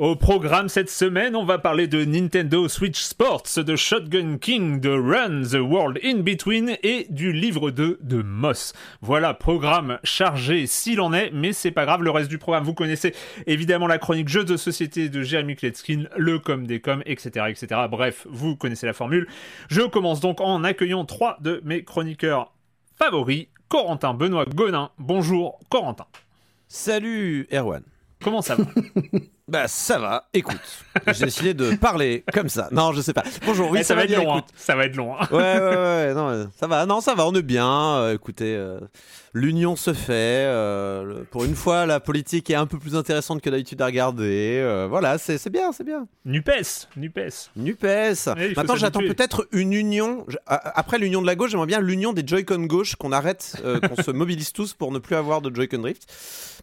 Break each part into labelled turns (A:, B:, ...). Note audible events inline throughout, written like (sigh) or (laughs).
A: Au programme cette semaine, on va parler de Nintendo Switch Sports, de Shotgun King, de Run the World in Between et du livre 2 de Moss. Voilà, programme chargé s'il en est, mais c'est pas grave, le reste du programme, vous connaissez évidemment la chronique jeux de société de Jeremy Kletskin, le com des com, etc., etc. Bref, vous connaissez la formule. Je commence donc en accueillant trois de mes chroniqueurs favoris, Corentin Benoît Gonin. Bonjour Corentin.
B: Salut Erwan.
A: Comment ça va? (laughs)
B: Bah ça va, écoute. (laughs) J'ai décidé de parler comme ça. Non, je sais pas. Bonjour, oui,
A: Eh, ça, va être long. hein. Ça va être long. hein.
B: Ouais, ouais, ouais, non, ça va, non, ça va, on est bien. Euh, écoutez, euh, l'union se fait. euh, pour une fois, la politique est un peu plus intéressante que d'habitude à regarder. euh, voilà, c'est c'est bien, c'est bien.
A: Nupes, Nupes.
B: Nupes.
A: faut
B: Maintenant, j'attends peut-être une union. Après l'union de la gauche, j'aimerais bien l'union des Joy-Con gauche, qu'on arrête, euh, qu'on se mobilise tous pour ne plus avoir de Joy-Con drift.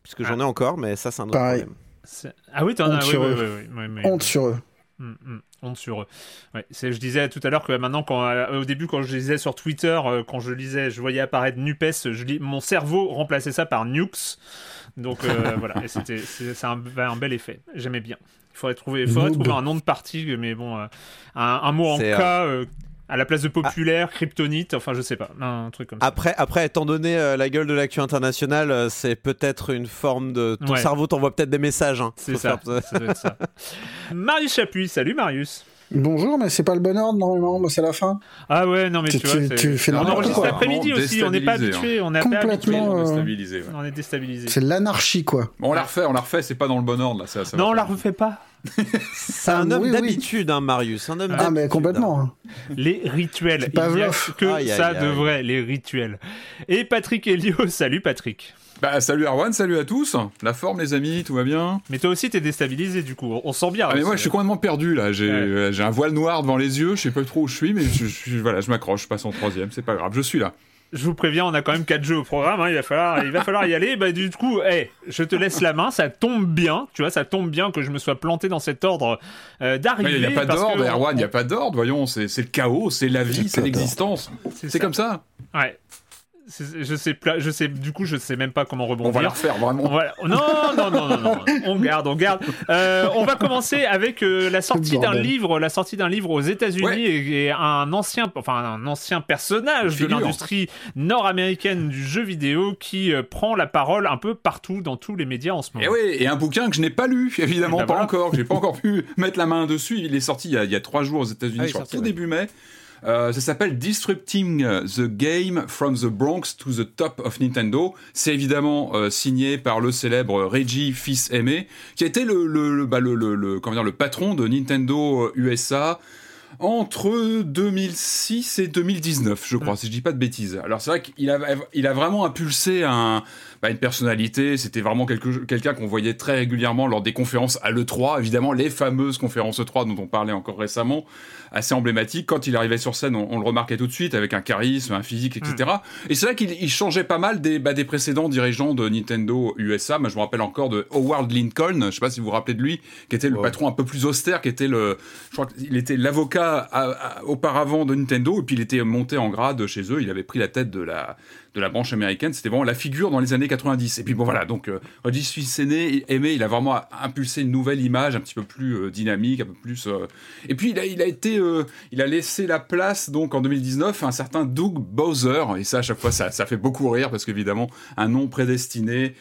B: Puisque j'en ai encore, mais ça, c'est un autre
C: Pareil.
B: problème.
A: Ah oui, t'en as.
C: Honte sur
A: oui,
C: eux.
A: oui, oui.
C: Honte sur eux.
A: Honte sur eux. Ouais, c'est, je disais tout à l'heure que maintenant, quand, euh, au début, quand je lisais sur Twitter, euh, quand je lisais, je voyais apparaître Nupes, je lis, mon cerveau remplaçait ça par Nukes. Donc euh, (laughs) voilà, c'était, un, un bel effet. J'aimais bien. Il faudrait trouver, faudrait un nom de partie, mais bon, euh, un, un mot en euh, à la place de populaire, kryptonite, enfin je sais pas, un truc comme ça.
B: Après, après, étant donné euh, la gueule de l'actu internationale, euh, c'est peut-être une forme de. Ton
A: Ouais.
B: cerveau t'envoie peut-être des messages. hein.
A: c'est ça,
B: faire-
A: ça doit être ça. (laughs) Marius Chapuis, salut Marius.
C: Bonjour, mais c'est pas le bon ordre normalement, moi c'est la fin.
A: Ah ouais, non mais tu,
C: Tu-
A: vois,
C: tu- fais
A: on enregistre l'après-midi aussi, on n'est pas
D: déstabilisé,
A: habitué, on n'est pas habitué.
C: Complètement, euh,
D: déstabilisé. ouais.
A: On est déstabilisé.
C: C'est l'anarchie quoi.
D: Bon, on la refait, on la refait, c'est pas dans le bon ordre là. Ça, ça va
A: Non, on la refait pas.
B: C'est un
C: Ah,
B: homme
C: oui, oui.
B: d'habitude, hein, Marius. Un homme
C: Ah mais complètement.
B: hein.
A: Les rituels.
C: C'est
A: Il y a que
B: Aïe, aïe,
A: ça
B: aïe.
A: de vrai, les rituels. Et Patrick Helio, (laughs) salut Patrick.
D: Bah, salut Erwan, salut à tous. La forme, les amis, tout va bien?
A: Mais toi aussi, t'es déstabilisé du coup. On sent bien.
D: Ah, mais
A: aussi.
D: moi, je suis complètement perdu là. J'ai
A: Ouais.
D: euh, j'ai un voile noir devant les yeux. Je sais pas trop où je suis, mais je, je- voilà, je m'accroche. Je passe en troisième. C'est pas grave. Je suis là.
A: Je vous préviens, on a quand même 4 jeux au programme. hein, il, va falloir, il va falloir y aller. Bah, du coup, hey, je te laisse la main. Ça tombe bien. Tu vois, ça tombe bien que je me sois planté dans cet ordre euh,
D: Mais
A: d'arrivée.
D: il n'y a pas d'ordre, Erwan. Il n'y a pas d'ordre. Voyons, c'est c'est le chaos, c'est la vie, c'est l'existence.
A: C'est
D: comme ça.
A: Ouais. Je sais, pla- je sais. Du coup, je sais même pas comment
D: On va
A: rebondir.
D: la refaire vraiment.
A: Voilà. Non, non, non, non, non. (laughs) On garde, on garde. Euh, on va commencer avec euh, la sortie d'un livre, la sortie d'un livre aux États-Unis
D: Ouais.
A: et, et un ancien, enfin un ancien personnage de l'industrie nord-américaine du jeu vidéo qui euh, prend la parole un peu partout dans tous les médias en ce moment.
D: Et oui, et un bouquin que je n'ai pas lu, évidemment
A: Eh ben
D: pas
A: voilà.
D: encore, j'ai pas encore pu mettre la main dessus. Il est sorti il y a, il y a trois jours aux États-Unis,
B: Ah,
D: je crois,
B: sorti,
D: tout
B: ouais.
D: début mai. Euh, ça s'appelle Disrupting the Game from the Bronx to the Top of Nintendo. C'est évidemment euh, signé par le célèbre Reggie Fils-Aimé, qui a été le, le, le, bah, le, le- le- comment dire, le patron de Nintendo euh, USA entre 2006 et 2019, je crois, si je dis pas de bêtises. Alors c'est vrai qu'il a, il a vraiment impulsé un, bah, une personnalité, c'était vraiment quelqu'un qu'on voyait très régulièrement lors des conférences à l'E3, évidemment les fameuses conférences E3 dont on parlait encore récemment, assez emblématiques. Quand il arrivait sur scène, on, le remarquait tout de suite avec un charisme, un physique, etc. Mm. Et c'est vrai qu'il changeait pas mal des, bah, des précédents dirigeants de Nintendo USA. Moi, je me rappelle encore de Howard Lincoln, je sais pas si vous vous rappelez de lui, qui était le patron un peu plus austère, qui était le, je crois qu'il était l'avocat auparavant de Nintendo, et puis il était monté en grade chez eux. Il avait pris la tête de la de la branche américaine. C'était vraiment la figure dans les années 90. Et puis bon voilà, donc euh, Regis Fils-Aimé, aimé, il a vraiment impulsé une nouvelle image un petit peu plus euh, dynamique, un peu plus. Euh, et puis il a, il a été, euh, il a laissé la place donc en 2019 à un certain Doug Bowser. Et ça, à chaque fois, ça, ça fait beaucoup rire parce qu'évidemment, un nom prédestiné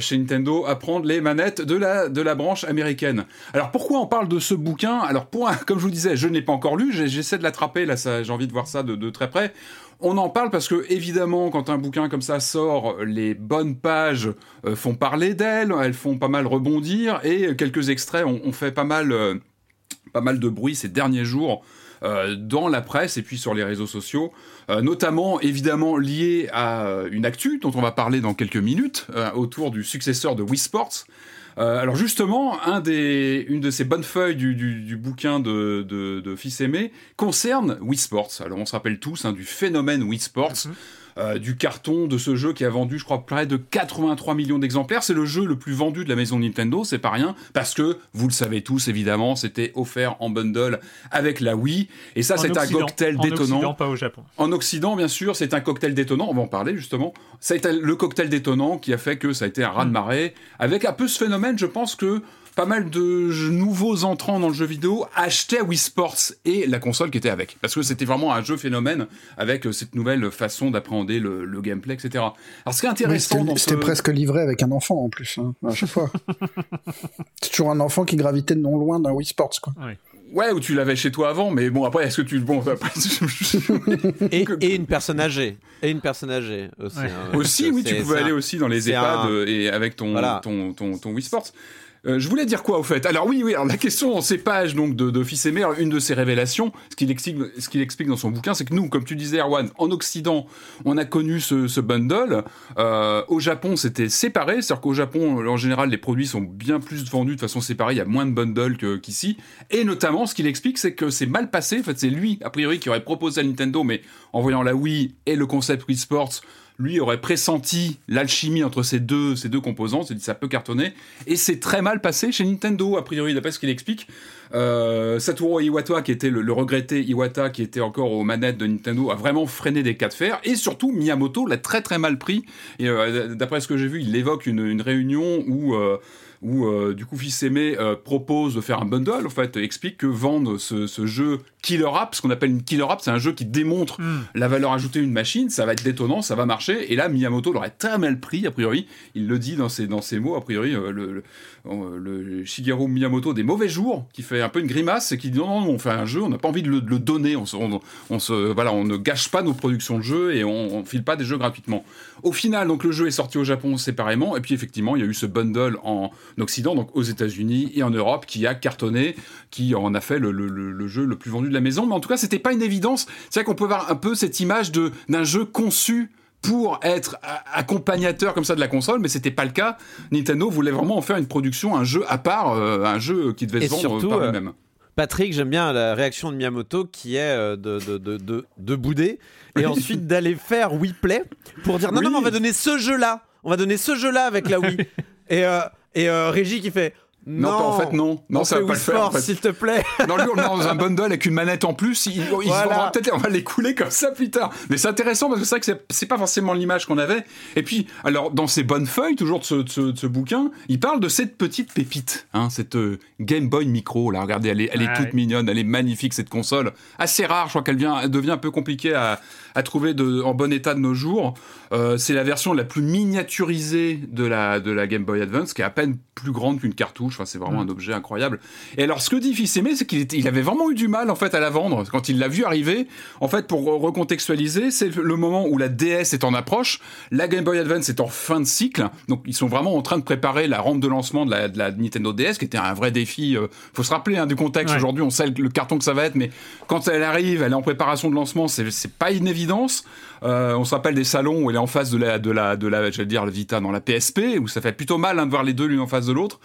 D: chez Nintendo à prendre les manettes de la de la branche américaine. Alors pourquoi on parle de ce bouquin? Alors pour, comme je vous disais, je n'ai pas encore lu. J'essaie de l'attraper là. J'ai envie de voir ça de très près. On en parle parce que, évidemment, quand un bouquin comme ça sort, les bonnes pages euh, font parler d'elles, elles font pas mal rebondir, et quelques extraits ont, fait pas mal, euh, pas mal de bruit ces derniers jours. Euh, dans la presse et puis sur les réseaux sociaux, notamment évidemment lié à une actu dont on va parler dans quelques minutes autour du successeur de Wii Sports, euh, alors justement, une de ces bonnes feuilles du, bouquin de, de, de, Fils Aimé concerne Wii Sports. Alors on se rappelle tous hein, du phénomène Wii Sports. Mhm. Euh, du carton de ce jeu qui a vendu, je crois, près de 83 millions d'exemplaires. C'est le jeu le plus vendu de la maison Nintendo, c'est pas rien, parce que, vous le savez tous, évidemment, c'était offert en bundle avec la Wii. Et ça, c'est un cocktail détonnant. En
A: Occident, pas au Japon.
D: En Occident, bien sûr, c'est un cocktail détonnant. On va en parler, justement. Ça a été le cocktail détonnant qui a fait que ça a été un raz-de-marée. Avec un peu ce phénomène, je pense que pas mal de nouveaux entrants dans le jeu vidéo achetaient Wii Sports et la console qui était avec. Parce que c'était vraiment un jeu phénomène avec euh, cette nouvelle façon d'appréhender le, gameplay, etc. Alors ce qui est intéressant
C: C'était presque livré avec un enfant en plus, hein, à chaque fois. (laughs) C'est toujours un enfant qui gravitait non loin d'un Wii Sports, quoi.
D: Ouais, ou tu l'avais chez toi avant, mais bon, après, est-ce que tu. Bon, après... (laughs)
B: et, et, une personne âgée. Et une personne âgée aussi. Hein.
D: aussi, oui, tu pouvais aller aussi dans les EHPAD et avec ton, ton, ton, ton Wii Sports. Euh, je voulais dire quoi au fait? Alors oui, oui. Alors la question en ces pages donc de, de Fils aimé, une de ses révélations, ce qu'il explique, ce qu'il explique dans son bouquin, c'est que nous, comme tu disais, Erwan, en Occident, on a connu ce, ce bundle. Euh, au Japon, c'était séparé, c'est-à-dire qu'au Japon, en général, les produits sont bien plus vendus de façon séparée. Il y a moins de bundles qu'ici. Et notamment, ce qu'il explique, c'est que c'est mal passé. En fait, c'est lui, a priori, qui aurait proposé à Nintendo, mais en voyant la Wii et le concept Wii Sports lui aurait pressenti l'alchimie entre ces deux, ces deux composants, s'est dit ça peut cartonner, et c'est très mal passé chez Nintendo, a priori, d'après ce qu'il explique. Euh, Satoru Iwata, qui était le, regretté Iwata, qui était encore aux manettes de Nintendo, a vraiment freiné des cas de fer, et surtout Miyamoto l'a très très mal pris, et euh, d'après ce que j'ai vu, il évoque une, une réunion où... Euh, où euh, du coup Fils Aimé euh, propose de faire un bundle, en fait, explique que vendre ce, ce jeu killer app, ce qu'on appelle une killer app, c'est un jeu qui démontre hmm. la valeur ajoutée d'une machine, ça va être détonnant, ça va marcher, et là Miyamoto l'aurait très mal pris, a priori, il le dit dans ses, dans ses mots, a priori, euh, le, le, Shigeru Miyamoto des mauvais jours, qui fait un peu une grimace, et qui dit non, non, on fait un jeu, on n'a pas envie de le, donner, on, se, on, se, voilà, on ne gâche pas nos productions de jeux, et on, ne file pas des jeux gratuitement. Au final, donc le jeu est sorti au Japon séparément, et puis effectivement, il y a eu ce bundle en Occident, donc aux États-Unis et en Europe, qui a cartonné, qui en a fait le, jeu le plus vendu de la maison. Mais en tout cas, c'était pas une évidence. C'est vrai qu'on peut voir un peu cette image de d'un jeu conçu pour être accompagnateur comme ça de la console, mais c'était pas le cas. Nintendo voulait vraiment en faire une production, un jeu à part, euh, un jeu qui devait se vendre par euh, lui-même.
B: Patrick, j'aime bien la réaction de Miyamoto qui est euh, de, de, de, de, bouder et ensuite d'aller faire Wii Play pour dire non, non, on va donner ce jeu-là. On va donner ce jeu-là avec la Wii. (laughs) et, et euh, Régie qui fait
D: non, en fait, non. Non, ça va pas le faire. En fait.
B: s'il te plaît.
D: non, lui, on est dans un bundle avec une manette en plus. Il, peut-être, on va les couler comme ça plus tard. Mais c'est intéressant parce que c'est vrai que c'est pas forcément l'image qu'on avait. Et puis, alors, dans ces bonnes feuilles, toujours de ce, de ce, bouquin, il parle de cette petite pépite, hein, cette euh, Game Boy Micro. Là, regardez, elle est, elle est toute mignonne, elle est magnifique, cette console. Assez rare, je crois qu'elle elle devient un peu compliquée à, à trouver de, en bon état de nos jours. Euh, c'est la version la plus miniaturisée de la, de la Game Boy Advance, qui est à peine plus grande qu'une cartouche Enfin, c'est vraiment un objet incroyable. Et alors, ce que dit fils c'est qu'il était, il avait vraiment eu du mal en fait à la vendre quand il l'a vu arriver. En fait, pour recontextualiser, c'est le moment où la DS est en approche, la Game Boy Advance est en fin de cycle, donc ils sont vraiment en train de préparer la rampe de lancement de la, de la Nintendo DS, qui était un vrai défi. Euh, faut se rappeler hein, du contexte. Aujourd'hui, on sait le carton que ça va être, mais quand elle arrive, elle est en préparation de lancement, c'est pas une Euh, on se rappelle des salons où elle est en face de la, de la, de la, dire, Vita dans la PSP, où ça fait plutôt mal hein, de voir les deux l'une en face de l'autre.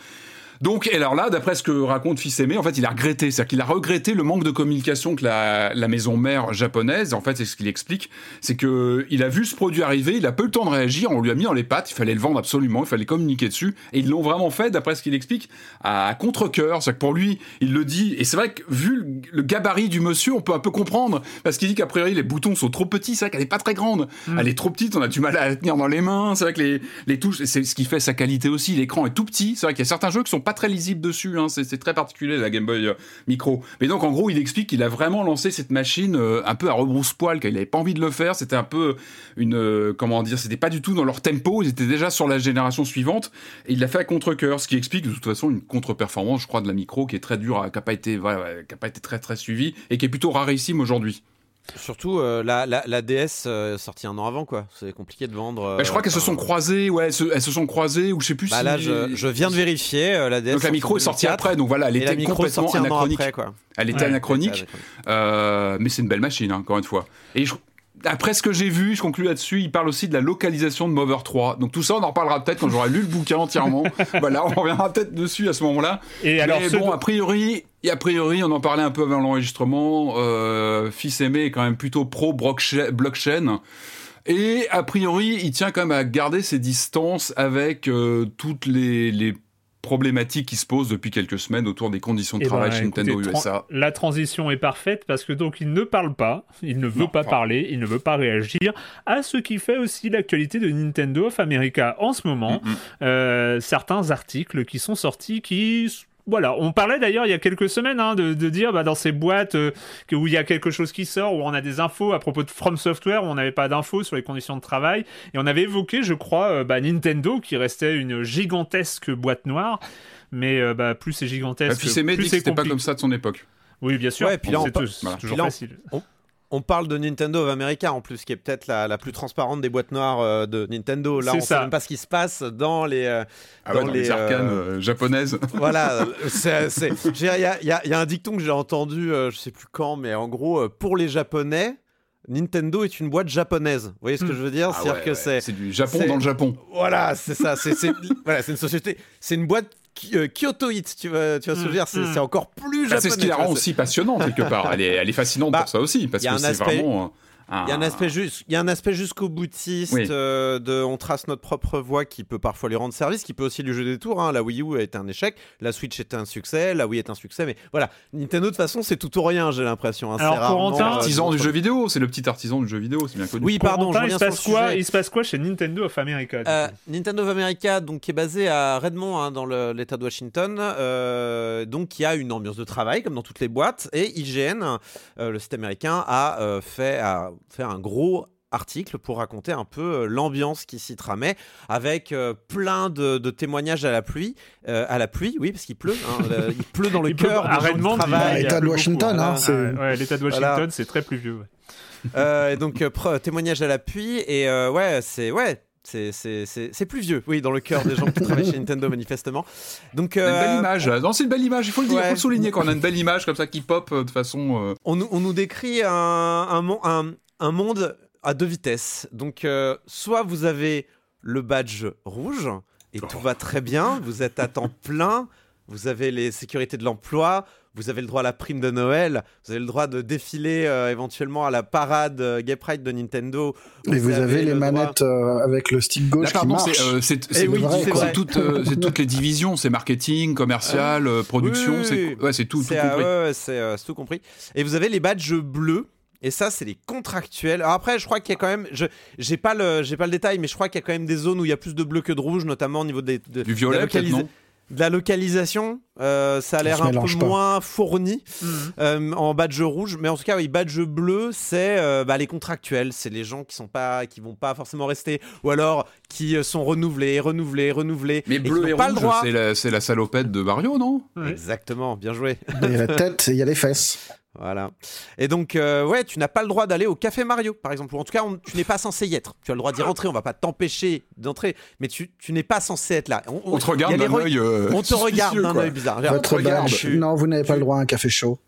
D: Donc, et alors là, d'après ce que raconte Fils Aimé, en fait, il a regretté. C'est-à-dire qu'il a regretté le manque de communication que la, la maison mère japonaise, en fait, c'est ce qu'il explique, c'est que il a vu ce produit arriver, il a peu le temps de réagir, on lui a mis dans les pattes, il fallait le vendre absolument, il fallait communiquer dessus, et ils l'ont vraiment fait, d'après ce qu'il explique, à contre-cœur. C'est-à-dire que pour lui, il le dit, et c'est vrai que vu le gabarit du monsieur, on peut un peu comprendre, parce qu'il dit qu'a priori, les boutons sont trop petits, c'est vrai qu'elle est pas très grande. Mm. Elle est trop petite, on a du mal à la tenir dans les mains, c'est vrai que les, les touches, c'est ce qui fait sa qualité aussi, l'écran est tout petit, c'est vrai qu'il y a certains jeux qui sont pas très lisibles dessus. Hein. C'est très particulier la Game Boy euh, Micro. Mais donc en gros, il explique qu'il a vraiment lancé cette machine euh, un peu à rebrousse-poil, qu'il n'avait pas envie de le faire. C'était un peu une euh, comment dire, c'était pas du tout dans leur tempo. Ils étaient déjà sur la génération suivante. Et il l'a fait à contre-cœur, ce qui explique de toute façon une contre-performance, je crois, de la Micro qui est très dure, qui n'a pas été, a pas été très très suivie et qui est plutôt rarissime aujourd'hui.
B: Surtout euh, la, la, DS euh, sortie un an avant quoi. C'est compliqué de vendre.
D: je crois qu'elles se sont croisées, ouais, elles se, sont croisées ou je sais plus.
B: Bah là, je, viens de vérifier la DS.
D: Donc la micro est sortie après, donc voilà, elle était complètement anachronique. Elle était anachronique, euh, mais c'est une belle machine hein, encore une fois. Et je, après ce que j'ai vu, je conclue là-dessus, il parle aussi de la localisation de Mover 3. Donc tout ça, on en reparlera peut-être quand j'aurai lu le bouquin entièrement. (laughs) voilà, on reviendra peut-être dessus à ce moment-là. Et alors, bon, a priori, et a priori, on en parlait un peu avant l'enregistrement, euh, Fils aimé est quand même plutôt pro blockchain. Et a priori, il tient quand même à garder ses distances avec euh, toutes les, les problématique qui se pose depuis quelques semaines autour des conditions de eh travail ben, chez Nintendo USA.
A: La transition est parfaite parce que donc il ne parle pas, il ne veut pas parler, il ne veut pas réagir à ce qui fait aussi l'actualité de Nintendo of America en ce moment. Mm, mm. Euh, certains articles qui sont sortis qui voilà, on parlait d'ailleurs il y a quelques semaines hein, de, dire bah, dans ces boîtes euh, où il y a quelque chose qui sort, où on a des infos à propos de From Software, où on n'avait pas d'infos sur les conditions de travail, et on avait évoqué, je crois, euh, bah, Nintendo qui restait une gigantesque boîte noire, mais euh, bah, plus c'est gigantesque,
D: plus c'est C'était pas comme ça de son époque.
A: Oui, bien sûr.
B: Ouais, puis là, on, c'est toujours facile on parle de Nintendo of America en plus, qui est peut-être la, plus transparente des boîtes noires euh, de Nintendo. Là, on ne sait même pas ce qui se passe dans les, euh,
D: ah dans, les, arcanes euh, japonaises. (laughs)
B: Voilà, il y a, un dicton que j'ai entendu, je sais plus quand, mais en gros, pour les Japonais. Nintendo est une boîte japonaise. Vous voyez ce que hmm. je veux dire?
D: Ah C'est-à-dire que c'est. C'est du Japon dans le Japon.
B: Voilà, c'est ça. C'est voilà, une société. C'est une boîte euh, Kyoto Hit, tu vas, tu vas se mm, dire, c'est mm. encore plus japonais.
D: Bah, c'est ce qui la rend aussi passionnante quelque part. Elle est, elle est fascinante bah, pour ça aussi, parce que c'est vraiment.
B: Il y a un aspect, juste, il y a un aspect jusqu'au boutiste euh, de on trace notre propre voie qui peut parfois lui rendre service, qui peut aussi lui jouer des tours. Hein. La Wii U a été un échec, la Switch était un succès, la Wii est un succès, mais voilà, Nintendo de toute façon c'est tout ou rien, j'ai l'impression. Hein.
A: Alors
D: artisan du jeu vidéo, c'est le petit artisan du jeu vidéo, c'est bien connu.
B: Oui, pardon.
A: il, se passe quoi, il se passe quoi chez Nintendo of America
B: euh, Nintendo of America, donc qui est basé à Redmond, hein, dans l'État de Washington, euh, donc qui a une ambiance de travail comme dans toutes les boîtes, et IGN, le site américain, a fait a fait un gros article pour raconter un peu euh, l'ambiance qui s'y tramait, avec euh, plein de, témoignages à la pluie, euh, à la pluie, oui, parce qu'il pleut, hein, (laughs) il pleut dans le cœur
C: de travail. L'État de Washington, hein,
A: l'État de Washington, c'est très pluvieux. (laughs)
B: et donc témoignage à la pluie et ouais, c'est ouais. C'est plus vieux, oui, dans le cœur des gens qui travaillent chez Nintendo, manifestement. Donc,
D: une belle image. Non, c'est une belle image. Il faut le dire, il faut le souligner quand on a une belle image comme ça qui pop de façon.
B: On, on, nous décrit un, un, un, un monde à deux vitesses. Donc, euh, soit vous avez le badge rouge et tout va très bien, vous êtes à temps plein, vous avez les sécurités de l'emploi, vous avez le droit à la prime de Noël, vous avez le droit de défiler euh, éventuellement à la parade euh, Gay Pride de Nintendo.
C: Et vous, avez, les manettes avec le stick gauche qui marche.
D: C'est toutes les divisions, c'est marketing, commercial, production, c'est c'est tout, tout
B: compris. c'est tout compris. Et vous avez les badges bleus et ça, c'est les contractuels. Alors après, je crois qu'il y a quand même, je j'ai pas le j'ai pas le détail, mais je crois qu'il y a quand même des zones où il y a plus de bleu que de rouge, notamment au niveau des
D: du violet, peut-être non
B: de la localisation, euh, ça a l'air un peu
C: pas.
B: moins fourni
A: Mhm.
B: euh, en badge rouge, mais en tout cas, oui, badge bleu, c'est euh, bah, les contractuels, c'est les gens qui sont pas, qui vont pas forcément rester, ou alors qui sont renouvelés, renouvelés, renouvelés,
D: Mais
B: et
D: bleu et
B: pas
D: rouge, c'est la, c'est la salopette de Mario, non?
A: Ouais.
B: Exactement, bien joué.
C: Il y a la tête et il y a les fesses.
B: Voilà. Et donc, euh, ouais, tu n'as pas le droit d'aller au Café Mario, par exemple. Ou en tout cas, on- tu n'es pas censé y être. Tu as le droit d'y rentrer, on va pas t'empêcher d'entrer, mais tu, tu n'es pas censé être là.
D: On te regarde
B: il y a les
D: d'un œil. euh,
B: On te regarde d'un œil bizarre.
C: Votre
D: regarde.
C: badge.
B: Tu-
C: Non, vous n'avez pas
B: tu-
C: le droit à un café chaud.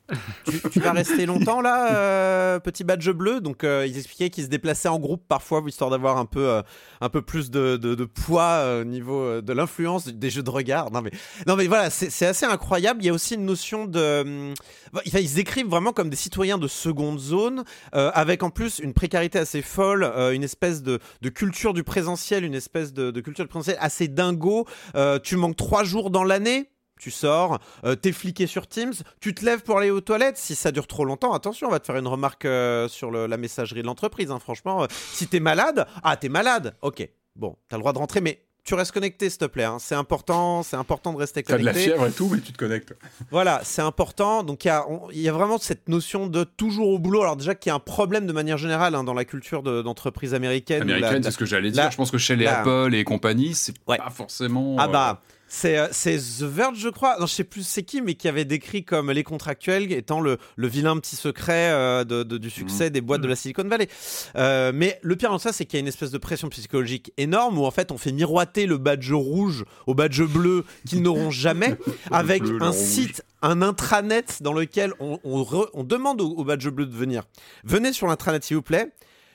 B: tu, tu vas rester longtemps là, euh, petit badge bleu. Donc euh, ils expliquaient qu'ils se déplaçaient en groupe parfois, histoire d'avoir un peu, euh, un peu plus de, de- de poids euh, au niveau de l'influence des jeux de regard. Non mais, non mais voilà, c'est c'est assez incroyable. Il y a aussi une notion de, hum, enfin, ils se décrivent vraiment comme des citoyens de seconde zone, euh, avec en plus une précarité assez folle, euh, une espèce de, culture du présentiel, une espèce de, culture du présentiel assez dingo. Euh, tu manques trois jours dans l'année. Tu sors, euh, t'es fliqué sur Teams, tu te lèves pour aller aux toilettes. Si ça dure trop longtemps, attention, on va te faire une remarque sur la messagerie de l'entreprise. hein. Franchement, si t'es malade, ah t'es malade, ok, bon, t'as le droit de rentrer, mais tu restes connecté, s'il te plaît. hein. C'est important, c'est important de rester
D: T'as de
B: connecté.
D: la fièvre et tout, mais tu te connectes.
B: Voilà, c'est important. Donc il y, a- y vraiment cette notion de toujours au boulot. Alors déjà qu'il y a un problème de manière générale hein, dans la culture de- d'entreprise américaine.
D: Américaine, c'est ce que j'allais
B: la-
D: dire. Je pense que chez les
B: la-
D: Apple et compagnie, c'est
B: Ouais.
D: pas forcément.
B: Ah
D: euh,
B: bah, c'est euh, c'est The Verge, je crois. Non, je sais plus c'est qui, mais qui avait décrit comme les contractuels étant le, le vilain petit secret euh, de, de- du succès des boîtes de la Silicon Valley. Euh, mais le pire dans ça, c'est qu'il y a une espèce de pression psychologique énorme où en fait on fait miroiter le badge rouge au badge bleu qu'ils n'auront jamais (laughs) avec
D: bleu,
B: un
D: rouge.
B: site, un intranet dans lequel on, on re- on demande au, au badge bleu de venir. Venez sur l'intranet s'il vous plaît.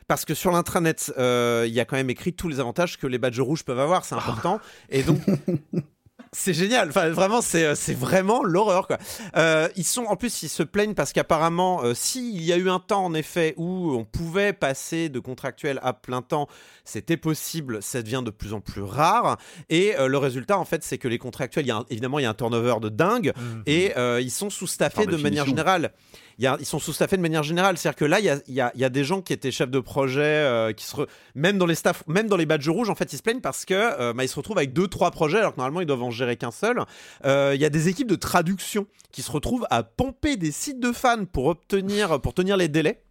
B: Parce que sur l'intranet, euh, il y a quand même écrit tous les avantages que les badges rouges peuvent avoir, c'est important. Et donc, (laughs) c'est génial. Enfin, vraiment, c'est euh, c'est vraiment l'horreur, quoi. Euh, ils sont, en plus, ils se plaignent parce qu'apparemment, euh, s'il y a eu un temps, en effet, où on pouvait passer de contractuel à plein temps, c'était possible. Ça devient de plus en plus rare. Et euh, le résultat, en fait, c'est que les contractuels, il y a un- évidemment, il y a un turnover de dingue.
A: Mhm.
B: Et euh, ils sont sous-staffés de manière générale. Il y a- ils sont sous-staffés de manière générale. C'est-à-dire que là, il y a, il y a- il y a des gens qui étaient chefs de projet, euh, qui se re- même dans les staffs, même dans les badges rouges, en fait, ils se plaignent parce que euh, bah, ils se retrouvent avec deux, trois projets, alors que normalement, ils doivent en gérer qu'un seul. Euh, Il y a des équipes de traduction qui se retrouvent à pomper des sites de fans pour obtenir, pour tenir les délais.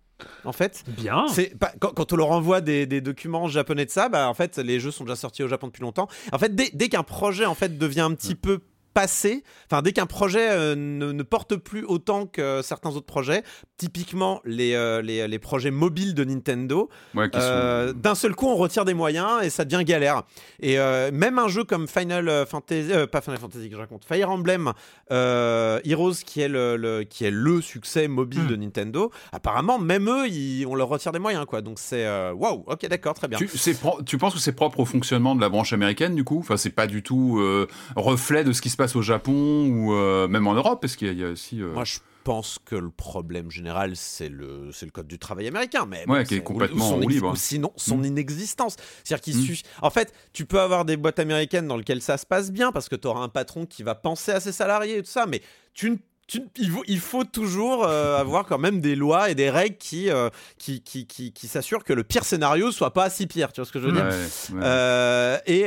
B: En fait,
A: Bien.
B: c'est quand, quand on leur envoie des, des documents japonais de ça, bah, en fait, les jeux sont déjà sortis au Japon depuis longtemps. En fait, dès, dès qu'un projet en fait devient un petit peu passé, enfin dès qu'un projet euh, ne, ne porte plus autant que certains autres projets, typiquement les, euh, les, les projets mobiles de Nintendo,
D: Ouais, qui sont-
B: euh, d'un seul coup on retire des moyens et ça devient galère. Et euh, même un jeu comme Final Fantasy, euh, pas Final Fantasy que je raconte, Fire Emblem euh, Heroes qui est le, le- qui est le succès mobile
A: Hmm.
B: de Nintendo, apparemment même eux ils- on leur retire des moyens quoi. Donc c'est euh, waouh, ok d'accord très bien.
D: Tu, tu penses que c'est propre au fonctionnement de la branche américaine du coup? Enfin, c'est pas du tout euh, reflet de ce qui se passe au Japon ou euh, même en Europe, parce qu'il y, a- il y a aussi. euh,
B: Moi, je pense que le problème général, c'est le, le code du travail américain. Mais
D: Ouais, qui est complètement
B: ou
D: roue libre.
B: Ou sinon, son
D: Mm.
B: inexistence. C'est-à-dire qu'il
D: Mm.
B: suffit. En fait, tu peux avoir des boîtes américaines dans lesquelles ça se passe bien parce que tu auras un patron qui va penser à ses salariés et tout ça. Mais tu ne tu- il, faut, il faut toujours euh, avoir quand même des lois et des règles qui, euh, qui, qui, qui, qui s'assurent que le pire scénario soit pas si pire. Tu vois ce que je veux dire
D: ouais.
B: euh, et,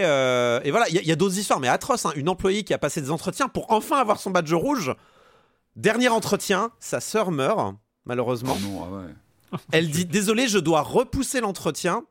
B: et voilà, il y a- d'autres histoires, mais atroces. hein. Une employée qui a passé des entretiens pour enfin avoir son badge rouge. Dernier entretien, sa sœur meurt, malheureusement.
D: Oh non, ah ouais.
B: Elle dit Désolé, je dois repousser l'entretien.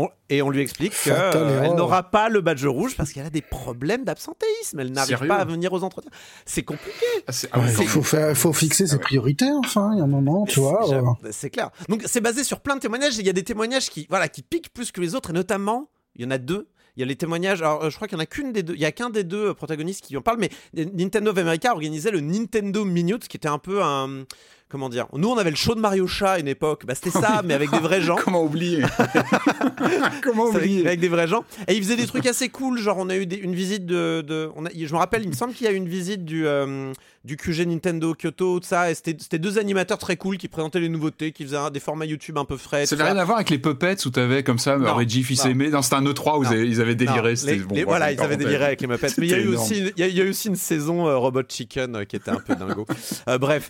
B: On- et on lui explique qu'elle
C: erreur.
B: n'aura pas le badge rouge parce qu'elle a des problèmes d'absentéisme. Elle n'arrive pas à venir aux entretiens. C'est compliqué.
D: Ah, ah ouais,
C: il faut,
D: même.
C: faire, faut fixer ses
D: Ah ouais.
C: priorités, enfin, il y a un moment, tu vois.
B: C'est-
C: euh.
B: Clair. Donc c'est basé sur plein de témoignages. Il y a des témoignages qui, voilà, qui piquent plus que les autres, et notamment, il y en a deux. Il y a les témoignages. Alors, euh, je crois qu'il y en a qu'une des deux. Il y a qu'un des deux euh, protagonistes qui en parle, mais Nintendo of America organisait le Nintendo Minute, qui était un peu un. Comment dire Nous, on avait le show de Mario Chat à une époque. Bah, c'était ça, mais avec des vrais gens. (laughs)
D: Comment oublier (laughs) Comment
B: C'est Avec,
D: oublier
B: avec des vrais gens. Et ils faisaient des trucs assez cool. Genre, on a eu des- une visite de. de- on a- je me rappelle, il me semble qu'il y a eu une visite du, euh, du QG Nintendo Kyoto, tout ça. Et c'était deux animateurs très cool qui présentaient les nouveautés, qui faisaient des formats YouTube un peu frais.
D: Ça n'avait rien à voir avec les puppets où t'avais comme ça
B: Non,
D: Reggie fils
B: non.
D: aimé. Non, c'était un E3 où
B: Non.
D: ils avaient- déliré.
B: Les-
D: bon,
B: les- voilà, ils avaient déliré avec les Muppets. Mais il y, a eu aussi une- il y a- il y a eu aussi une saison euh, Robot Chicken euh, qui était un peu dingo. (laughs) Euh, bref.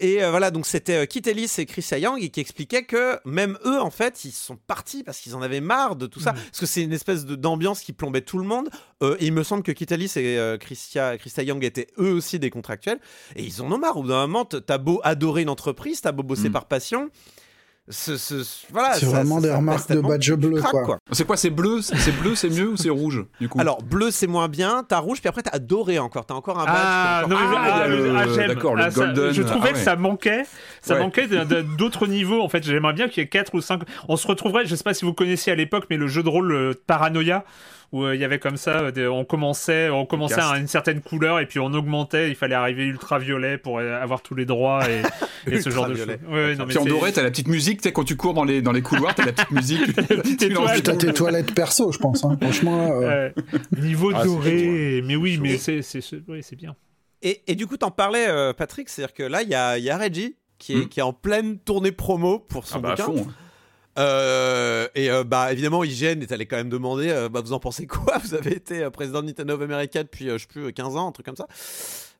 B: Et voilà, donc c'était Kit Ellis et Chris Yang et qui expliquaient que même eux, en fait, ils sont partis parce qu'ils en avaient marre de tout ça. Parce que c'est une espèce d'ambiance qui plombait tout le monde. Et il me semble que Kit Ellis et euh, Christia, Christa Yang étaient eux aussi des contractuels. Et ils en ont marre. Au bout d'un moment, t'as beau adorer une entreprise, t'as beau bosser
D: Mm.
B: par passion. Ce, ce- ce- voilà,
C: C'est vraiment
B: ça-
C: des
B: ça
C: remarques de badge bleu,
B: craques,
C: quoi.
D: C'est quoi C'est bleu C'est bleu, c'est mieux ou c'est rouge du coup?
B: Alors, bleu, c'est moins bien. T'as rouge, puis après, t'as doré encore. T'as encore un badge.
A: Ah, non,
D: Ah,
A: ah,
D: le-
A: ah, j'aime.
D: d'accord, le
A: Ah, ça-
D: golden,
A: Je trouvais
D: ah
A: que ça manquait. Ça
D: Ouais.
A: manquait d'autres niveaux. En fait, j'aimerais bien qu'il y ait 4 ou 5. On se retrouverait, je sais pas si vous connaissiez à l'époque, mais le jeu de rôle euh, Paranoia, où euh, il y avait comme ça, euh, des- on commençait, on commençait à une certaine couleur et puis on augmentait. Il fallait arriver ultraviolet pour euh, avoir tous les droits et, (laughs) et ce genre de choses. Ouais, ouais, non, mais
D: Puis en doré, t'as la petite musique, tu sais, quand tu cours dans les, dans les couloirs, t'as la petite musique. (laughs)
A: petite
C: T'as
D: coup.
C: tes toilettes perso, je pense. hein. Franchement, euh.
A: Niveau
D: Ah,
A: doré, mais oui, mais c'est bien.
B: Et, et du coup, t'en parlais, euh, Patrick. C'est-à-dire que là, il y a, il y a Reggie qui est,
D: Hmm.
B: qui est en pleine tournée promo pour son
D: Ah bah à
B: bouquin. Euh, et euh, bah évidemment, IGN est allé quand même demander euh, bah, vous en pensez quoi? (laughs) Vous avez été euh, président de Nintendo of America depuis, euh, je sais plus, 15 ans, un truc comme ça.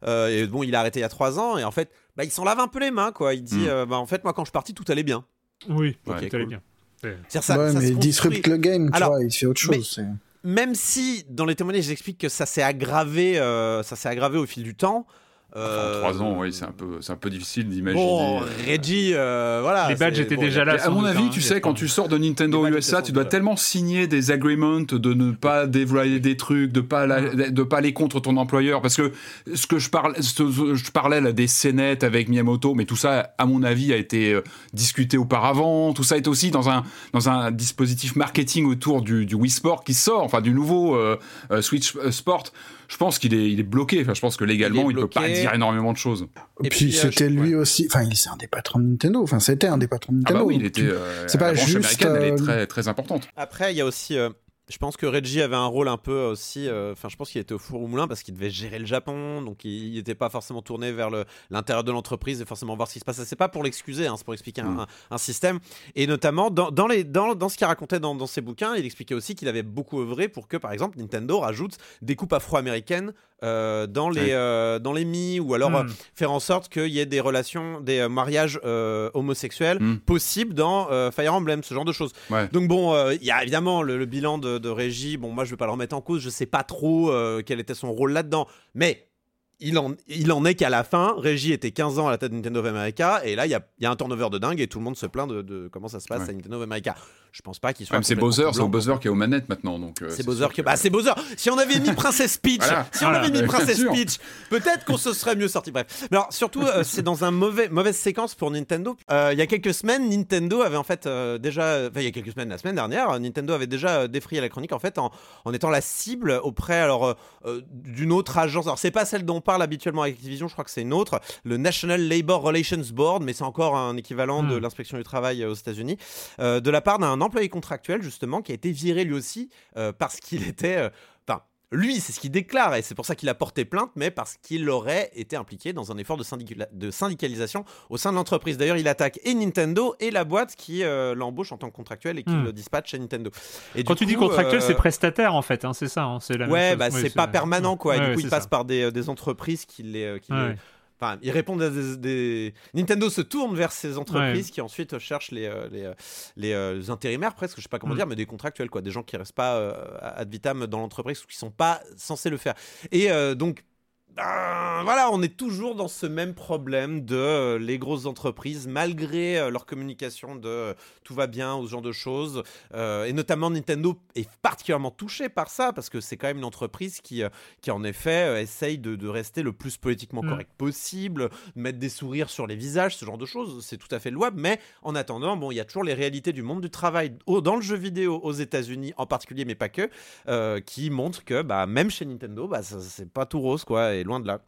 B: Euh, et bon, il a arrêté il y a 3 ans. Et en fait, bah, il s'en lave un peu les mains, quoi. Il dit
D: Mm.
B: euh, bah, en fait, moi, quand je suis parti, tout allait bien.
A: Oui, tout
B: cool.
A: allait bien.
B: C'est-à-dire ça,
C: ouais,
B: ça
C: mais il disrupte le game, tu
B: Alors,
C: vois, il fait autre chose. c'est-
B: Même si dans les témoignages, j'explique que ça s'est aggravé, euh, ça s'est aggravé au fil du temps.
D: Enfin,
B: Euh,
D: en 3 ans, oui, c'est un peu, c'est un peu difficile d'imaginer.
B: Bon, Reggie, euh, voilà.
A: Les badges étaient
B: bon,
A: déjà là.
D: À mon avis,
A: hein,
D: tu sais, quand tu sors de Nintendo USA, tu dois tellement signer des agreements de ne pas dévoiler des trucs, de pas la- de pas aller contre ton employeur, parce que ce que je parle, ce que je parlais là des scénettes avec Miyamoto, mais tout ça, à mon avis, a été euh, discuté auparavant. Tout ça est aussi dans un dans un dispositif marketing autour du, du Wii Sport qui sort, enfin du nouveau euh, euh, Switch euh, Sport. Je pense qu'il est il est bloqué. Enfin, je pense que légalement, il, peut
B: bloqué.
D: pas dire énormément de choses.
B: Et
C: puis,
B: puis, euh,
C: c'était
B: je-
C: lui aussi. Enfin, il c'est un des patrons de Nintendo. Enfin, c'était un des patrons de
D: Ah
C: Nintendo.
D: bah oui, il était. euh,
C: c'est pas
D: la branche
C: juste,
D: américaine, elle est
C: euh,
D: très très importante.
B: Après, il y a aussi. Je pense que Reggie avait un rôle un peu aussi. euh, Enfin, je pense qu'il était au four au moulin parce qu'il devait gérer le Japon, donc il n'était pas forcément tourné vers le- l'intérieur de l'entreprise et forcément voir ce qui se passe. C'est pas pour l'excuser, hein, c'est pour expliquer un, un- un système. Et notamment dans, dans les, dans, dans ce qu'il racontait dans, dans ses bouquins, il expliquait aussi qu'il avait beaucoup œuvré pour que, par exemple, Nintendo rajoute des coupes afro-américaines euh, dans les
D: Ouais.
B: euh, dans les mi ou alors euh,
A: Hmm.
B: faire en sorte qu'il y ait des relations, des euh, mariages euh, homosexuels
D: Mm.
B: possibles dans euh, Fire Emblem, ce genre de choses.
D: Ouais.
B: Donc bon, euh, il y a évidemment le, le bilan de, de Régie. Bon, moi je vais pas le remettre en cause. Je sais pas trop euh, quel était son rôle là-dedans, mais il en, il en est qu'à la fin, Régie était 15 ans à la tête de Nintendo of America, et là il y a, y a un turnover de dingue et tout le monde se plaint de, de comment ça se passe
D: Ouais.
B: à Nintendo of America. Je pense pas qu'il soit.
D: Même c'est Bowser, c'est. Bowser qui est aux manettes maintenant. donc. euh,
B: C'est Bowser que. Bah, c'est Bowser. Si on avait mis Princess Peach,
D: Voilà.
B: si on
A: Voilà.
B: avait mis
D: Bien
B: Princess
D: sûr.
B: Peach, peut-être qu'on se serait mieux sorti. Bref. Mais alors, surtout, euh, c'est dans un mauvais, mauvaise séquence pour Nintendo. Euh, Il y a quelques semaines, Nintendo avait en fait euh, déjà. Enfin, il y a quelques semaines, la semaine dernière, Nintendo avait déjà défrayé la chronique en fait en, en étant la cible auprès alors d'une autre agence. Alors, c'est pas celle dont on parle habituellement avec Activision, je crois que c'est une autre, le National Labor Relations Board, mais c'est encore un équivalent de
A: Hmm.
B: l'inspection du travail aux États-Unis, euh, de la part d'un employé contractuel justement qui a été viré lui aussi euh, parce qu'il était. euh, Enfin, lui, c'est ce qu'il déclare et c'est pour ça qu'il a porté plainte, mais parce qu'il aurait été impliqué dans un effort de, syndicala- de syndicalisation au sein de l'entreprise. D'ailleurs, il attaque et Nintendo et la boîte qui euh, l'embauche en tant que contractuel et qui
A: Hmm.
B: le dispatche chez Nintendo. Et
A: Quand tu dis contractuel,
B: euh,
A: c'est prestataire en fait, hein, c'est ça. hein, c'est la même
B: Ouais,
A: chose.
B: bah
A: Oui,
B: c'est pas permanent quoi. et
A: Ouais,
B: du coup, il passe
A: ça.
B: par des, des entreprises qui les. les-. Enfin, ils répondent à des, des- Nintendo se tourne vers ces entreprises qui ensuite cherchent les, euh, les, euh, les, euh, les intérimaires presque, je sais pas comment
A: Mm.
B: dire, mais des contractuels quoi, des gens qui restent pas euh, ad vitam dans l'entreprise ou qui sont pas censés le faire. Et euh, donc ben, voilà, on est toujours dans ce même problème de euh, les grosses entreprises, malgré euh, leur communication de euh, tout va bien ou ce genre de choses. Et notamment Nintendo est particulièrement touché par ça parce que c'est quand même une entreprise qui, qui en effet essaye de, de rester le plus politiquement
A: Mm.
B: correct possible, mettre des sourires sur les visages, ce genre de choses. C'est tout à fait louable. Mais en attendant, bon, il y a toujours les réalités du monde du travail au- dans le jeu vidéo aux États-Unis en particulier, mais pas que, qui montrent que bah, même chez Nintendo, bah, c'est pas tout rose quoi, et loin de là.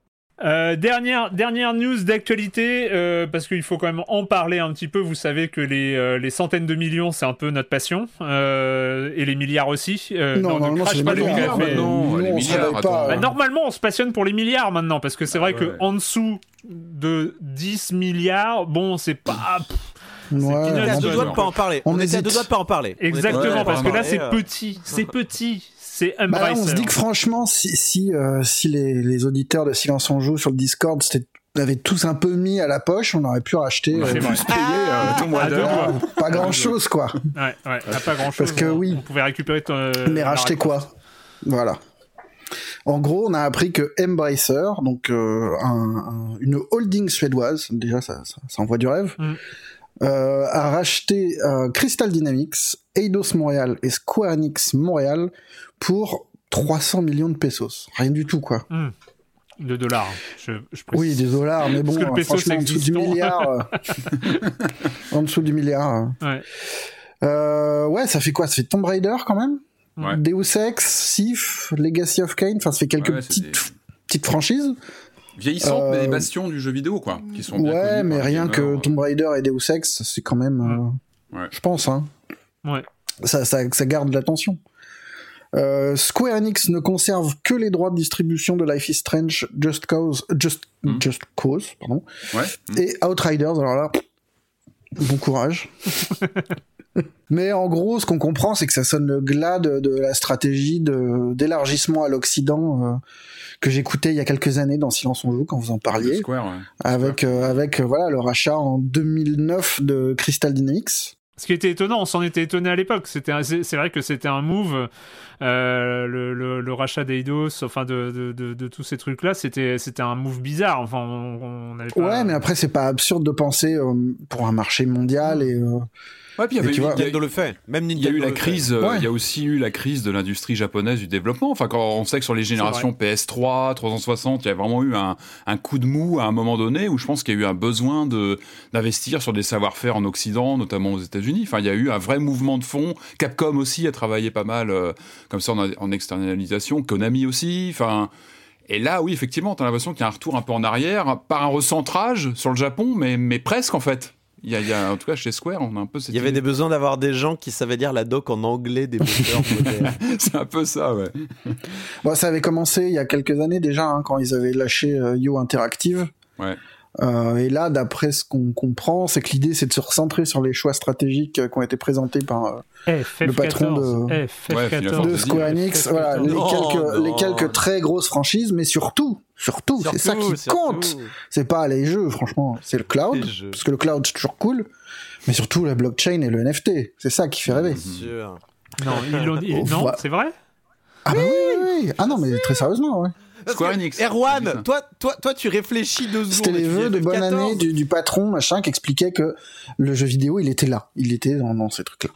A: Euh, dernière, dernière news d'actualité, euh, parce qu'il faut quand même en parler un petit peu. Vous savez que les, euh, les centaines de millions, c'est un peu notre passion, euh, et les milliards aussi. Euh,
C: Non,
A: ne crache pas le café.
D: les milliards.
A: Bah, normalement, on se passionne pour les milliards maintenant, parce que c'est vrai
D: ouais.
A: que en dessous de 10 milliards, bon, c'est pas. pff,
C: Ouais,
A: peanuts.
B: On était à
A: Ah,
B: deux
A: bon,
B: doigts de
A: non.
B: pas en parler.
C: On
B: On, était à
C: hésite.
B: deux doigts de pas en parler.
A: Exactement, parce que là,
B: parler,
A: c'est
B: euh,
A: petit, c'est petit, c'est
C: Bah, on se dit que franchement, si, si, euh, si les, les auditeurs de Silence on Joue sur le Discord avaient tous un peu mis à la poche, on aurait pu racheter
D: On
C: euh,
D: euh, ton mois
A: doigts.
C: pas grand chose, quoi.
A: Ouais, ouais, y a pas grand chose.
C: Parce que oui.
A: On pouvait récupérer ton.
C: Mais racheter quoi Voilà. En gros, on a appris que Embracer, donc euh, un- un- une holding suédoise, déjà ça, ça, ça envoie du rêve,
A: Mm.
C: euh, a racheté euh, Crystal Dynamics, Eidos Montréal et Square Enix Montréal pour 300 millions de pesos. Rien du tout, quoi.
A: Hmm. De dollars, hein. je, je précise.
C: Oui, des dollars, mais bon,
A: Parce que le
C: euh,
A: peso,
C: franchement, en
A: c'est
C: dessous du milliard. euh, (laughs) en dessous du milliard. euh.
A: Ouais.
C: Euh, ouais, ça fait quoi? Ça fait Tomb Raider quand même?
D: Ouais.
C: Deus Ex, Sif, Legacy of Kain, enfin ça fait quelques
D: Ouais,
C: petites,
D: des-
C: petites franchises.
D: Vieillissantes,
C: Euh,
D: mais des bastions du jeu vidéo, quoi. Qui sont bien
C: Ouais, mais rien que. Tomb Raider et Deus Ex, c'est quand même... euh,
D: Ouais.
C: Je pense, hein.
A: Ouais.
C: Ça, ça, ça garde l'attention. Euh, Square Enix ne conserve que les droits de distribution de Life is Strange, Just Cause, Just,
D: Hmm.
C: Just Cause, pardon,
D: Ouais. Mm.
C: et Outriders. Alors là, bon courage. (laughs) Mais en gros, ce qu'on comprend, c'est que ça sonne le glas de, de la stratégie d'élargissement à l'Occident euh, que j'écoutais il y a quelques années dans Silence on joue quand vous en parliez,
D: Square, ouais.
C: avec euh, avec euh, voilà le rachat en 2009 de Crystal Dynamics.
A: Ce qui était étonnant, on s'en était étonné à l'époque. C'était, c'est c'est vrai que c'était un move, euh, le, le, le rachat d'Eidos, enfin de, de, de, de tous ces trucs-là, c'était, c'était un move bizarre. Enfin, on, on avait pas.
C: Ouais, mais après c'est pas absurde de penser euh, pour un marché mondial et euh,
D: Ouais, puis il y avait
B: Nintendo le fait. Même
D: Il y a eu la crise, euh,
C: Ouais.
D: il y a aussi eu la crise de l'industrie japonaise du développement. Enfin, quand on sait que sur les générations PS3, 360, il y a vraiment eu un, un coup de mou à un moment donné où je pense qu'il y a eu un besoin de d'investir sur des savoir-faire en Occident, notamment aux États-Unis. Enfin, il y a eu un vrai mouvement de fond. Capcom aussi a travaillé pas mal euh, comme ça en, en externalisation. Konami aussi. Enfin. Et là, oui, effectivement, tu as l'impression qu'il y a un retour un peu en arrière, par un recentrage sur le Japon, mais, mais presque en fait. Il y, a, il y a- en tout cas, chez Square, on a un peu cette
B: Il y avait
D: idée.
B: des besoins d'avoir des gens qui savaient lire la doc en anglais des moteurs (laughs) modernes.
D: C'est un peu ça, ouais.
C: bon, ça avait commencé il y a quelques années déjà hein, quand ils avaient lâché euh, Yo Interactive.
D: Ouais.
C: Euh, et là, d'après ce qu'on comprend, c'est que l'idée c'est de se recentrer sur les choix stratégiques euh, qui ont été présentés par euh,
A: FF14,
C: le patron de-
D: Ouais, Final
A: FF14.
C: de
D: Fantasy,
C: Square. Enix, voilà, les quelques,
B: non.
C: les quelques très grosses franchises, mais surtout, surtout, c'est ça qui compte. C'est pas les jeux, franchement, c'est le cloud, parce que le cloud c'est toujours cool, mais surtout la blockchain et le NFT, c'est ça qui fait rêver.
B: Sûr.
A: Non, ils l'ont dit- (laughs) non, c'est vrai?
C: Ah bah oui, oui, oui. ah non mais très sérieusement, ouais.
D: Square Enix.
B: Erwan, toi, toi, toi, tu réfléchis deux secondes.
C: C'était les vœux de bonne
B: FF14.
C: année du, du patron, machin, qui expliquait que le jeu vidéo, il était là. Il était dans, dans ces trucs-là.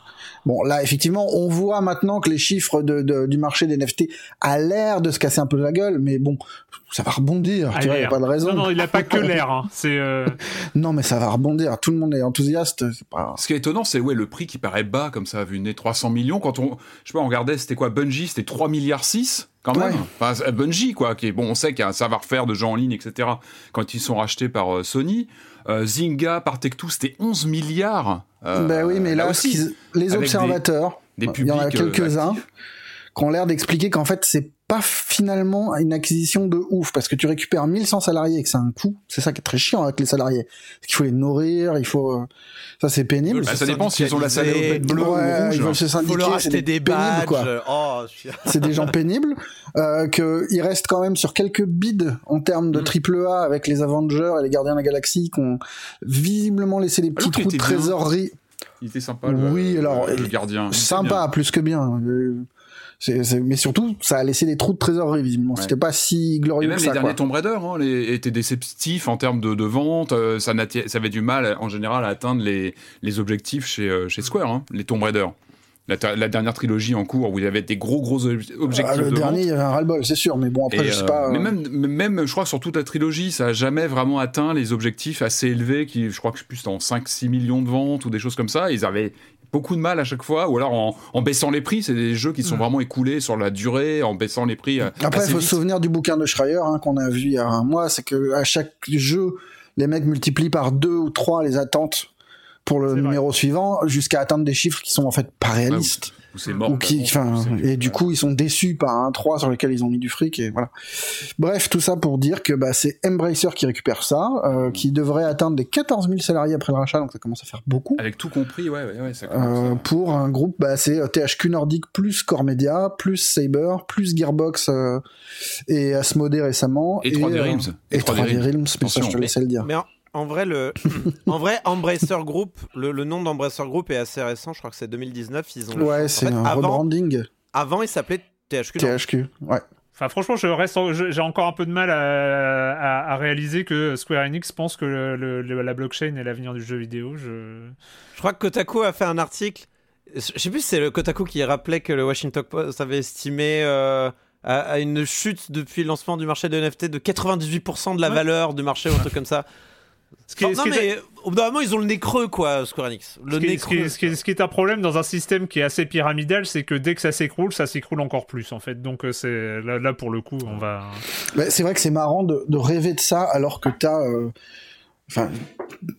C: Bon, là, effectivement, on voit maintenant que les chiffres de, de- du marché des NFT a l'air de se casser un peu la gueule, mais bon, ça va rebondir.
A: Ah,
C: tu vois, y a
A: l'air.
C: pas de raison.
A: Non, non, il a pas que l'air. hein. C'est. euh, (laughs)
C: Non, mais ça va rebondir. Tout le monde est enthousiaste. Pas...
D: Ce qui est étonnant, c'est ouais, le prix qui paraît bas comme ça, vu nez 300 millions. Quand on, je sais pas, on regardait, c'était quoi Bungie, c'était 3 milliards 6 quand même.
C: Ouais.
D: Enfin, Bungie, quoi, qui est bon, on sait qu'il y a un savoir-faire de gens en ligne, etc. Quand ils sont rachetés par euh, Sony, Euh, Zynga par Tech2, c'était 11 milliards. Euh,
C: ben oui, mais là,
D: aussi,
C: ce qu'ils- les observateurs,
D: des
C: il y en a
D: publics, euh,
C: quelques-uns, qui ont l'air d'expliquer qu'en fait, c'est pas finalement une acquisition de ouf, parce que tu récupères 1100 salariés et que c'est un coût. C'est ça qui est très chiant avec les salariés. Parce qu'il faut les nourrir, il faut... euh, Ça, c'est pénible.
D: Bah, ça dépend s'ils ont la salopette bleue
C: Ouais,
D: ou rouge.
C: ils veulent se
B: Il faut leur
C: c'est
B: acheter des badges.
C: quoi.
B: Oh, je
C: c'est des gens pénibles, euh, qu'ils restent quand même sur quelques bids en termes de
D: Mm.
C: triple A avec les Avengers et les Gardiens de la Galaxie qui ont visiblement laissé des petits
D: l'autre
C: trous de trésorerie.
D: Il était sympa, le,
C: Oui, alors,
D: le gardien.
C: Sympa, plus que bien. Mais surtout, ça a laissé des trous de trésorerie, visiblement.
D: Ouais.
C: C'était pas si
D: Et
C: glorieux
D: même
C: que
D: les
C: ça,
D: derniers
C: quoi.
D: Tomb Raider hein, les, étaient déceptifs en termes de, de vente. euh, ça, avait du mal, en général, à atteindre les, les objectifs chez, euh, chez Square, hein, les Tomb Raider. La, dernière trilogie en cours où il y avait des gros gros ob- objectifs.
C: Ah, le
D: de
C: dernier,
D: vente.
C: il y avait un ras-le-bol, c'est sûr, mais bon, après,
D: Et,
C: je sais
D: euh,
C: pas.
D: mais
C: euh,
D: même, même, je crois que sur toute la trilogie, ça a jamais vraiment atteint les objectifs assez élevés, qui, je crois que plus, en 5-6 millions de ventes ou des choses comme ça. Ils avaient beaucoup de mal à chaque fois, ou alors en, en baissant les prix. C'est des jeux qui sont vraiment écoulés sur la durée, en baissant les prix. euh,
C: Après, il faut se souvenir du bouquin de Schreier hein, qu'on a vu il y a un mois, c'est que à chaque jeu, les mecs multiplient par deux ou trois les attentes pour le
A: vrai.
C: numéro suivant, jusqu'à atteindre des chiffres qui sont en fait pas réalistes.
D: Ou c'est mort.
C: ou qui, enfin, et du coup, ils sont déçus par un 3 sur lequel ils ont mis du fric, et voilà. Bref, tout ça pour dire que bah, c'est Embracer qui récupère ça, euh, qui devrait atteindre les 14 000 salariés après le rachat, donc ça commence à faire beaucoup.
D: Avec tout compris, ouais, ouais, ouais. Ça commence
C: Euh,
D: à-
C: pour un groupe, bah, c'est euh, THQ Nordic plus Core Media, plus Saber, plus Gearbox euh, et Asmodee récemment.
D: Et 3D
C: euh,
D: Realms.
C: Et 3D Realms, mais ça je te laissais le dire.
B: Mais en, en vrai, le, (coughs) en vrai, Embracer Group, le, le nom d'Embracer Group est assez récent. Je crois que c'est 2019. Ils ont.
C: Ouais, c'est un
B: avant,
C: rebranding
B: avant, il s'appelait THQ.
C: THQ. Ouais.
A: Enfin, franchement, je reste, j'ai encore un peu de mal à, à- à réaliser que Square Enix pense que le- le- le- la blockchain est l'avenir du jeu vidéo. Je...
B: Je crois que Kotaku a fait un article. Je sais plus si c'est le Kotaku qui rappelait que le Washington Post avait estimé euh, à, à une chute depuis le lancement du marché de NFT de 98% de la
A: Ouais.
B: valeur du marché ou un truc comme ça. (laughs)
A: Ce qui
B: non
A: est-
B: mais au bout d'un moment ils ont le nez creux quoi Square Enix. Le
A: ce qui est-
B: nez
A: ce qui est-
B: creux.
A: ce qui est- ce qui est un problème dans un système qui est assez pyramidal, c'est que dès que ça s'écroule, ça s'écroule encore plus en fait. Donc euh, c'est là, là, pour le coup, on va.
C: Bah, c'est vrai que c'est marrant de, de rêver de ça alors que t'as. euh, Enfin,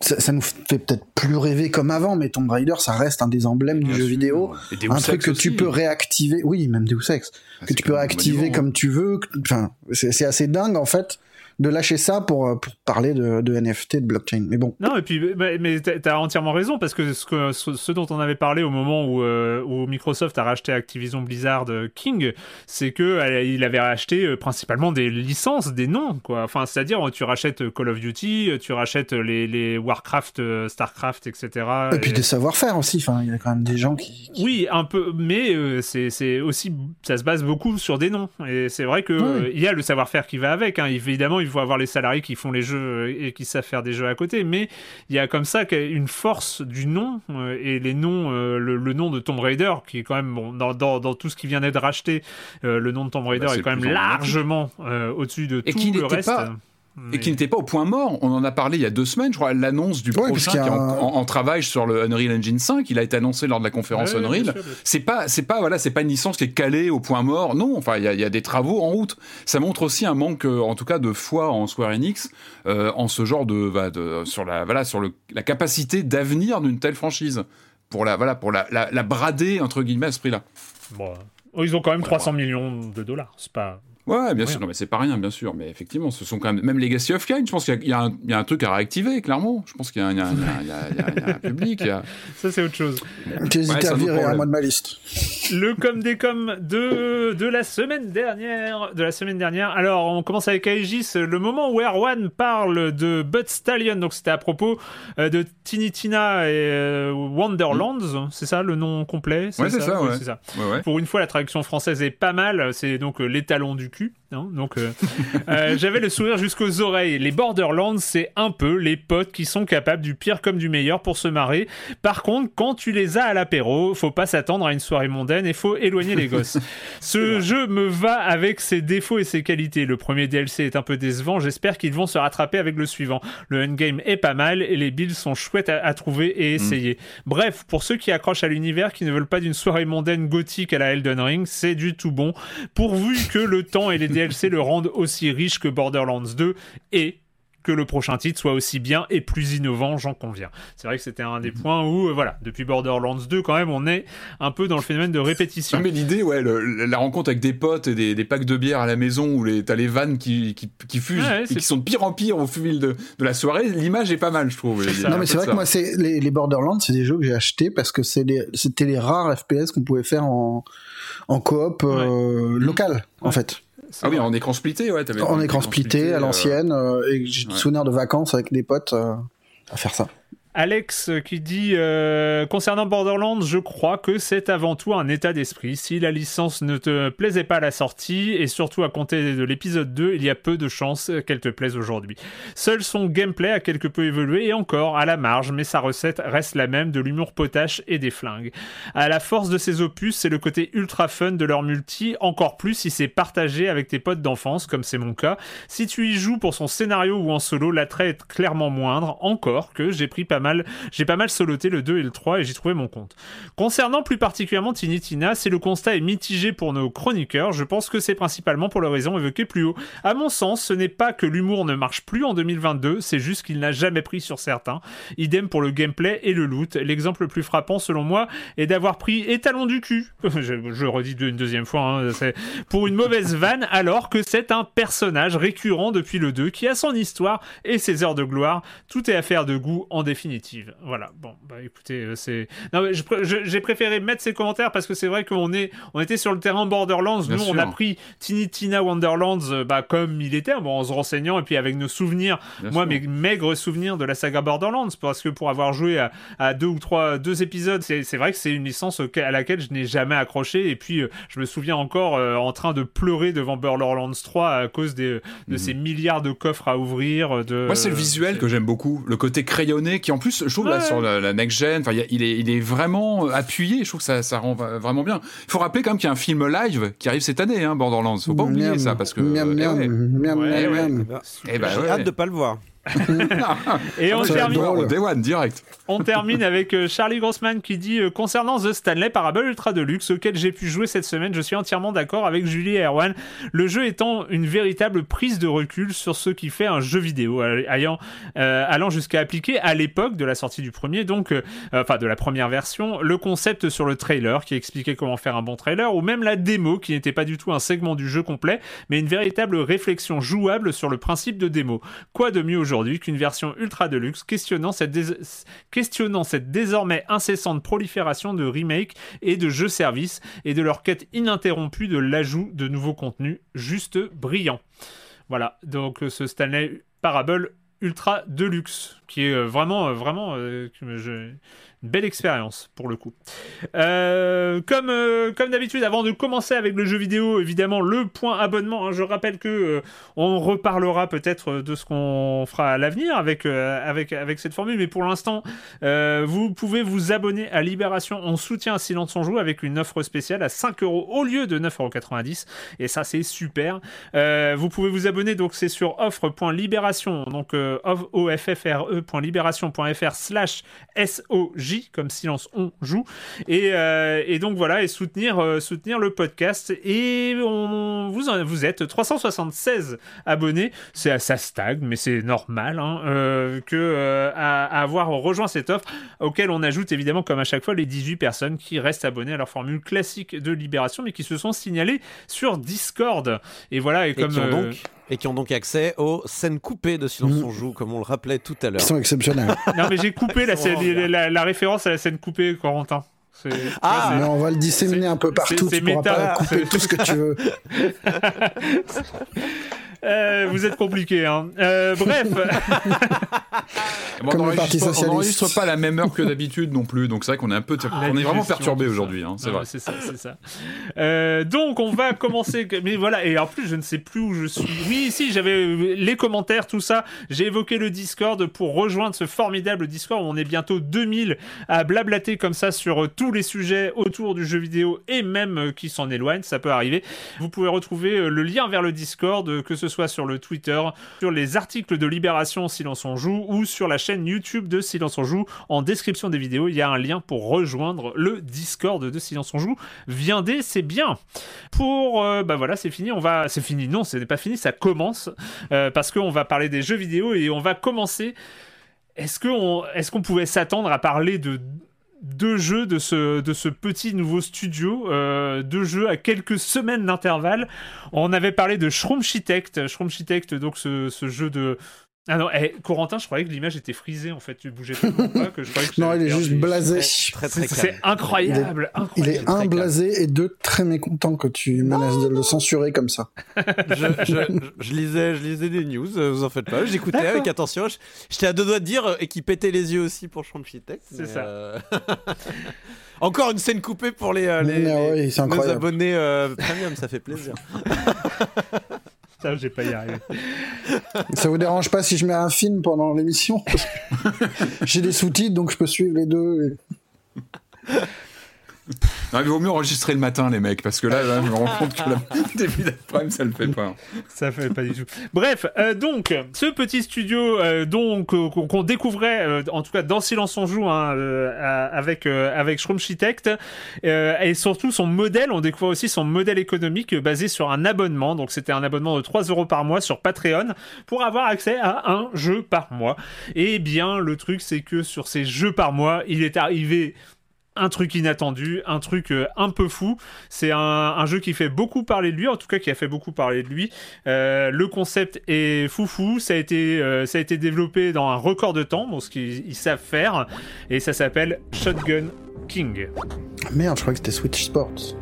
C: ça, ça nous fait peut-être plus rêver comme avant, mais Tomb Raider, ça reste un des emblèmes du jeu vidéo.
D: Et
C: un truc que tu peux réactiver. Oui, même Deus Ex.
D: Ah,
C: que tu peux réactiver
D: monument,
C: comme tu veux. Enfin, c'est c'est assez dingue en fait de lâcher ça pour, euh, pour parler de, de NFT, de blockchain. Mais bon.
A: Non, et puis, mais, mais t'as entièrement raison, parce que ce, que ce, dont on avait parlé au moment où, euh, où Microsoft a racheté Activision Blizzard euh, King, c'est que euh, il avait racheté principalement des licences, des noms, quoi. Enfin, c'est-à-dire, tu rachètes Call of Duty, tu rachètes les, les Warcraft, Starcraft, etc.
C: Et puis des savoir-faire aussi. Enfin, il y a quand même des gens qui. qui-
A: Oui, un peu, mais euh, c'est aussi, ça se base beaucoup sur des noms. Et c'est vrai que euh, il y a le savoir-faire qui va avec. hein. Évidemment, il faut avoir les salariés qui font les jeux euh, et qui savent faire des jeux à côté. Mais il y a comme ça une force du nom euh, et les noms, euh, le, le nom de Tomb Raider, qui est quand même bon, dans, dans, dans tout ce qui vient d'être racheté, euh, le nom de Tomb Raider
D: Bah,
A: est quand même largement euh, au-dessus de
D: Et
A: tout
D: qui
A: le reste.
D: pas-
A: Mais-
D: Et qui n'était pas au point mort. On en a parlé il y a deux semaines, je crois, l'annonce du
C: Ouais,
D: prochain
C: a
D: qui est en,
C: un-
D: en- en travail sur le Unreal Engine 5. Il a été annoncé lors de la conférence
A: Ouais,
D: Unreal. C'est pas, c'est pas, voilà, c'est pas une licence qui est calée au point mort. Non, enfin, il y, a- y a des travaux en route. Ça montre aussi un manque, euh, en tout cas, de foi en Square Enix, euh, en ce genre de, bah, de- sur la, voilà, sur le, la capacité d'avenir d'une telle franchise. Pour la, voilà, pour la, la, la brader entre guillemets à ce prix-là.
A: Bon, oh, ils ont quand même
D: Ouais,
A: 300 millions de dollars. C'est pas.
D: Ouais, bien
A: Ouais.
D: sûr, non, mais c'est pas rien, bien sûr. Mais effectivement, ce sont quand même. Même Legacy of Kain, je pense qu'il y a- y, un- il y a un truc à réactiver, clairement. Je pense qu'il y a un, y a public. a- (laughs)
A: Ça, c'est autre chose.
C: Hésité
D: Ouais,
C: à virer un
D: problème.
C: mois de ma liste.
A: Le com des com de, de la semaine dernière. De la semaine dernière. Alors, on commence avec Aegis. Le moment où Erwan parle de Bud Stallion. Donc, c'était à propos euh, de Tiny Tina et euh, Wonderlands. C'est ça le nom complet?
D: Ouais, c'est ça, ouais.
A: ça.
D: Ouais, ouais.
A: Pour une fois, la traduction française est pas mal. C'est donc euh, l'étalon du cul. hein. donc, euh, (laughs) euh, j'avais le sourire jusqu'aux oreilles. Les Borderlands, c'est un peu les potes qui sont capables du pire comme du meilleur pour se marrer. Par contre, quand tu les as à l'apéro, faut pas s'attendre à une soirée mondaine et faut éloigner les gosses. (laughs) Ce jeu me va avec ses défauts et ses qualités. Le premier DLC est un peu décevant. J'espère qu'ils vont se rattraper avec le suivant. Le endgame est pas mal et les builds sont chouettes à, à trouver et essayer. Bref, pour ceux qui accrochent à l'univers, qui ne veulent pas d'une soirée mondaine gothique à la Elden Ring, c'est du tout bon. Pourvu que le temps et les DLC le rendent aussi riche que Borderlands 2 et que le prochain titre soit aussi bien et plus innovant, j'en conviens. C'est vrai que c'était un des points où, euh, voilà, depuis Borderlands 2, quand même, on est un peu dans le phénomène de répétition.
D: Non, mais l'idée, ouais, le- la rencontre avec des potes et des, des packs de bière à la maison où les, t'as les vannes qui, qui, qui fusent
A: Ouais,
D: et qui sont de pire en pire au fil de, de la soirée, l'image est pas mal, je trouve.
A: Ça.
C: Non, mais c'est vrai
D: ça.
C: que moi, c'est les, les Borderlands, c'est des jeux que j'ai achetés parce que c'est les- c'était les rares FPS qu'on pouvait faire en, en coop euh, local, en fait.
D: Ah oui, en écran splitté, ouais. t'avais
C: En écran splitté, à
D: euh,
C: l'ancienne, euh, et j'ai des souvenirs de vacances avec des potes euh, à faire ça.
A: Alex qui dit euh, concernant Borderlands, je crois que c'est avant tout un état d'esprit. Si la licence ne te plaisait pas à la sortie, et surtout à compter de l'épisode 2, il y a peu de chances qu'elle te plaise aujourd'hui. Seul son gameplay a quelque peu évolué et encore à la marge, mais sa recette reste la même de l'humour potache et des flingues. À la force de ces opus, c'est le côté ultra fun de leur multi, encore plus si c'est partagé avec tes potes d'enfance, comme c'est mon cas. Si tu y joues pour son scénario ou en solo, l'attrait est clairement moindre, encore que j'ai pris pas mal j'ai pas mal soloté le 2 et le 3 et j'ai trouvé mon compte. Concernant plus particulièrement Tiny Tina, si le constat est mitigé pour nos chroniqueurs, je pense que c'est principalement pour la raison évoquée plus haut. À mon sens, ce n'est pas que l'humour ne marche plus en 2022, c'est juste qu'il n'a jamais pris sur certains. Idem pour le gameplay et le loot. L'exemple le plus frappant selon moi est d'avoir pris étalon du cul. (laughs) je, redis une deuxième fois, hein, pour une mauvaise (laughs) vanne alors que c'est un personnage récurrent depuis le 2 qui a son histoire et ses heures de gloire. Tout est affaire de goût en définitive. Voilà. Bon, bah écoutez, euh, c'est. Non, mais j'ai préféré mettre ces commentaires parce que c'est vrai qu'on est, on était sur le terrain Borderlands. Nous, on a pris Tiny Tina Wonderlands, euh, bah comme il était, bon, en se renseignant et puis avec nos souvenirs. moi, mes maigres souvenirs de la saga Borderlands, parce que pour avoir joué à, deux ou trois, deux épisodes, c'est vrai que c'est une licence à laquelle je n'ai jamais accroché. Et puis, euh, je me souviens encore en train de pleurer devant Borderlands 3 à cause des, de mhm. ces milliards de coffres à ouvrir. De...
D: Moi, c'est le visuel que j'aime beaucoup, le côté crayonné qui en plus plus, je trouve, là, sur la, next gen, il est, il est vraiment appuyé. Je trouve que ça, ça rend vraiment bien. Il faut rappeler quand même qu'il y a un film live qui arrive cette année, hein, Borderlands. Faut pas oublier ça, parce que.
C: Miam, miam,
D: eh
C: miam, miam,
B: eh ben, J'ai hâte de pas le voir. (laughs)
A: et on termine,
D: Day One, direct.
A: on termine avec euh, Charlie Grossman qui dit euh, concernant The Stanley Parable Ultra Deluxe auquel j'ai pu jouer cette semaine, je suis entièrement d'accord avec Julie et Erwan. Le jeu étant une véritable prise de recul sur ce qui fait un jeu vidéo, euh, allant jusqu'à appliquer à l'époque de la sortie du premier, donc enfin de la première version, le concept sur le trailer qui expliquait comment faire un bon trailer, ou même la démo qui n'était pas du tout un segment du jeu complet, mais une véritable réflexion jouable sur le principe de démo. Quoi de mieux aujourd'hui aujourd'hui qu'une version ultra deluxe questionnant cette, questionnant cette désormais incessante prolifération de remakes et de jeux-services et de leur quête ininterrompue de l'ajout de nouveaux contenus juste brillants. Voilà, donc euh, ce Stanley Parable Ultra Deluxe, qui est euh, vraiment, euh, vraiment, belle expérience pour le coup. Euh, comme euh, comme d'habitude, avant de commencer avec le jeu vidéo, évidemment le point abonnement. Hein, je rappelle que euh, on reparlera peut-être de ce qu'on fera à l'avenir avec avec avec cette formule, mais pour l'instant, vous pouvez vous abonner à Libération en soutien à Silence on joue avec une offre spéciale à 5 euros au lieu de 9,90 euros et ça c'est super. vous pouvez vous abonner donc c'est sur offre.libération donc offre.libération.fr slash SOJ comme silence on joue. Et, euh, et donc voilà et soutenir euh, soutenir le podcast. Et on, vous vous êtes 376 abonnés. C'est ça stagne mais c'est normal hein, euh, que à, avoir rejoint cette offre auquel on ajoute évidemment comme à chaque fois les 18 personnes qui restent abonnées à leur formule classique de libération mais qui se sont signalées sur Discord. Et voilà et, comme
B: donc et qui ont donc accès aux scènes coupées de Silence on joue, comme on le rappelait tout à l'heure.
C: Qui sont exceptionnelles. (laughs)
A: non, mais j'ai coupé la, la, référence à la scène coupée, Corentin.
C: Ah, mais on va le disséminer un peu partout. Tu pourras pas couper tout ce que tu veux. (laughs)
A: Euh, vous êtes compliqué, hein. Euh, bref. (laughs)
D: on n'enregistre pas la même heure que d'habitude non plus, donc c'est vrai qu'on est un peu, on est vraiment perturbé aujourd'hui, hein, c'est vrai.
A: C'est ça, c'est ça. Euh, donc on va commencer, mais voilà, et en plus je ne sais plus où je suis. Oui, si j'avais les commentaires, tout ça. J'ai évoqué le Discord pour rejoindre ce formidable Discord. Où on est bientôt 2000 à blablater comme ça sur tous les sujets autour du jeu vidéo et même qui s'en éloignent, ça peut arriver. Vous pouvez retrouver le lien vers le Discord, que ce soit soit sur le Twitter, sur les articles de Libération Silence on joue ou sur la chaîne YouTube de Silence on joue. En description des vidéos, il y a un lien pour rejoindre le Discord de Silence on joue. Viendez, c'est bien. Pour euh, bah voilà, c'est fini. On va, c'est fini. Non, ce n'est pas fini. Ça commence euh, parce qu'on va parler des jeux vidéo et on va commencer. Est-ce qu'on est qu'on pouvait s'attendre à parler de deux jeux de ce, de ce petit nouveau studio, euh, deux jeux à quelques semaines d'intervalle. On avait parlé de Shroom Architect, donc ce, ce, jeu de Ah non, eh, Corentin, je croyais que l'image était frisée en fait. Tu bougeais tellement pas que je croyais que (laughs)
C: Non, il est juste blasé.
A: C'est incroyable, incroyable.
C: Il est un blasé et deux très mécontent que tu menaces de le censurer comme ça. (laughs)
B: je, je- je lisais, je lisais des news, euh, vous en faites pas. J'écoutais avec attention. J'étais à deux doigts de dire euh, et qui pétait les yeux aussi pour Shang-Chi Tech.
A: C'est ça.
B: euh, (laughs) Encore une scène coupée pour les, euh, les,
C: Mais
B: les-
C: ouais, c'est
B: nos
C: incroyable.
B: abonnés euh, premium, ça fait plaisir.
A: Ça, j'ai pas y arrivé.
C: Ça vous dérange pas si je mets un film pendant l'émission? Parce (laughs) que J'ai des sous-titres donc je peux suivre les deux. et-
D: Non, il vaut mieux enregistrer le matin, les mecs, parce que là, je me rends compte que le (laughs) début d'après-midi, ça le fait pas.
A: Ça fait pas du tout. Bref, euh, donc, ce petit studio euh, donc euh, qu'on découvrait, en tout cas dans Silence on joue, hein, avec avec et surtout son modèle, on découvre aussi son modèle économique basé sur un abonnement. Donc c'était un abonnement de 3 euros par mois sur Patreon pour avoir accès à un jeu par mois. Et bien, le truc c'est que sur ces jeux par mois, il est arrivé un truc inattendu, un truc euh, un peu fou. C'est un, jeu qui fait beaucoup parler de lui, en tout cas qui a fait beaucoup parler de lui. Euh, le concept est foufou, ça a été euh, ça a été développé dans un record de temps, bon, ce qu'ils ils savent faire, et ça s'appelle Shotgun King.
C: Merde, je crois que c'était Switch Sports.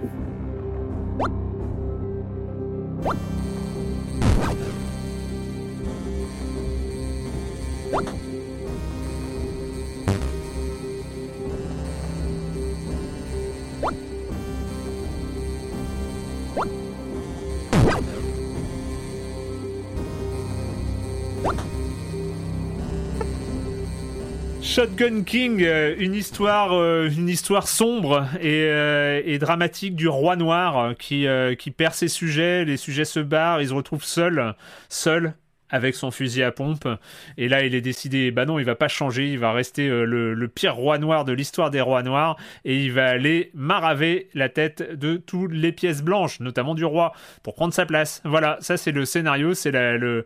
A: Shotgun King, euh, une histoire, euh, une histoire sombre et, euh, et dramatique du roi noir qui, perd ses sujets, les sujets se barrent, il se retrouve seul, seul avec son fusil à pompe. Et là, il est décidé, bah non, il va pas changer, il va rester le, le pire roi noir de l'histoire des rois noirs et il va aller maraver la tête de toutes les pièces blanches, notamment du roi, pour prendre sa place. Voilà, ça c'est le scénario, c'est le,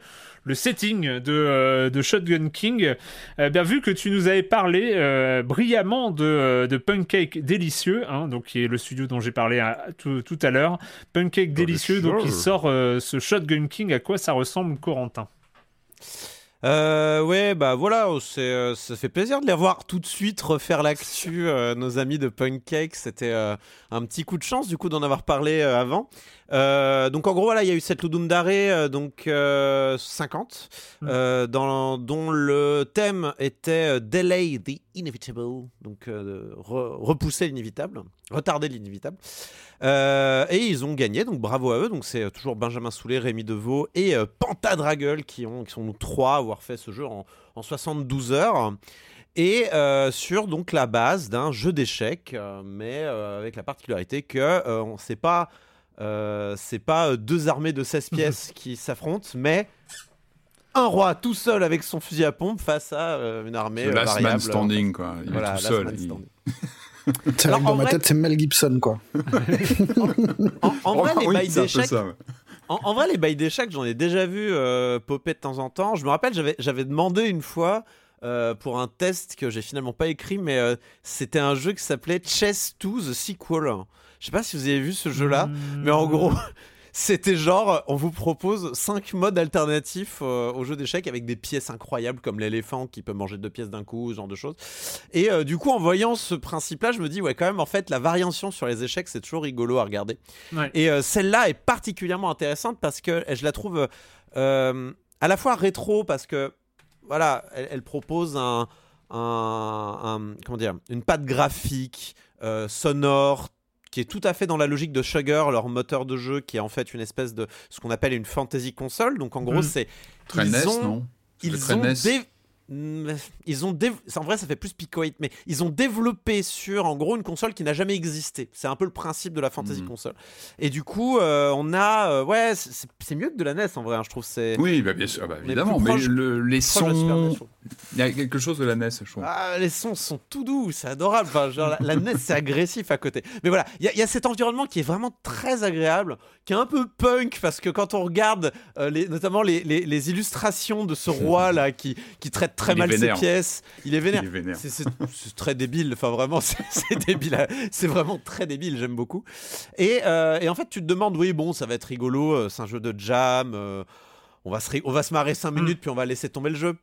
A: le setting de, euh, de Shotgun King. Euh, bien vu que tu nous avais parlé euh, brillamment de, euh, de Pancake Délicieux, hein, donc qui est le studio dont j'ai parlé à- tout, tout à l'heure. Pancake Délicieux, donc il sort ce Shotgun King. À quoi ça ressemble, Corentin?
B: Euh, ouais, bah voilà, oh, euh, ça fait plaisir de les voir tout de suite refaire l'actu. euh, nos amis de Pancake, c'était euh, un petit coup de chance du coup d'en avoir parlé avant. Euh, donc en gros, voilà, il y a eu cette Ludum Dare, euh, donc euh, 50, euh, dans, dont le thème était Delay the Inevitable, donc re- repousser l'inévitable, retarder l'inévitable. Et ils ont gagné, donc bravo à eux. Donc c'est toujours Benjamin Soulet, Rémi Deveau et Pantadraggle qui, ont, qui sont nous trois à avoir fait ce jeu en, en 72 heures. Et euh, sur donc la base d'un jeu d'échecs, euh, mais euh, avec la particularité que on sait pas, euh, c'est pas euh, deux armées de 16 (laughs) pièces qui s'affrontent, mais un roi tout seul avec son fusil à pompe face à euh, une armée euh,
D: last man standing, quoi. Il
B: Voilà,
D: est tout seul. il- (laughs)
B: Alors,
C: dans ma
B: vrai-
C: tête, c'est Mel Gibson, quoi. (laughs)
B: En, en vrai,
D: Oh,
B: les
D: oui,
B: bails d'échecs. En, en vrai, les bails d'échecs, j'en ai déjà vu euh, popper de temps en temps. Je me rappelle, j'avais, demandé une fois euh, pour un test que j'ai finalement pas écrit, mais euh, c'était un jeu qui s'appelait Chess 2 The Sequel. Je sais pas si vous avez vu ce jeu-là, mais en gros, (laughs) c'était genre, on vous propose 5 modes alternatifs euh, au jeu d'échecs avec des pièces incroyables comme l'éléphant qui peut manger deux pièces d'un coup, ce genre de choses. Et euh, du coup, en voyant ce principe-là, je me dis, ouais, quand même, en fait, la variation sur les échecs, c'est toujours rigolo à regarder.
A: Ouais.
B: Et euh, celle-là est particulièrement intéressante parce que je la trouve à la fois rétro parce que voilà, elle, elle propose un, un- un- comment dire, une patte graphique, sonore qui est tout à fait dans la logique de Sugar, leur moteur de jeu, qui est en fait une espèce de ce qu'on appelle une fantasy console. Donc en gros,
A: Mhm.
B: c'est
D: Très
B: ils
D: NES,
B: ont-
D: non?
B: Ils ont dé- ils ont dév- en vrai ça fait plus picoïde mais ils ont développé sur en gros une console qui n'a jamais existé c'est un peu le principe de la fantasy
D: Mhm.
B: console et du coup euh, on a euh, ouais c'est- mieux que de la NES en vrai hein, je trouve c'est
D: Oui, bah, bien sûr, bah, évidemment. Mais
B: proche-
D: le- les
B: NES,
D: sons.
B: trouve.
D: Il y a quelque chose de la NES, je trouve.
B: Ah, les sons sont tout doux, c'est adorable. Enfin, genre, la, la NES, c'est agressif à côté. Mais voilà, il y, a- il y a cet environnement qui est vraiment très agréable, qui est un peu punk, parce que quand on regarde euh, les, notamment les, les- les illustrations de ce (laughs) roi là qui, qui traite très
D: Il
B: mal
D: vénère.
B: ses pièces, il est vénère. C'est- très débile, enfin vraiment, (laughs) c'est débile. C'est vraiment très débile, j'aime beaucoup. Et, euh, et en fait, tu te demandes, oui, bon, ça va être rigolo, euh, c'est un jeu de jam. euh, on va se, ri- on va se marrer 5
A: Mm.
B: minutes, puis on va laisser tomber le jeu.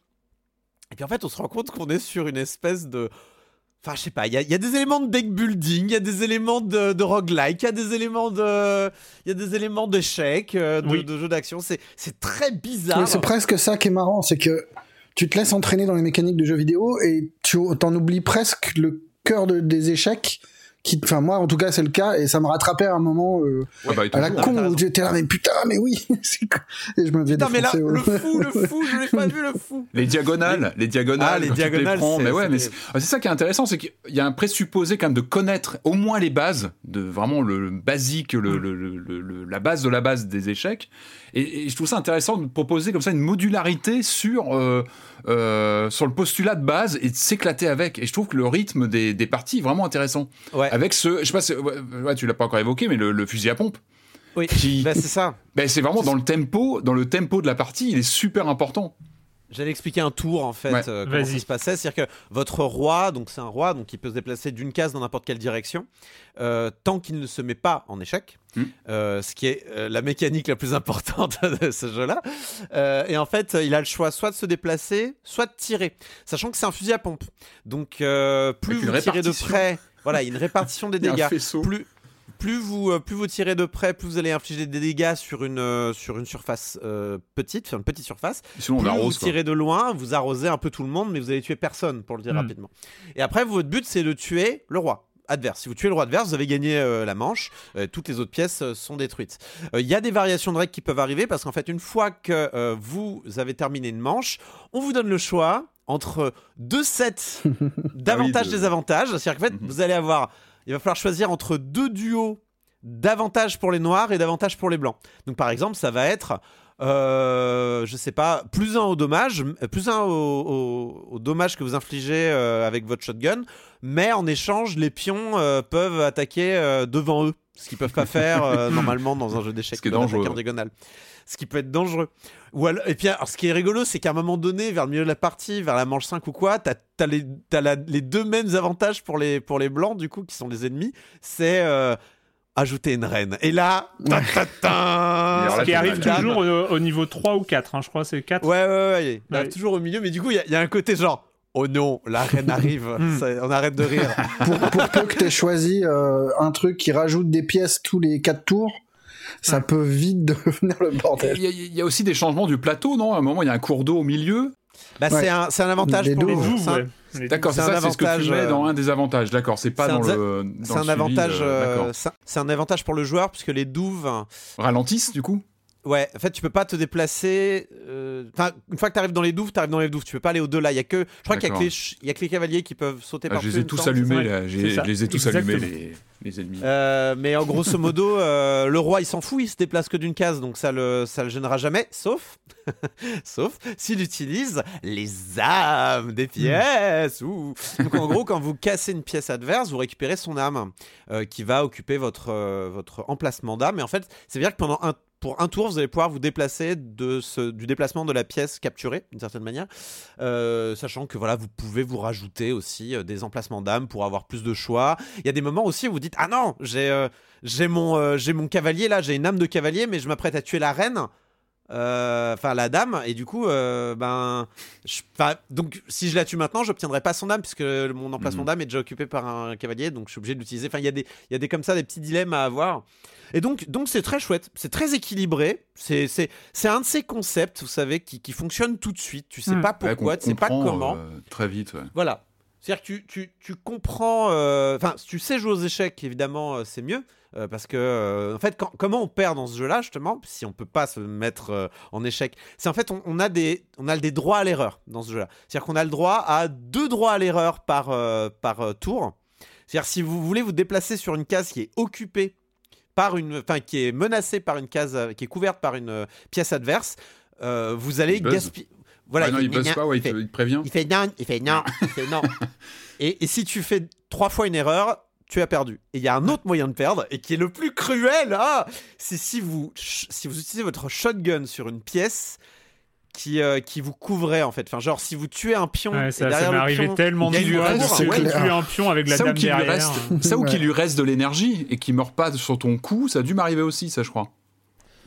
B: Et puis en fait, on se rend compte qu'on est sur une espèce de. Enfin, je sais pas, il y, a- il y a des éléments de deck building, il y a des éléments de, de roguelike, il y a des éléments de. Il y a des éléments d'échecs, de,
A: Oui.
B: de jeux d'action. C'est c'est très bizarre.
C: C'est presque ça qui est marrant, c'est que tu te laisses entraîner dans les mécaniques de jeux vidéo et tu t'en oublies presque le cœur de- des échecs. Qui, enfin moi en tout cas c'est le cas et ça me rattrapait à un moment euh,
D: Ah bah,
C: à la con où j'étais là mais putain mais oui (laughs) et je me faisais
B: Putain, mais là,
C: au-
B: le fou, le fou, je l'ai pas vu, le fou. (laughs)
D: Les diagonales, les diagonales,
B: Ah, les diagonales,
D: prends,
B: c'est-
D: mais ouais,
B: c'est
D: mais
B: terrible.
D: c'est ah, c'est ça qui est intéressant, c'est qu'il y a un présupposé quand même de connaître au moins les bases, de vraiment le, le basique, le, le- le- le- le- la base de la base des échecs. Et, et je trouve ça intéressant de proposer comme ça une modularité sur euh, euh, sur le postulat de base et de s'éclater avec. Et je trouve que le rythme des, des parties est vraiment intéressant.
B: Ouais,
D: Avec ce, je sais pas, ouais, tu l'as pas encore évoqué, mais le, le fusil à pompe.
B: oui.
D: Qui,
B: Bah, c'est ça.
D: ben, c'est vraiment dans le tempo, dans le tempo de la partie, il est super important.
B: J'allais expliquer un tour en fait,
D: Ouais.
B: euh, comment ça se passait. C'est-à-dire que votre roi, donc c'est un roi, donc il peut se déplacer d'une case dans n'importe quelle direction, euh, tant qu'il ne se met pas en échec,
D: Mm.
B: euh, ce qui est la mécanique la plus importante (laughs) de ce jeu-là. Et en fait, il a le choix soit de se déplacer, soit de tirer, sachant que c'est un fusil à pompe. Donc plus vous tirez de près, voilà, il y a une (laughs) répartition des dégâts. Plus plus vous, euh, plus vous tirez de près, plus vous allez infliger des dégâts sur une, euh, sur une surface euh, petite, sur une petite surface
D: Sinon, on
B: plus
D: arrose.
B: vous
D: quoi.
B: tirez de loin, vous arrosez un peu tout le monde, mais vous allez tuer personne, pour le dire
A: Mm.
B: rapidement. Et après, votre but, c'est de tuer le roi adverse. Si vous tuez le roi adverse, vous avez gagné euh, la manche. Euh, toutes les autres pièces euh, sont détruites. Il y a des variations de règles qui peuvent arriver parce qu'en fait, une fois que vous avez terminé une manche, on vous donne le choix entre deux sets (laughs) d'avantages
D: Ah.
B: C'est-à-dire qu'en fait,
D: Mhm.
B: vous allez avoir, il va falloir choisir entre deux duos d'avantages pour les noirs et d'avantages pour les blancs. Donc par exemple, ça va être euh, je sais pas, plus un au dommage, euh, plus un au, au- au dommage que vous infligez euh, avec votre shotgun, mais en échange, les pions euh, peuvent attaquer devant eux, ce qu'ils peuvent pas faire (laughs) normalement dans un jeu d'échecs. En diagonale. Ce qui peut être dangereux. Ou alors- et puis, alors, ce qui est rigolo, c'est qu'à un moment donné, vers le milieu de la partie, vers la manche 5 ou quoi, t'as as les, t'as la- les deux mêmes avantages pour les, pour les blancs, du coup, qui sont les ennemis. C'est euh, ajouter une reine. Et là, ta, ta, ta,
D: alors là,
A: Ce qui arrive toujours au, au niveau 3 ou 4, hein, je crois, c'est 4.
B: Ouais, ouais, ouais. Il
A: Ouais.
B: toujours au milieu, mais du coup, il y a- il y, a un côté genre. Oh non, la reine arrive. (laughs)
A: Mm.
B: Ça- on arrête de rire.
C: pour, pour peu que t'aies choisi euh, un truc qui rajoute des pièces tous les quatre tours, ça peut vite (laughs) devenir le bordel.
D: Il y, y a aussi des changements du plateau, non? À un moment, il y a un cours d'eau au milieu.
B: Bah,
C: Ouais.
B: c'est un, c'est un avantage
C: Les
B: pour les
C: douves,
B: un-
A: ouais.
D: D'accord,
B: C'est
D: ça, c'est ce que tu mets dans un des avantages. D'accord, c'est pas dans le.
B: C'est un avantage.
D: euh,
B: euh, c'est un avantage pour le joueur puisque les douves.
D: Ralentissent, du coup?
B: Ouais, en fait, tu peux pas te déplacer. euh, Enfin, une fois que tu arrives dans les douves, tu arrives dans les douves. Tu peux pas aller au-delà. Il y a que, je crois qu'il y a que les, ch- y a que les cavaliers qui peuvent sauter
D: Ah,
B: par
D: Je les ai tous allumés, là. J'ai- Je les ai tous allumés, les, les ennemis.
B: Euh, mais en grosso modo, euh, le roi il s'en fout, il se déplace que d'une case, donc ça le ça le gênera jamais, sauf (laughs) sauf s'il utilise les âmes des pièces. ouh. Donc en gros, quand vous cassez une pièce adverse, vous récupérez son âme euh, qui va occuper votre euh, votre emplacement d'âme. Et en fait, ça veut dire que pendant un pour un tour, vous allez pouvoir vous déplacer de ce, du déplacement de la pièce capturée, d'une certaine manière, euh, sachant que voilà, vous pouvez vous rajouter aussi euh, des emplacements d'âme pour avoir plus de choix. Il y a des moments aussi où vous dites ah non, j'ai euh, mon j'ai mon cavalier là, j'ai une âme de cavalier, mais je m'apprête à tuer la reine. Euh, Enfin, la dame, et du coup, euh, ben, je- donc si je la tue maintenant, j'obtiendrai pas son âme puisque mon emplacement
D: Mhm.
B: d'âme est déjà occupé par un cavalier, donc je suis obligé de l'utiliser. Enfin, il y a des, il y a des comme ça, des petits dilemmes à avoir. Et donc, donc c'est très chouette, c'est très équilibré. C'est, c'est, c'est un de ces concepts, vous savez, qui, qui fonctionne tout de suite. Tu sais
A: Mhm.
B: pas
D: Ouais,
B: pourquoi,
D: qu'on
B: tu sais pas comment.
D: euh, très vite, ouais.
B: Voilà. C'est-à-dire que tu, tu, tu comprends. euh, Enfin, si tu sais jouer aux échecs, évidemment, euh, c'est mieux. euh, parce que, en fait, quand- comment on perd dans ce jeu-là, justement, si on peut pas se mettre en échec? C'est en fait, on, on a des, on a des droits à l'erreur dans ce jeu-là. C'est-à-dire qu'on a le droit à deux droits à l'erreur par, par tour. C'est-à-dire, si vous voulez vous déplacer sur une case qui est occupée par une. Enfin, qui est menacée par une case. qui est couverte par une pièce adverse, vous allez gaspiller. Voilà,
D: Ah non, il
B: fait
D: buzz pas, ouais, il
B: fait-
D: te, il te prévient.
B: il fait non, il fait non, (laughs) il fait non. Et, et si tu fais trois fois une erreur, tu as perdu. Et il y a un autre moyen de perdre, et qui est le plus cruel, ah, c'est si vous, si vous utilisez votre shotgun sur une pièce qui, euh, qui vous couvrait, en fait. Enfin, genre, si vous tuez un pion,
A: Ouais, ça, ça m'est arrivé
B: pion,
A: tellement de fois de tuer un pion avec la
D: Ça ou
A: dame
D: qu'il lui
A: derrière.
D: reste, ça ou
C: Ouais.
D: qu'il lui reste de l'énergie et qu'il meurt pas sur ton coup, ça a dû m'arriver aussi, ça, je crois.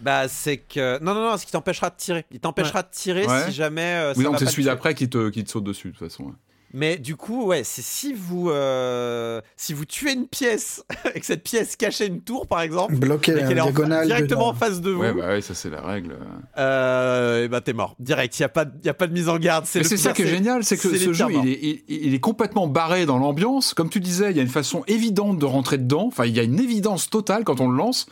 B: Bah, c'est que. Non, non, non, ce qui t'empêchera de tirer. Il t'empêchera de tirer
D: Ouais.
B: si jamais. euh, ça
D: Oui,
B: va
D: donc c'est celui d'après qui te, qui te saute dessus, de toute façon.
B: Mais du coup, ouais, c'est si vous. euh, Si vous tuez une pièce (laughs) et que cette pièce cachait une tour, par exemple.
C: Bloqué
B: mais
C: la
B: qu'elle est en-
C: diagonale.
B: directement en face de vous,
D: Ouais, bah ouais, ça c'est la règle.
B: euh, et bah t'es mort. Direct, il n'y a, pas de- y a pas de mise en garde.
D: C'est ça qui est génial, c'est que ce jeu, il est, il, il est complètement barré dans l'ambiance. Comme tu disais, il y a une façon évidente de rentrer dedans. Enfin, il y a une évidence totale quand on le lance.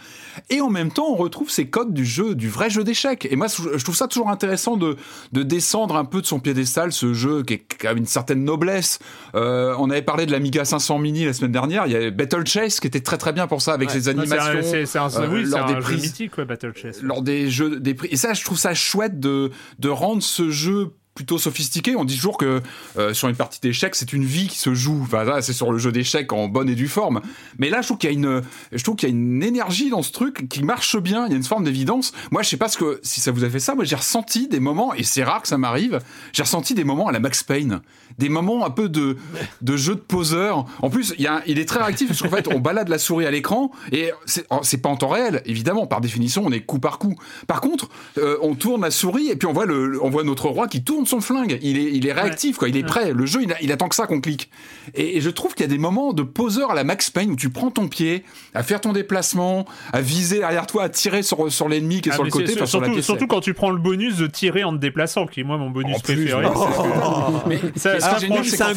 D: Et en même temps, on retrouve ces codes du jeu, du vrai jeu d'échecs. Et moi, je trouve ça toujours intéressant de, de descendre un peu de son piédestal, ce jeu qui, est, qui a une certaine noblesse. Euh, on avait parlé de l'Amiga 500 Mini la semaine dernière. Il y avait Battle Chess qui était très très bien pour ça, avec
B: Ouais.
D: ses
A: Ouais, c'est un-
D: animations.
A: C'est c'est un,
D: euh,
A: oui, c'est
D: lors
A: un
D: des
A: jeu
D: prises.
A: mythique, ouais, Battle Chess.
D: lors des jeux des prix. Et ça, je trouve ça chouette de, de rendre ce jeu plutôt sophistiqué. On dit toujours que euh, sur une partie d'échecs, c'est une vie qui se joue. Enfin, c'est sur le jeu d'échecs en bonne et due forme. Mais là, je trouve qu'il y a une, je trouve qu'il y a une énergie dans ce truc qui marche bien. Il y a une forme d'évidence. Moi, je sais pas ce que, si ça vous a fait ça. Moi, j'ai ressenti des moments, et c'est rare que ça m'arrive, j'ai ressenti des moments à la Max Payne. Des moments un peu de, de jeu de poseur. En plus, il, est très réactif parce qu'en fait, on balade la souris à l'écran et oh, c'est pas en temps réel, évidemment. Par définition, on est coup par coup. Par contre, euh, on tourne la souris et puis on voit, le- on voit notre roi qui tourne son flingue. Il est, il est réactif, quoi. Il est prêt. Le jeu, il, a- il attend que ça qu'on clique. Et, et je trouve qu'il y a des moments de poseur à la Max Payne où tu prends ton pied, à faire ton déplacement, à viser derrière toi, à tirer sur, sur l'ennemi qui est
A: Ah,
D: sur le côté, sur
A: surtout, surtout quand tu prends le bonus de tirer en te déplaçant, qui est moi mon bonus
D: En
A: préféré. c'est
B: un,
D: fait-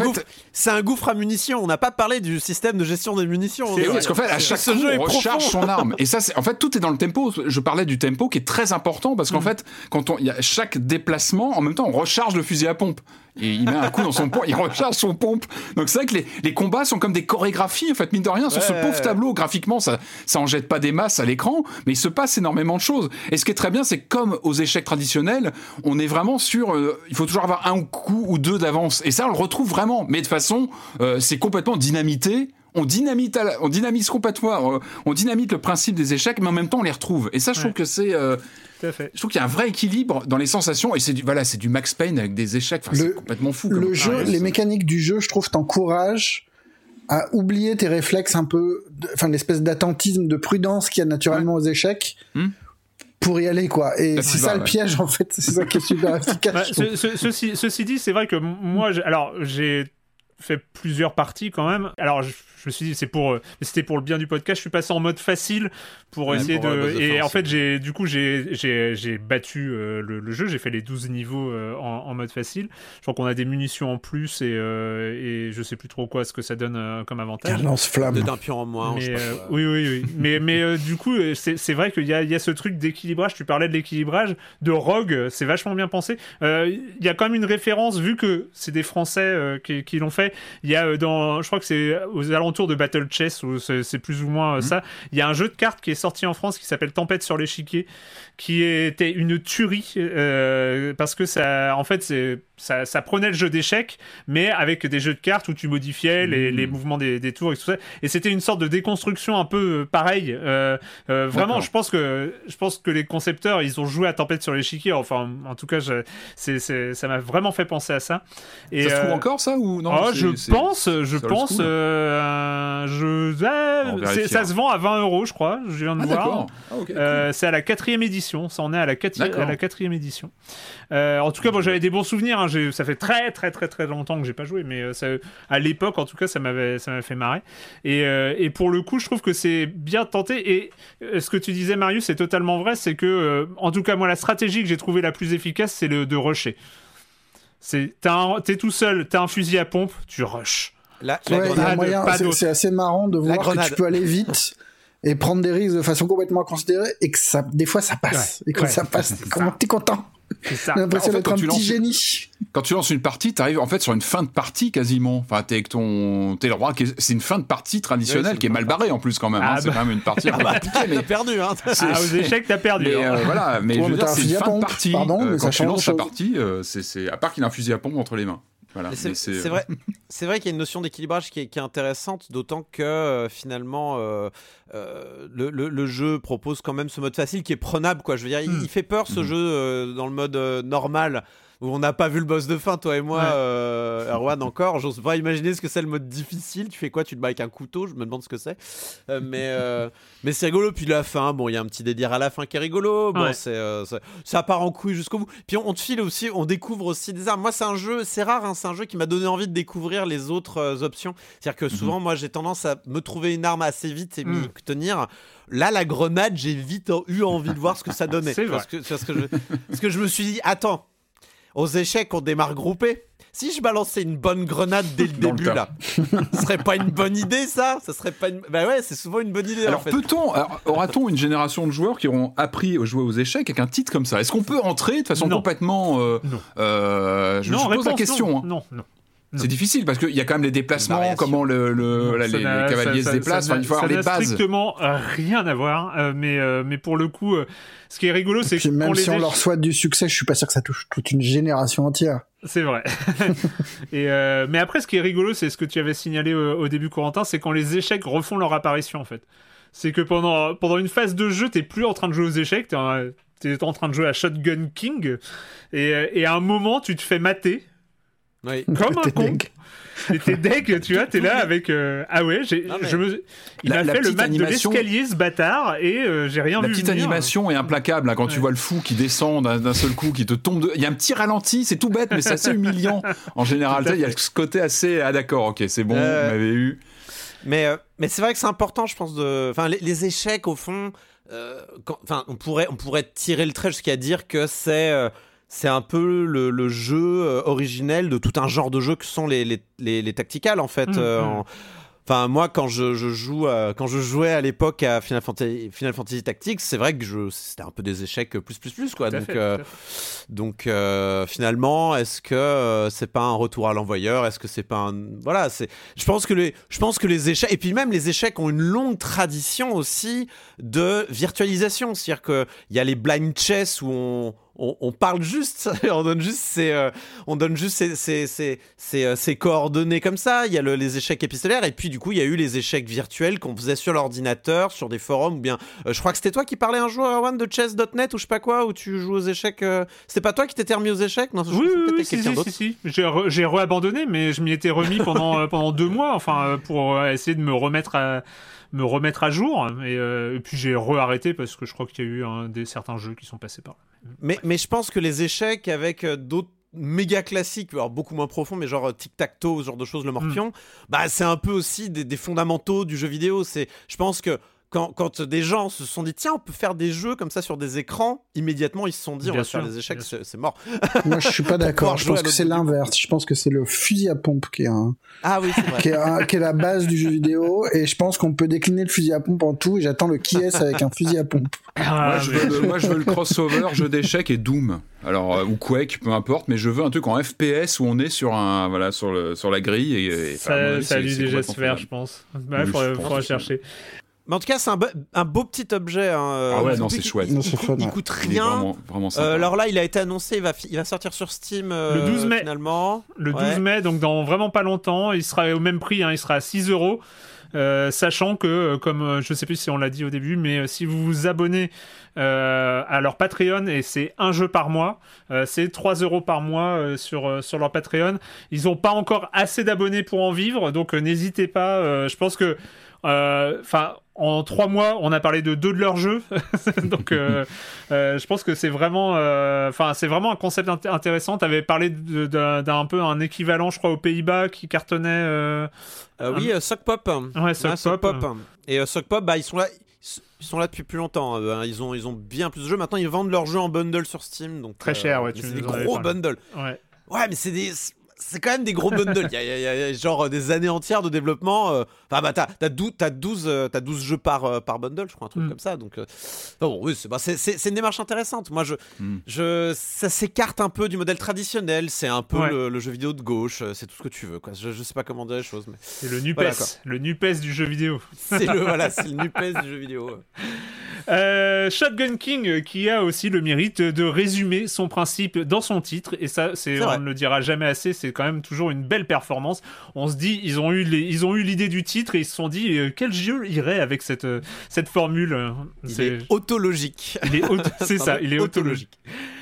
B: gouffre, c'est un gouffre à munitions. On n'a pas parlé du système de gestion des munitions.
D: Parce qu'en fait, à chaque
B: ce
D: coup,
B: jeu
D: on recharge son arme. Et ça, c'est, en fait, tout est dans le tempo. Je parlais du tempo qui est très important parce
B: Mm.
D: qu'en fait, quand on, il y a chaque déplacement, en même temps, on recharge le fusil à pompe. Et il met un coup dans son pompe, il recharge son pompe. Donc c'est vrai que les, les combats sont comme des chorégraphies, en fait, mine de rien, sur ce pauvre
B: ouais.
D: tableau. Graphiquement, ça, ça en jette pas des masses à l'écran, mais il se passe énormément de choses. Et ce qui est très bien, c'est que comme aux échecs traditionnels, on est vraiment sur, euh, il faut toujours avoir un coup ou deux d'avance. Et ça, on le retrouve vraiment. Mais de façon, euh, c'est complètement dynamité. On dynamite, on dynamise complètement, euh, on dynamite le principe des échecs, mais en même temps on les retrouve. Et ça, je trouve que c'est, euh,
A: Tout à fait.
D: je trouve qu'il y a un vrai équilibre dans les sensations. Et c'est du, voilà, c'est du Max Payne avec des échecs. Enfin,
C: Le-
D: c'est complètement fou.
C: Le jeu,
D: expérience.
C: les mécaniques du jeu, je trouve, t'encouragent à oublier tes réflexes un peu, enfin l'espèce d'attentisme, de prudence qu'il y a naturellement aux échecs.
D: Hmm.
C: Pour y aller quoi et c'est ça le
D: ouais.
C: piège en fait c'est ça qui est super (laughs) efficace
A: Bah, ce- ce- ceci, ceci dit, c'est vrai que moi, j'ai- alors j'ai fait plusieurs parties quand même. Alors je, je me suis dit, c'est pour, euh, c'était pour le bien du podcast. Je suis passé en mode facile pour
D: Ouais,
A: essayer
D: pour,
A: de. et en fait, j'ai, du coup, j'ai, j'ai, j'ai battu euh, le, le jeu. J'ai fait les 12 niveaux euh, en, en mode facile. Je crois qu'on a des munitions en plus et, euh, et je sais plus trop quoi ce que ça donne euh, comme avantage.
C: Un lance-flamme
B: De d'un pion en moins.
A: Mais, euh, oui, oui, oui. mais mais euh, du coup, c'est c'est vrai qu'il y a, il y a ce truc d'équilibrage. Tu parlais de l'équilibrage de Rogue, c'est vachement bien pensé. Euh, Il y a quand même une référence, vu que c'est des Français euh, qui, qui l'ont fait. Il y a euh, dans, je crois que c'est aux alentours de Battle Chess, où c'est plus ou moins euh, ça. Il y a un jeu de cartes qui est sorti en France qui s'appelle Tempête sur l'échiquier, qui était une tuerie euh, parce que ça, en fait, c'est ça, ça prenait le jeu d'échecs, mais avec des jeux de cartes où tu modifiais les, les mouvements des, des tours et tout ça. Et c'était une sorte de déconstruction un peu euh, pareille. Euh, euh, vraiment, je pense que je pense que les concepteurs, ils ont joué à Tempête sur l'échiquier. Enfin, en tout cas, je, c'est- ça m'a vraiment fait penser à ça. Et,
D: ça se trouve
A: euh,
D: encore ça ou non
A: oh, je pense, je pense, jeu- ah, ça se vend à 20 euros, je crois. Je viens de
D: Ah
A: voir.
D: Ah, cool.
A: C'est à la quatrième édition, ça en est à la, quatri- à la quatrième édition. Euh, en tout cas, bon, j'avais des bons souvenirs. hein. J'ai- Ça fait très très très très longtemps que j'ai pas joué, mais euh, ça- à l'époque, en tout cas, ça m'avait ça m'avait fait marrer. Et, euh, et pour le coup, je trouve que c'est bien tenté. Et ce que tu disais, Marius, c'est totalement vrai. C'est que, euh, en tout cas, moi, la stratégie que j'ai trouvée la plus efficace, c'est le de rusher. C'est t'as un- t'es tout seul, t'as un fusil à pompe, tu rushes.
B: La, la
C: Ouais, il y a
B: grenade.
A: grenade,
C: moyen,
A: pas
C: c'est- assez marrant de voir que tu peux aller vite et prendre des risques de façon complètement considérée et que ça, des fois ça passe.
A: Ouais,
C: et quand
A: ouais,
C: ça passe, comment t'es content
A: C'est ça.
C: J'ai l'impression
D: En fait,
C: d'être un petit
D: lances-
C: génie.
D: Quand tu lances une partie, tu arrives en fait sur une fin de partie quasiment. Enfin, t'es avec ton, t'es le roi. C'est une fin de partie traditionnelle qui est mal barrée en plus quand même.
A: Ah
D: hein. C'est
A: bah.
D: quand même une partie. (laughs) compliquée, mais
B: T'as perdu, hein.
A: Ah, aux échecs, t'as perdu.
D: Mais
A: hein.
D: euh, voilà, mais je veux
C: mais
D: dire,
C: t'as un
D: c'est une
C: fusil à
D: fin de
C: pompe,
D: partie.
C: pardon,
D: Euh,
C: mais
D: quand
C: ça
D: tu lances
C: chose.
D: partie, euh, c'est, c'est- à part qu'il a un fusil à pompe entre les mains. Voilà.
B: C'est
D: c'est
B: vrai, (laughs) c'est vrai qu'il y a une notion d'équilibrage qui est, qui est intéressante, d'autant que euh, finalement euh, euh, le, le- le jeu propose quand même ce mode facile qui est prenable. Quoi. Je veux dire, il, il fait peur ce
D: Mhm.
B: jeu euh, dans le mode euh, normal. Où on n'a pas vu le boss de fin, toi et moi,
A: Ouais.
B: euh, Erwan encore. J'ose pas imaginer ce que c'est le mode difficile. Tu fais quoi? Tu te bats avec un couteau? Je me demande ce que c'est. Euh, mais euh, mais c'est rigolo. Puis la fin, bon, il y a un petit délire à la fin qui est rigolo. Bon,
A: Ouais.
B: c'est c'est- ça part en couille jusqu'au bout. Puis on, on te file aussi, on découvre aussi des armes. Moi, c'est un jeu, c'est rare, hein, c'est un jeu qui m'a donné envie de découvrir les autres options. C'est-à-dire que souvent, moi, j'ai tendance à me trouver une arme assez vite et m'y
A: Mm.
B: tenir. Là, la grenade, j'ai vite eu envie de voir ce que ça donnait. (laughs)
A: C'est
B: Parce que, parce que je, parce que je me suis dit, attends, aux échecs, on démarre groupé. Si je balançais une bonne grenade dès le
D: Dans
B: début, là, ce serait pas une bonne idée, ça Ça serait pas une. Bah ouais, c'est souvent une bonne idée,
D: Alors
B: en fait.
D: peut-on, aura-t-on une génération de joueurs qui auront appris à jouer aux échecs avec un titre comme ça? Est-ce qu'on peut entrer de façon
A: Non.
D: complètement euh,
A: Non.
D: euh, Je, je pose la
A: réponse,
D: question.
A: Non,
D: hein.
A: non, non.
D: C'est difficile parce qu'il y a quand même les déplacements, comment le, le- voilà,
A: Ça
D: les, cavaliers
A: ça-
D: se
A: ça-
D: déplacent.
A: ça
D: Enfin, il faut
A: n'a-
D: avoir les
A: ça
D: bases.
A: strictement euh, rien à voir, euh, mais, euh, mais pour le coup, euh, ce qui est rigolo, c'est que
C: même
A: les
C: si on leur souhaite du succès, je suis pas sûr que ça touche toute une génération entière.
A: C'est vrai. (laughs) Et euh, mais après, ce qui est rigolo, c'est ce que tu avais signalé au, au début, Corentin, c'est quand les échecs refont leur apparition, en fait. C'est que pendant, pendant une phase de jeu, t'es plus en train de jouer aux échecs, t'es en, en train de jouer à Shotgun King, et, et à un moment, tu te fais mater,
B: Oui. (laughs)
A: comme un con. t'es deg, tu vois, t'es là avec... euh, Ah ouais, j'ai,
B: Non, mais-
A: je me... il
D: La-
A: m'a
D: la
A: fait le
D: petite
A: mat de
D: animation-
A: l'escalier, ce bâtard, et euh, j'ai rien
D: La
A: vu
D: petite
A: venir.
D: animation est implacable hein, quand tu vois le fou qui descend d'un d'un seul coup, qui te tombe. De... Il y a un petit ralenti, c'est tout bête, mais c'est assez humiliant en général. Il y a
A: fait.
D: ce côté assez. Ah d'accord, ok, c'est bon,
B: Euh,
D: vous m'avez eu.
B: Mais, euh, mais c'est vrai que c'est important, je pense, de. Enfin, les, les échecs, au fond. euh, quand- Enfin, on pourrait, on pourrait tirer le trait jusqu'à dire que c'est. C'est un peu le, le jeu euh, originel de tout un genre de jeu que sont les, les, les, les tacticales, en fait.
A: Mhm.
B: euh, en- Enfin, moi, quand je, je joue, quand je jouais à l'époque à Final Fantasy, Final Fantasy Tactics, c'est vrai que je, c'était un peu des échecs plus plus plus quoi.
A: Tout fait,
B: euh, donc euh, finalement, est-ce que euh, c'est pas un retour à l'envoyeur? Est-ce que c'est pas un voilà C'est je pense que les je pense que les échecs et puis même les échecs ont une longue tradition aussi de virtualisation. C'est-à-dire que il y a les blind chess où on on, on parle juste, (laughs) on donne juste ses, euh, on donne juste ses, ses, ses, ses, euh, ses coordonnées comme ça. Il y a le- les échecs épistolaires et puis du coup il y a eu les échecs virtuels qu'on faisait sur l'ordinateur, sur des forums ou bien. euh, je crois que c'était toi qui parlais un jour Erwan de chess.net ou je sais pas quoi où tu joues aux échecs. euh, C'était pas toi qui t'étais remis aux échecs? Non, je
A: Oui, oui, oui, si, si, si, si. J'ai re-abandonné, mais je m'y étais remis pendant, pendant deux mois, enfin, pour essayer de me remettre à, me remettre à jour. Et, euh, et puis j'ai re-arrêté parce que je crois qu'il y a eu un, des, certains jeux qui sont passés par là.
B: Mais, mais je pense que les échecs avec euh, d'autres méga classiques, alors beaucoup moins profonds, mais genre euh, tic-tac-toe, ce genre de choses, le morpion, bah c'est un peu aussi des, des fondamentaux du jeu vidéo. C'est, je pense que quand, quand des gens se sont dit tiens on peut faire des jeux comme ça sur des écrans, immédiatement ils se sont dit on
A: Bien
B: va faire
A: sûr,
B: des échecs, c'est mort. (laughs)
C: Moi, je suis pas d'accord. Je pense que c'est l'inverse. Je pense que c'est le fusil à pompe qui est, un-
B: Ah oui c'est vrai.
C: qui est, un- qui est la base du jeu vidéo. Et je pense qu'on peut décliner le fusil à pompe en tout. Et j'attends le qui est avec un fusil à pompe.
D: Moi,
A: Ah,
D: je
A: mais-
D: veux le, moi, je veux le crossover, jeu d'échecs et Doom. Alors, euh, ou Quake, peu importe, mais je veux un truc en FPS où on est sur, un, voilà, sur, le, sur la grille. Et, et, enfin,
A: ça, ça a
D: c'est-
A: dû déjà se faire, je
D: faisable.
A: pense. Bah,
D: je pense
A: faudra chercher.
B: Mais en tout cas c'est un, be- un beau petit objet. hein, euh,
D: Ah ouais,
B: il-
D: non, c'est chouette.
B: Il,
C: Non,
B: coûte-
C: fun,
B: il
C: ouais.
B: coûte
D: Il est
B: rien.
D: vraiment, vraiment sympa.
B: Euh, alors là, il a été annoncé, il va, fi- il va sortir sur Steam euh,
A: Le 12 mai.
B: finalement.
A: Le 12
B: Ouais.
A: mai, donc dans vraiment pas longtemps, il sera au même prix, hein, il sera à 6 euros. Euh, sachant que, euh, comme euh, je sais plus si on l'a dit au début, mais euh, si vous vous abonnez euh, à leur Patreon et c'est un jeu par mois, euh, c'est 3 euros par mois euh, sur, euh, sur leur Patreon. Ils n'ont pas encore assez d'abonnés pour en vivre, donc euh, n'hésitez pas. euh, je pense que, enfin, en trois mois, on a parlé de deux de leurs jeux, (laughs) donc euh, euh, je pense que c'est vraiment, enfin, c'est vraiment un concept int- intéressant. Tu avais parlé d'un peu un équivalent, je crois, aux Pays-Bas qui cartonnait. euh,
B: Euh, oui, euh, Sock Pop.
A: Ouais, Sock Pop.
B: Et euh, Sock Pop, bah, ils sont là. Ils sont là depuis plus longtemps. euh, ils, ont, ils ont bien plus de jeux. Maintenant, ils vendent leurs jeux en bundle sur Steam. Donc,
A: Très cher, ouais,
B: C'est des gros bundles.
A: Ouais.
B: Ouais, mais c'est des. C'est quand même des gros bundles. Il y a, y y genre euh, des années entières de développement. euh, Enfin, bah, t'as t'as 12, t'as 12, euh, t'as 12 jeux par, euh, par bundle, je crois, un truc
A: Mm.
B: comme ça. Donc, euh, bon, oui, c'est bah, c'est- c'est- c'est une démarche intéressante. Moi, je,
D: Mm.
B: je, ça s'écarte un peu du modèle traditionnel. C'est un peu
A: Ouais.
B: le, le jeu vidéo de gauche. C'est tout ce que tu veux. Quoi. Je, je sais pas comment dire les choses, mais
A: C'est le Nupes,
B: Voilà,
A: le Nupes du jeu vidéo.
B: c'est le, voilà, c'est le (laughs) NUPES du jeu vidéo.
A: Euh, Shotgun King euh, qui a aussi le mérite de résumer son principe dans son titre et ça c'est on ne le dira jamais assez c'est quand même toujours une belle performance on se dit ils ont eu les, ils ont eu l'idée du titre et ils se sont dit euh, quel jeu irait avec cette euh, cette formule euh,
B: Il
A: C'est-
B: est autologique.
A: il est auto- (laughs) c'est ça il est autologique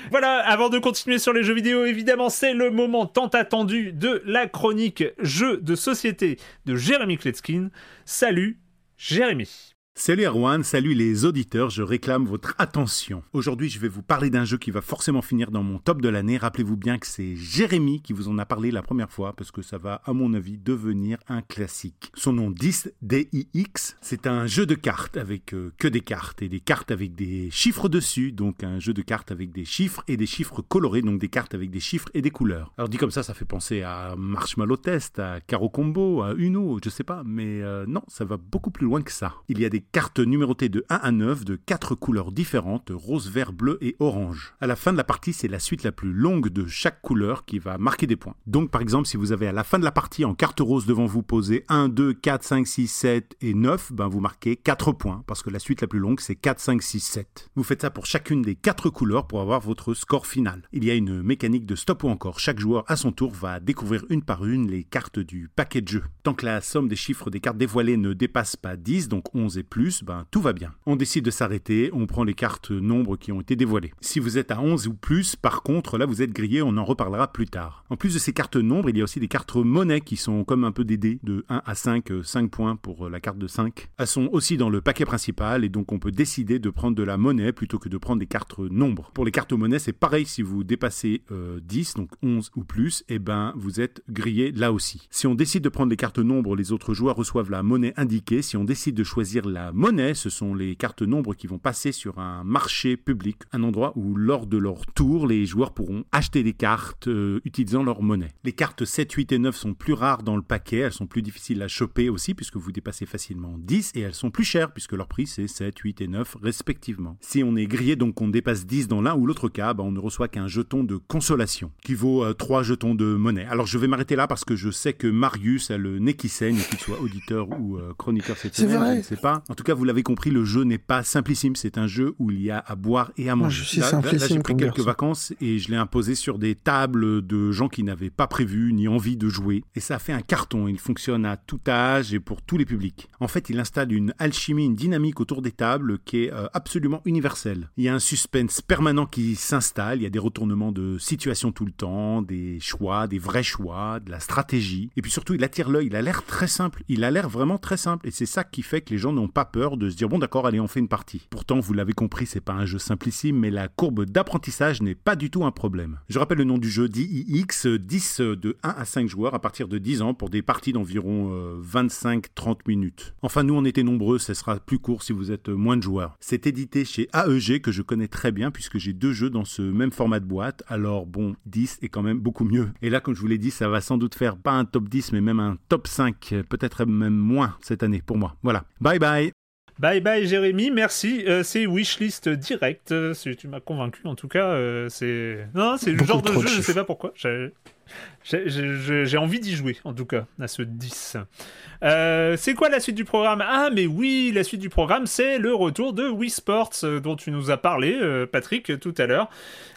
A: Voilà, avant de continuer sur les jeux vidéo, évidemment, c'est le moment tant attendu de la chronique jeux de société de Jérémy Kletskin. Salut, Jérémy.
E: Salut Erwan, salut les auditeurs, je réclame votre attention. Aujourd'hui, je vais vous parler d'un jeu qui va forcément finir dans mon top de l'année. Rappelez-vous bien que c'est Jérémy qui vous en a parlé la première fois parce que ça va, à mon avis, devenir un classique. Son nom 10 DIX, c'est un jeu de cartes avec euh, que des cartes et des cartes avec des chiffres dessus, donc un jeu de cartes avec des chiffres et des chiffres colorés, donc des cartes avec des chiffres et des couleurs. Alors dit comme ça, ça fait penser à Marshmallow Test, à Caro Combo, à Uno, je sais pas, mais euh, non, ça va beaucoup plus loin que ça. Il y a des cartes numérotées de 1 à 9 de 4 couleurs différentes, rose, vert, bleu et orange. À la fin de la partie, c'est la suite la plus longue de chaque couleur qui va marquer des points. Donc par exemple, si vous avez à la fin de la partie en carte rose devant vous posé 1, 2, 4, 5, 6, 7 et 9, ben vous marquez 4 points parce que la suite la plus longue c'est 4, 5, 6, 7. Vous faites ça pour chacune des 4 couleurs pour avoir votre score final. Il y a une mécanique de stop ou encore. Chaque joueur à son tour va découvrir une par une les cartes du paquet de jeu. Tant que la somme des chiffres des cartes dévoilées ne dépasse pas 10, donc 11 et plus, ben tout va bien. On décide de s'arrêter, on prend les cartes nombres qui ont été dévoilées. Si vous êtes à 11 ou plus, par contre, là vous êtes grillé, on en reparlera plus tard. En plus de ces cartes nombres, il y a aussi des cartes monnaie qui sont comme un peu des dés de 1 à 5, 5 points pour la carte de 5. Elles sont aussi dans le paquet principal et donc on peut décider de prendre de la monnaie plutôt que de prendre des cartes nombres. Pour les cartes monnaie, c'est pareil si vous dépassez euh, 10, donc 11 ou plus, et ben vous êtes grillé là aussi. Si on décide de prendre les cartes nombres, les autres joueurs reçoivent la monnaie indiquée. Si on décide de choisir la monnaie, ce sont les cartes nombres qui vont passer sur un marché public, un endroit où lors de leur tour, les joueurs pourront acheter des cartes euh, utilisant leur monnaie. Les cartes 7, 8 et 9 sont plus rares dans le paquet, elles sont plus difficiles à choper aussi puisque vous dépassez facilement 10 et elles sont plus chères puisque leur prix c'est 7, 8 et 9 respectivement. Si on est grillé donc qu'on dépasse 10 dans l'un ou l'autre cas, bah, on ne reçoit qu'un jeton de consolation qui vaut euh, 3 jetons de monnaie. Alors je vais m'arrêter là parce que je sais que Marius a le nez qui saigne, qu'il soit auditeur ou euh, chroniqueur cette
C: C'est
E: semaine,
C: vrai.
E: je ne sais pas. En tout cas, vous l'avez compris, le jeu n'est pas simplissime, c'est un jeu où il y a à boire et à
C: Moi,
E: manger.
C: je suis
E: Là- là- j'ai pris quelques
C: garçon.
E: vacances et je l'ai imposé sur des tables de gens qui n'avaient pas prévu ni envie de jouer. Et ça a fait un carton. Il fonctionne à tout âge et pour tous les publics. En fait, il installe une alchimie, une dynamique autour des tables qui est euh, absolument universelle. Il y a un suspense permanent qui s'installe. Il y a des retournements de situation tout le temps, des choix, des vrais choix, de la stratégie. Et puis surtout, il attire l'œil. Il a l'air très simple. Il a l'air vraiment très simple. Et c'est ça qui fait que les gens n'ont pas peur de se dire bon d'accord, allez, on fait une partie. Pourtant, vous l'avez compris, c'est pas un jeu simplissime, mais la courbe d'apprentissage n'est pas du tout un problème. Je rappelle le nom du jeu DIX, 10 de 1 à 5 joueurs à partir de 10 ans pour des parties d'environ euh, 25-30 minutes. Enfin, nous, on était nombreux, ce sera plus court si vous êtes moins de joueurs. C'est édité chez AEG que je connais très bien puisque j'ai deux jeux dans ce même format de boîte. Alors bon, 10 est quand même beaucoup mieux. Et là, comme je vous l'ai dit, ça va sans doute faire pas un top 10, mais même un top 5, peut-être même moins cette année pour moi. Voilà. Bye bye
A: Bye bye Jérémy, merci. Euh, c'est wishlist direct. euh, si tu m'as convaincu en tout cas. euh, c'est non, c'est le genre de jeu.
C: de
A: Je sais pas pourquoi. J'ai- envie d'y jouer en tout cas à ce 10. Euh, c'est quoi la suite du programme? Ah mais oui, la suite du programme c'est le retour de Wii Sports euh, dont tu nous as parlé, euh, Patrick, tout à l'heure.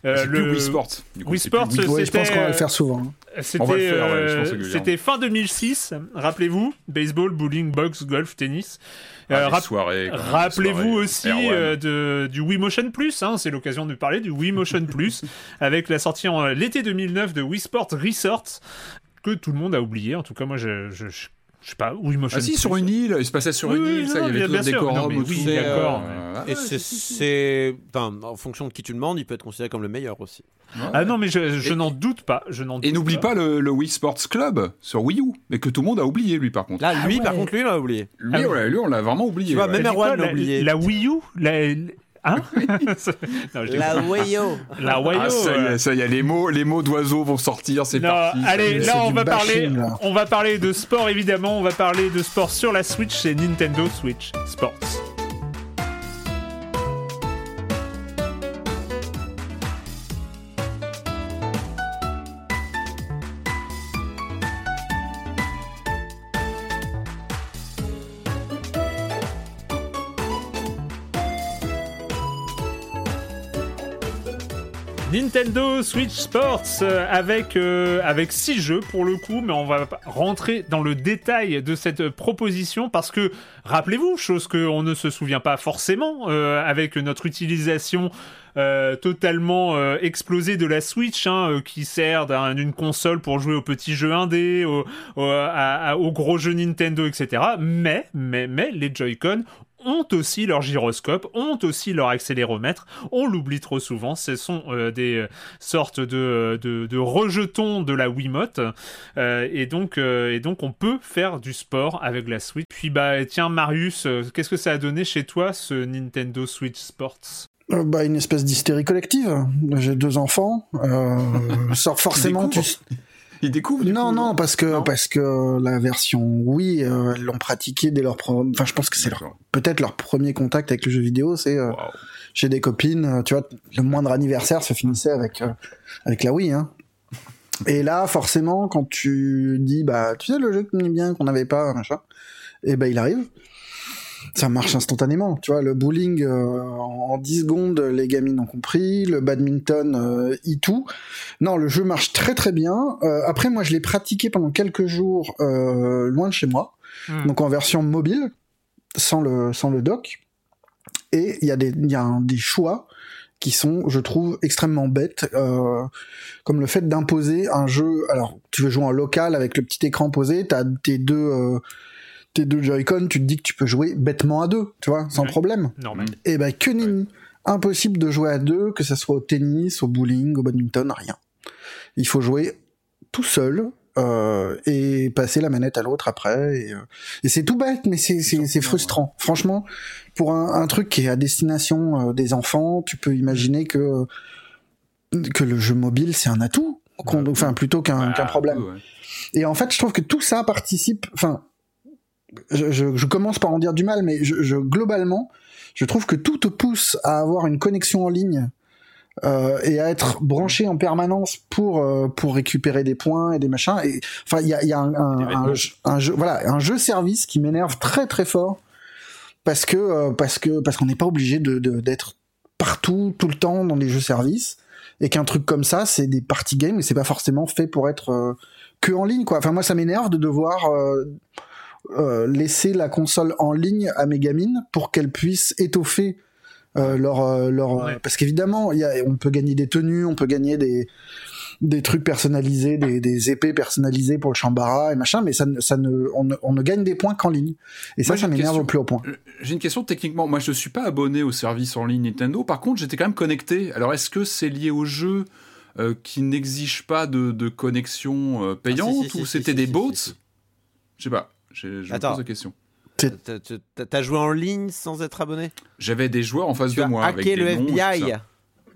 A: Euh,
D: c'est plus Wii Sports. du coup,
A: Wii Sports,
D: Wii-
C: Ouais, je pense qu'on va le faire souvent. hein.
A: C'était euh, c'était fin 2006, rappelez-vous, baseball, bowling, boxe, golf, tennis.
D: Ah,
A: Euh, Rappelez-vous aussi euh, de, du Wii Motion Plus, hein, c'est l'occasion de parler du Wii Motion Plus, (laughs) avec la sortie en l'été 2009 de Wii Sport Resort, que tout le monde a oublié, en tout cas moi je, je, je, je sais pas, Wii Motion
D: Ah si, sur une île, il se passait sur
A: Oui,
D: une
A: oui,
D: île,
A: non,
D: ça, il y avait
A: bien
D: tout le décorum
A: Non, mais oui, d'accord,
D: euh,
B: Et
D: ouais,
B: c'est-
D: si.
B: c'est. Enfin, en fonction de qui tu demandes, il peut être considéré comme le meilleur aussi.
A: Ah non mais je, je
D: Et-
A: n'en doute pas, je n'en
D: Et n'oublie pas le, le Wii Sports Club sur Wii U, mais que tout le monde a oublié lui par contre.
B: Là, lui,
A: Ah
B: par contre, lui, il a oublié.
D: Lui,
A: Ah
D: on l'a- lui, on l'a vraiment oublié.
B: Tu vois, même Erwan l'a
A: la,
B: oublié.
A: la Wii U la, Hein (laughs) (laughs) Non, je
B: La. Wayo.
A: La U
D: Ah, ça y
A: euh,
D: est, ça y est, les mots, les mots d'oiseaux vont sortir, c'est
A: Non,
D: parti.
A: allez, là on va parler,
C: là.
A: on va parler de sport évidemment, on va parler de sport sur la Switch, c'est Nintendo Switch Sports. Nintendo Switch Sports euh, avec euh, avec six jeux pour le coup, mais on va rentrer dans le détail de cette proposition parce que rappelez-vous, chose qu'on ne se souvient pas forcément euh, avec notre utilisation totalement euh, explosée de la Switch, hein, qui sert d'un- d'une console pour jouer aux petits jeux indés, aux, aux gros jeux Nintendo, etc. Mais mais mais les Joy-Con ont aussi leur gyroscope, ont aussi leur accéléromètre. On l'oublie trop souvent. Ce sont euh, des euh, sortes de, de, de rejetons de la Wiimote. Euh, et, donc, euh, et donc, on peut faire du sport avec la Switch. Puis, bah, tiens, Marius, euh, qu'est-ce que ça a donné chez toi, ce Nintendo Switch Sports?
C: Euh, bah, une espèce d'hystérie collective. J'ai deux enfants. Euh, (laughs) sort forcément. Tu...
D: Il découvre du
C: Non,
D: coup,
C: non, parce que
D: Non.
C: parce que la version oui, euh, elles l'ont pratiqué dès leur. pro- Enfin, je pense que c'est leur- peut-être leur premier contact avec le jeu vidéo. C'est euh,
D: Waouh.
C: j'ai des copines. euh, Tu vois, le moindre anniversaire se finissait avec euh, avec la Wii. Hein. Et là, forcément, quand tu dis bah tu sais le jeu aime bien qu'on n'avait pas machin, et ben il arrive. Ça marche instantanément, tu vois, le bowling euh, en en 10 secondes, les gamines ont compris, le badminton, euh, y tout. Non, le jeu marche très très bien. Euh, après, moi, je l'ai pratiqué pendant quelques jours euh, loin de chez moi,
A: Hmm.
C: donc en version mobile, sans le sans le dock. Et il y a des il y a un- des choix qui sont, je trouve, extrêmement bêtes, euh, comme le fait d'imposer un jeu. Alors, tu veux jouer en local avec le petit écran posé, t'as tes deux euh, tes deux Joy-Con, tu te dis que tu peux jouer bêtement à deux, tu vois, sans
A: Ouais.
C: problème.
A: Normal.
C: Et ben que nenni. Impossible de jouer à deux, que ça soit au tennis, au bowling, au badminton, rien. Il faut jouer tout seul euh, et passer la manette à l'autre après. Et, euh, et c'est tout bête, mais c'est c'est c'est frustrant. Franchement, pour un, un truc qui est à destination euh, des enfants, tu peux imaginer que que le jeu mobile c'est un atout, qu'on- enfin plutôt qu'un
D: Bah,
C: qu'un problème.
D: ouais, ouais.
C: Et en fait, je trouve que tout ça participe. Enfin, je, je, je commence par en dire du mal, mais je, je globalement, je trouve que tout te pousse à avoir une connexion en ligne euh, et à être branché en permanence pour euh, pour récupérer des points et des machins. Et enfin, il y a, il y a un, jeu- un jeu, voilà, un jeu service qui m'énerve très très fort parce que euh, parce que parce qu'on n'est pas obligé de d'être partout tout le temps dans des jeux services et qu'un truc comme ça, c'est des party games et c'est pas forcément fait pour être que en ligne quoi. Enfin moi ça m'énerve de devoir euh, laisser la console en ligne à mes gamines pour qu'elles puissent étoffer euh, leur euh, leur
A: Ouais.
C: parce qu'évidemment il y a on peut gagner des tenues, on peut gagner des des trucs personnalisés, des, des épées personnalisées pour le chambara et machin, mais ça ne, ça ne, on, ne, on ne gagne des points qu'en ligne. Et ça,
D: Moi,
C: ça m'énerve
D: question.
C: au plus haut point.
D: J'ai une question techniquement. Moi, je suis pas abonné au service en ligne Nintendo. Par contre, j'étais quand même connecté. Alors, est-ce que c'est lié au jeu euh, qui n'exige pas de, de connexion euh, payante
B: Ah, si, si,
D: ou
B: si,
D: c'était
B: si,
D: des
B: si,
D: bots?
B: si, si.
D: Je sais pas. Je, je me
B: Attends.
D: pose la question.
B: T'as- joué en ligne sans être abonné?
D: J'avais des joueurs en face
B: Tu
D: de
B: as
D: moi. avec
B: hacké
D: des
B: le
D: noms et tout
B: FBI
D: ça.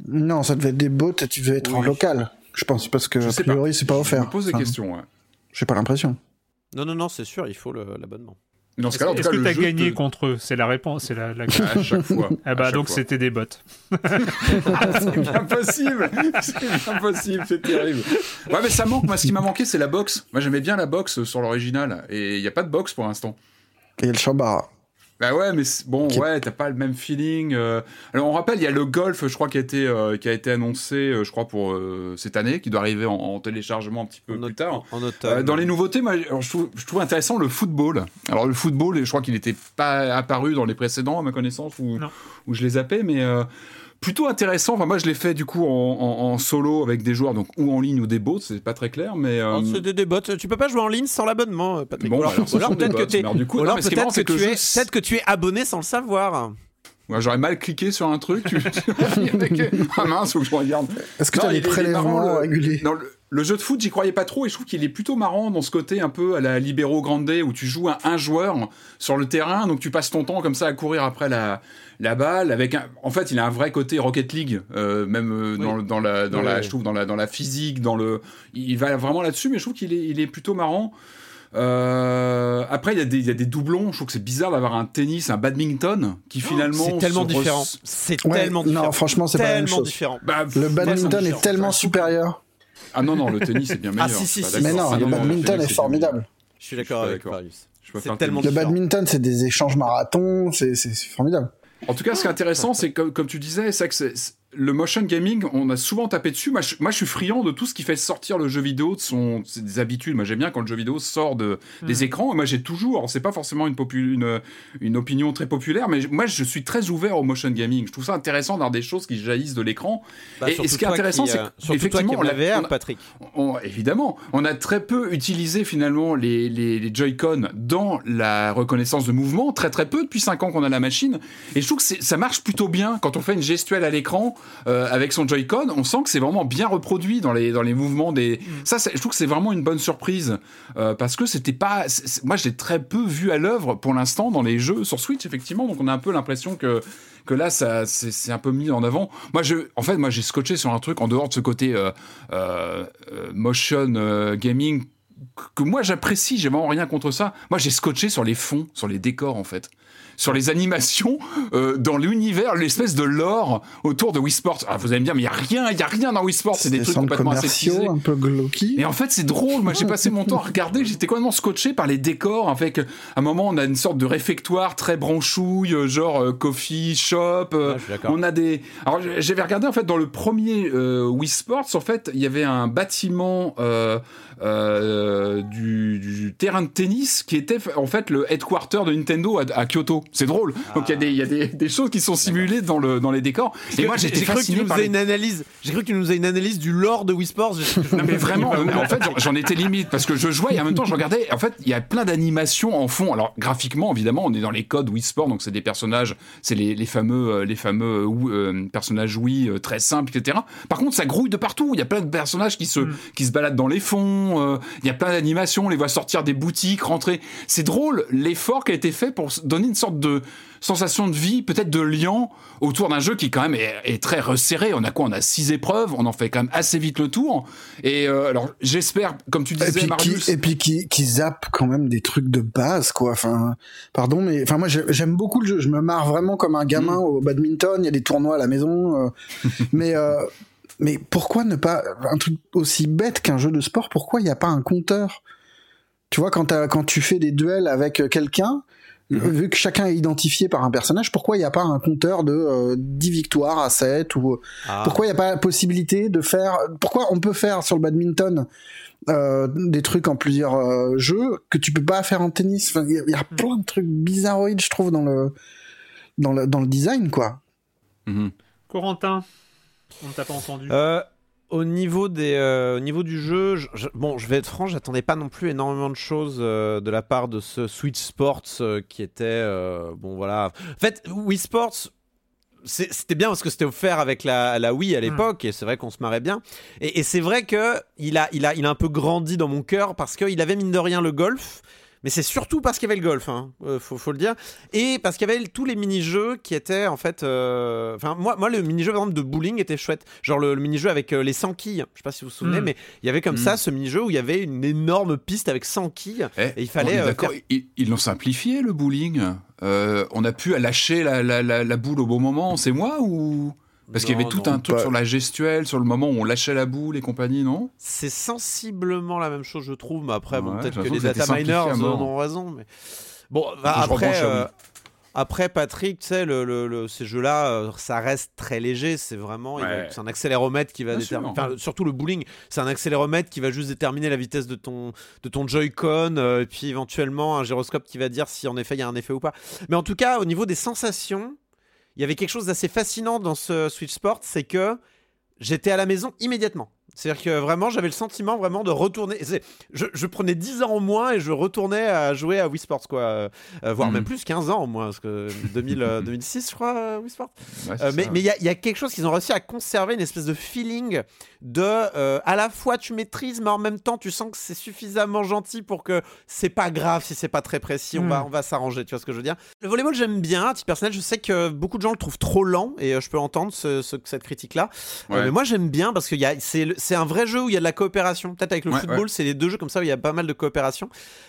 C: Non, ça devait être des bots et tu devais être en
D: Oui.
C: local. Je pense parce que
D: Je
C: a
D: sais
C: priori
D: pas.
C: c'est pas
D: Je
C: offert.
D: me pose des
C: Enfin,
D: questions. Ouais.
C: J'ai pas l'impression.
B: Non, non, non, c'est sûr, il faut le- l'abonnement.
D: Dans ce
A: Est-ce
D: cas-là, en tout
A: est-ce
D: cas,
A: que
D: le
A: t'as
D: jeu
A: gagné
D: te-
A: contre eux C'est la réponse. C'est la, la... (laughs)
D: à chaque fois.
A: Ah
D: à
A: bah
D: chaque
A: donc c'était des bots. (laughs) (laughs)
D: c'est bien possible. C'est bien possible. C'est terrible. Ouais, mais ça manque. Moi, ce qui m'a manqué, c'est la box. Moi, j'aimais bien la box sur l'original. Et il n'y a pas de box pour l'instant.
C: Et le chambara.
D: Bah ouais, mais bon, ouais, t'as pas le même feeling. euh. Alors on rappelle, il y a le Golf, je crois, qui a été, euh, qui a été annoncé, euh, je crois, pour euh, cette année, qui doit arriver en, en téléchargement un petit peu
B: En
D: plus tard.
B: En automne.
D: Euh, dans les nouveautés, moi, alors, je, trouve, je trouve intéressant le football. Alors le football, je crois qu'il n'était pas apparu dans les précédents, à ma connaissance, où, où je les zappais, mais euh, plutôt intéressant. Enfin, moi, je l'ai fait du coup en, en- en solo avec des joueurs, donc ou en ligne ou des bots, c'est pas très clair, mais. euh,
B: Oh, c'est des, des bots. Tu peux pas jouer en ligne sans l'abonnement, euh, Patrick.
D: Bon,
B: Ou alors, peut-être que
D: du coup, non, marrant,
B: que,
D: c'est que
B: tu es,
D: jeu-
B: peut-être que tu es abonné sans le savoir.
D: ouais, J'aurais mal cliqué sur un truc, tu. (laughs) Ah mince, faut que je regarde.
C: Est-ce que tu as des prélèvements
D: le-
C: réguliers?
D: Non, le, le jeu de foot, j'y croyais pas trop et je trouve qu'il est plutôt marrant dans ce côté un peu à la Libero Grande où tu joues à un joueur sur le terrain, donc tu passes ton temps comme ça à courir après la, la balle. Avec un, en fait, il a un vrai côté Rocket League, euh, même euh, dans, dans la, dans
B: Oui,
D: la,
B: oui.
D: je trouve dans la, dans la physique, dans le, il va vraiment là-dessus, mais je trouve qu'il est, il est plutôt marrant. Euh, après, il y, a des- il y a des doublons. Je trouve que c'est bizarre d'avoir un tennis, un badminton qui finalement.
B: Oh, C'est tellement différent. C'est
C: Ouais,
B: tellement
C: non,
B: différent.
C: franchement, c'est pas la même
B: tellement
C: chose.
B: différent.
D: Bah,
C: Le badminton est tellement supérieur.
D: Ah non, non, le tennis est bien
B: Ah,
D: meilleur.
B: si, si, si,
D: pas
C: Mais
D: d'accord.
C: non,
D: Ah
C: le
D: non,
C: badminton est formidable.
B: Je suis d'accord avec
D: d'accord.
B: Marius. C'est
D: le
B: tellement.
C: Le badminton, c'est des échanges marathons, c'est c'est- c'est formidable.
D: En tout cas, ce qui est intéressant, c'est que, comme tu disais, c'est que c'est- c'est- le motion gaming, on a souvent tapé dessus. Moi je, moi, je suis friand de tout ce qui fait sortir le jeu vidéo de son des habitudes. Moi, j'aime bien quand le jeu vidéo sort de, des
A: Hmm.
D: écrans. Moi, j'ai toujours, c'est pas forcément une, popu- une, une opinion très populaire, mais moi, je suis très ouvert au motion gaming. Je trouve ça intéressant d'avoir des choses qui jaillissent de l'écran.
B: Bah,
D: Et- ce qui est intéressant, c'est
B: euh,
D: que,
B: surtout toi qui
D: effectivement,
B: aimes
D: on
B: la
D: a-
B: VR, Patrick.
D: on- évidemment, on a très peu utilisé finalement les, les, les Joy-Con dans la reconnaissance de mouvement, très très peu depuis 5 ans qu'on a la machine. Et je trouve que ça marche plutôt bien quand on fait une gestuelle à l'écran euh, avec son Joy-Con. On sent que c'est vraiment bien reproduit dans les, dans les mouvements des. Ça, c'est- je trouve que c'est vraiment une bonne surprise euh, parce que c'était pas. moi, je l'ai très peu vu à l'œuvre pour l'instant dans les jeux sur Switch, effectivement. Donc on a un peu l'impression que que là, ça, c'est, un peu mis en avant. Moi, je, en fait, moi, j'ai scotché sur un truc en dehors de ce côté euh, motion euh, gaming que moi j'apprécie. J'ai vraiment rien contre ça. Moi, j'ai scotché sur les fonds, sur les décors, en fait. Sur les animations euh, dans l'univers, l'espèce de lore autour de Wii Sports. Ah, vous allez me dire, mais il y a rien, il y a rien dans Wii Sports. C'est des trucs
C: centres
D: complètement aseptisés.
C: un peu glauky.
D: Et en fait, c'est drôle. Moi, j'ai passé mon temps à (laughs) regarder. J'étais complètement scotché par les décors. Avec, à un moment, on a une sorte de réfectoire très branchouille, euh, genre euh, coffee shop. euh, on a des. Alors, j'avais regardé en fait dans le premier euh, Wii Sports. En fait, il y avait un bâtiment euh, du, du terrain de tennis qui était en fait le headquarter de Nintendo à, à Kyoto. C'est drôle. Donc il y a des y a des, des choses qui sont simulées dans le dans les décors. Et moi, j'étais
B: j'ai cru que tu nous
D: par les-
B: une analyse. J'ai cru que tu nous faisais une analyse du lore de Wii Sports. (laughs)
D: Non mais vraiment, (laughs) en fait, j'en- étais limite parce que je jouais et en même temps je regardais. En fait, il y a plein d'animations en fond. Alors graphiquement, évidemment, on est dans les codes Wii Sport, donc c'est des personnages, c'est les, les fameux, euh, les fameux euh, personnages Wii très simples, etc. Par contre, ça grouille de partout. Il y a plein de personnages qui se, qui se baladent dans les fonds. Euh, il y a plein d'animations. On les voit sortir des boutiques, rentrer. C'est drôle l'effort qui a été fait pour donner une sorte de sensation de vie, peut-être de lien autour d'un jeu qui quand même est, est très resserré. On a quoi? On a six épreuves. On en fait quand même assez vite le tour. Et euh, alors j'espère, comme tu
C: Et
D: disais,
C: puis, qui,
D: Marius.
C: et puis qui, qui zappe quand même des trucs de base, quoi. Enfin, pardon, mais enfin moi j'ai- j'aime beaucoup le jeu. Je me marre vraiment comme un gamin
D: Mm.
C: au badminton. Il y a des tournois à la maison, euh, (laughs) mais euh, mais pourquoi ne pas un truc aussi bête qu'un jeu de sport Pourquoi il n'y a pas un compteur? Tu vois, quand, tu fais des duels avec euh, quelqu'un.
D: Mm-hmm.
C: Vu que chacun est identifié par un personnage, pourquoi il n'y a pas un compteur de euh, 10 victoires à 7 ou
B: Ah.
C: pourquoi il n'y a pas la possibilité de faire Pourquoi on peut faire sur le badminton euh, des trucs en plusieurs euh, jeux que tu peux pas faire en tennis? Enfin, Il y, a- y a plein de trucs bizarroïdes, je trouve, dans le dans le dans le design, quoi.
D: Mhm.
A: Corentin, on ne t'a pas entendu.
B: Euh, au niveau des, euh, au niveau du jeu, je- je- bon, je vais être franc, j'attendais pas non plus énormément de choses euh, de la part de ce Switch Sports euh, qui était, bon voilà. En fait, Wii Sports. C'était bien parce que c'était offert avec la, la Wii à l'époque et c'est vrai qu'on se marrait bien. Et, et c'est vrai que il a, il, a, il a un peu grandi dans mon cœur parce qu'il avait mine de rien le golf. Mais c'est surtout parce qu'il y avait le golf, hein, euh, faut, faut le dire. Et parce qu'il y avait tous les mini-jeux qui étaient en fait. euh, Enfin, moi, moi, le mini-jeu par exemple, de bowling était chouette. Genre le, le mini-jeu avec euh, les 100 quilles. Je sais pas si vous vous souvenez,
A: Mm.
B: mais il y avait comme
D: Mm.
B: ça ce mini-jeu où il y avait une énorme piste avec 100 quilles.
D: Eh,
B: Et il fallait,
D: d'accord,
B: faire-
D: ils ils l'ont simplifié le bowling. Euh, on a pu lâcher la, la, la, la boule au bon moment, c'est moi ou parce qu'il y avait tout
B: non.
D: un truc
C: pas-
D: sur la gestuelle, sur le moment où on lâchait la boule et compagnie, non?
B: C'est sensiblement la même chose, je trouve. Mais après, bon, peut-être que les data miners en ont raison. Mais... Bon, bah, après, euh, après, Patrick, tu sais, le, le- le- ces jeux-là, euh, ça reste très léger. C'est vraiment,
D: Ouais.
B: c'est un accéléromètre qui va déterminer. Enfin, surtout le bowling, c'est un accéléromètre qui va juste déterminer la vitesse de ton, de ton Joy-Con, euh, et puis éventuellement un gyroscope qui va dire si en effet il y a un effet ou pas. Mais en tout cas, au niveau des sensations, il y avait quelque chose d'assez fascinant dans ce Switch Sport, c'est que j'étais à la maison immédiatement. C'est-à-dire que vraiment, j'avais le sentiment vraiment de retourner. Je, je prenais 10 ans en moins et je retournais à jouer à Wii Sports, quoi. Euh, euh, voire
D: Mhm.
B: même plus, 15 ans au moins, parce que 2000, euh, (laughs) 2006, je crois, euh, Wii Sports.
D: Ouais,
B: Euh, mais il y, a- il y a quelque chose qu'ils ont réussi à conserver, une espèce de feeling de euh, à la fois tu maîtrises, mais en même temps tu sens que c'est suffisamment gentil pour que c'est pas grave si c'est pas très précis, on
A: Mm.
B: va, on va s'arranger, tu vois ce que je veux dire? Le volleyball j'aime bien, à titre personnel, je sais que beaucoup de gens le trouvent trop lent et euh, je peux entendre ce- ce- cette critique-là. Euh,
D: Ouais.
B: mais moi j'aime bien parce que c'est le- c'est un vrai jeu où il y a de la coopération. Peut-être avec le
D: Ouais,
B: football,
D: ouais.
B: c'est les deux jeux comme ça où il y a pas mal de coopération.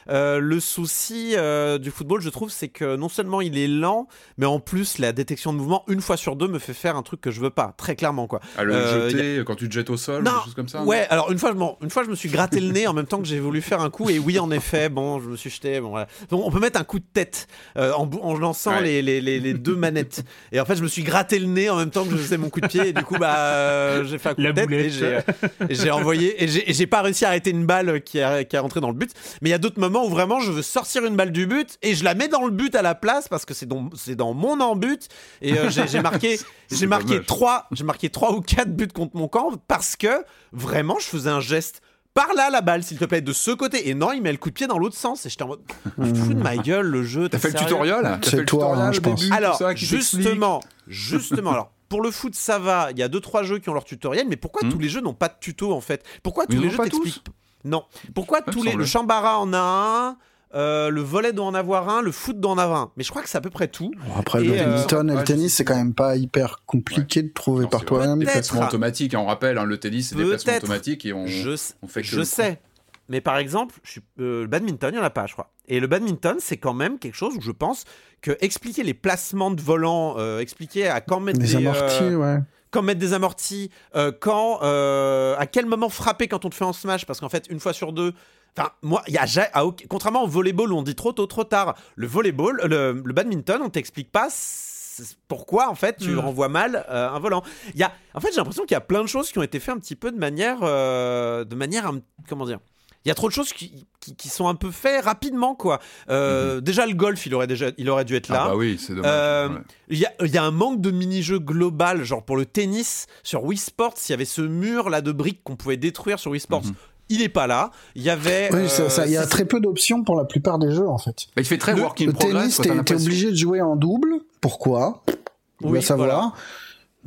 B: Euh, le souci euh, du football, je trouve, c'est que non seulement il est lent, mais en plus la détection de mouvement une fois sur deux me fait faire un truc que je veux pas, très clairement quoi.
D: À le
B: Euh,
D: jeter quand tu te jettes au sol,
B: Non,
D: des choses comme ça. non
B: Ouais, alors une fois, je une fois, je me suis gratté le nez en même temps que j'ai voulu faire un coup. Et oui, en effet, bon, je me suis jeté. Bon, voilà. Donc, on peut mettre un coup de tête euh, en, lançant
D: Ouais.
B: les, les, les, les deux manettes. Et en fait, je me suis gratté le nez en même temps que je faisais mon coup de pied. Et du coup, bah, euh, j'ai fait un coup
A: La
B: de tête
A: boulette.
B: et (laughs) j'ai, et j'ai envoyé. Et j'ai, pas réussi à arrêter une balle qui est qui est rentrée dans le but. Mais il y a d'autres moments où vraiment je veux sortir une balle du but et je la mets dans le but à la place parce que c'est dans, c'est dans mon en-but. Et euh, j'ai, marqué, j'ai marqué (laughs) trois, j'ai marqué trois ou quatre buts contre mon camp parce que vraiment je faisais un geste. Par là la balle, s'il te plaît, de ce côté. Et non, il met le coup de pied dans l'autre sens. Et j'étais en mode, fous de ma gueule, le jeu.
D: T'as fait le tutoriel
C: C'est toi,
D: tutoriel
C: hein, je pense.
D: début,
B: Alors,
D: ça,
B: justement, justement, alors. Pour le foot, ça va. Il y a deux trois jeux qui ont leur tutoriel, mais pourquoi
D: Hmm.
B: tous les jeux n'ont pas de tuto en fait? Pourquoi
D: Mais
B: tous les jeux t'expliquent Non. Pourquoi tous les
D: semble.
B: le Chambara en a un, euh, le volet doit en avoir un, le foot doit en avoir un? Mais je crois que c'est à peu près tout.
C: Bon, après,
B: Et,
C: le
B: euh,
C: badminton et le tennis, c'est quand même pas hyper compliqué de trouver
D: Non,
C: par
D: c'est
C: toi-même.
D: Déplacement automatique, hein, on rappelle, hein, le tennis c'est déplacement automatique et on,
B: Je,
D: on fait que
B: je sais. Mais par exemple, je suis- euh, le badminton, il n'y en a pas, je crois. Et le badminton, c'est quand même quelque chose où je pense que expliquer les placements de volants, euh, expliquer à quand mettre des,
C: amortis,
B: euh,
C: ouais.
B: quand mettre des amortis, quand, à quel moment frapper quand on te fait en smash, parce qu'en fait, une fois sur deux, enfin, moi, il y a, à contrairement au volleyball où on dit trop tôt, trop tard, le volleyball, le, le badminton, on t'explique pas pourquoi en fait tu
A: Mm.
B: renvoies mal euh, un volant. Il y a, en fait, j'ai l'impression qu'il y a plein de choses qui ont été faites un petit peu de manière, euh, de manière, comment dire. Il y a trop de choses qui, qui, qui sont un peu faites rapidement, quoi. Euh, Déjà, le golf, il aurait, déjà, il aurait dû être là.
D: Ah bah oui, c'est dommage.
B: Euh,
D: ouais.
B: Il y, a, il y a un manque de mini-jeux global, genre pour le tennis, sur Wii Sports, il y avait ce mur là de briques qu'on pouvait détruire sur Wii Sports.
D: Mhm.
B: Il est pas là. Il y avait.
C: Oui,
B: euh,
C: ça- ça- il y a
B: c'est-
C: très peu d'options pour la plupart des jeux, en fait.
D: Bah, il fait très
B: Le-
D: work in
C: Le
D: progress.
C: tennis,
D: quoi, t'as
C: t'es obligé de jouer en double. Pourquoi? On
B: Oui,
C: va savoir.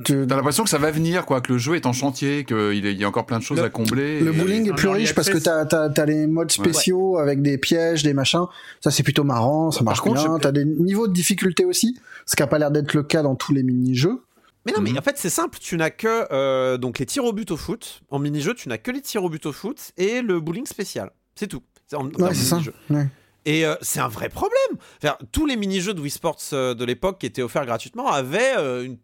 C: Tu-
D: T'as l'impression que ça va venir, quoi, que le jeu est en chantier, qu'il y a encore plein de choses
B: Le-
D: à combler.
C: Le
D: et-
C: bowling est
A: en
C: plus riche parce que t'as as, les modes spéciaux avec des pièges, des machins. Ça, c'est plutôt marrant, ça
D: Par
C: marche
D: contre,
C: bien.
D: je-
C: T'as des niveaux de difficulté aussi, ce qui a pas l'air d'être le cas dans tous les mini-jeux.
B: Mais non, mais
D: Mhm.
B: en fait, c'est simple. Tu n'as que donc les tirs au but au foot. En mini-jeu, tu n'as que les tirs au but au foot et le bowling spécial. C'est tout. C'est en,
C: Ouais, c'est ça. Ouais.
B: Et euh, c'est un vrai problème. Enfin, tous les mini-jeux de Wii Sports euh, de l'époque qui étaient offerts gratuitement avaient euh, une-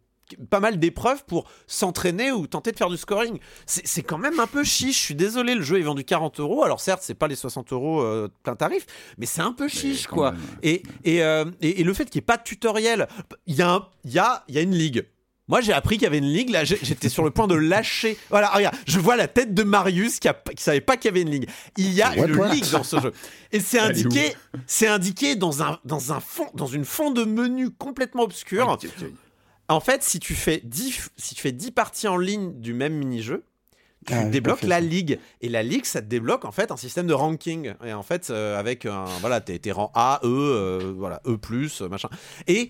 B: pas mal d'épreuves pour s'entraîner ou tenter de faire du scoring. C'est quand même un peu chiche. Je suis désolé, le jeu est vendu 40 euros. Alors certes, c'est pas les 60 euros euh, plein tarif, mais c'est un peu chiche, quoi.
D: même.
B: Et, et, euh, et, et le fait qu'il n'y ait pas de tutoriel, il y, a un- y, a, y a une ligue. Moi, j'ai appris qu'il y avait une ligue. Là, j'étais sur le point de lâcher. Voilà, regarde, je vois la tête de Marius qui, a, qui savait pas qu'il y avait une ligue. Il y a
C: What,
B: une ligue dans ce jeu. Et c'est indiqué, c'est indiqué dans un, dans un fond, dans une fond de menu complètement obscur. En fait, si tu fais 10, si tu fais 10 parties en ligne du même mini-jeu, tu
C: Ah,
B: débloques la ligue. Et la ligue, ça te débloque en fait un système de ranking. Et en fait, euh, avec un. Voilà, t'es rang A, E, euh, voilà, E, euh, machin. Et.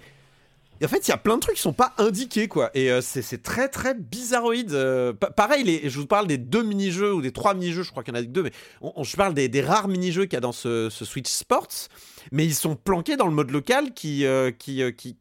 B: et en fait, il y a plein de trucs qui sont pas indiqués, quoi. Et euh, c'est très, très bizarroïde. Pa- pareil, les, je vous parle des deux mini-jeux ou des trois mini-jeux, je crois qu'il y en a que deux, mais on, on- je parle des, des rares mini-jeux qu'il y a dans ce, ce Switch Sports. Mais ils sont planqués dans le mode local qui. euh, qui, euh, qui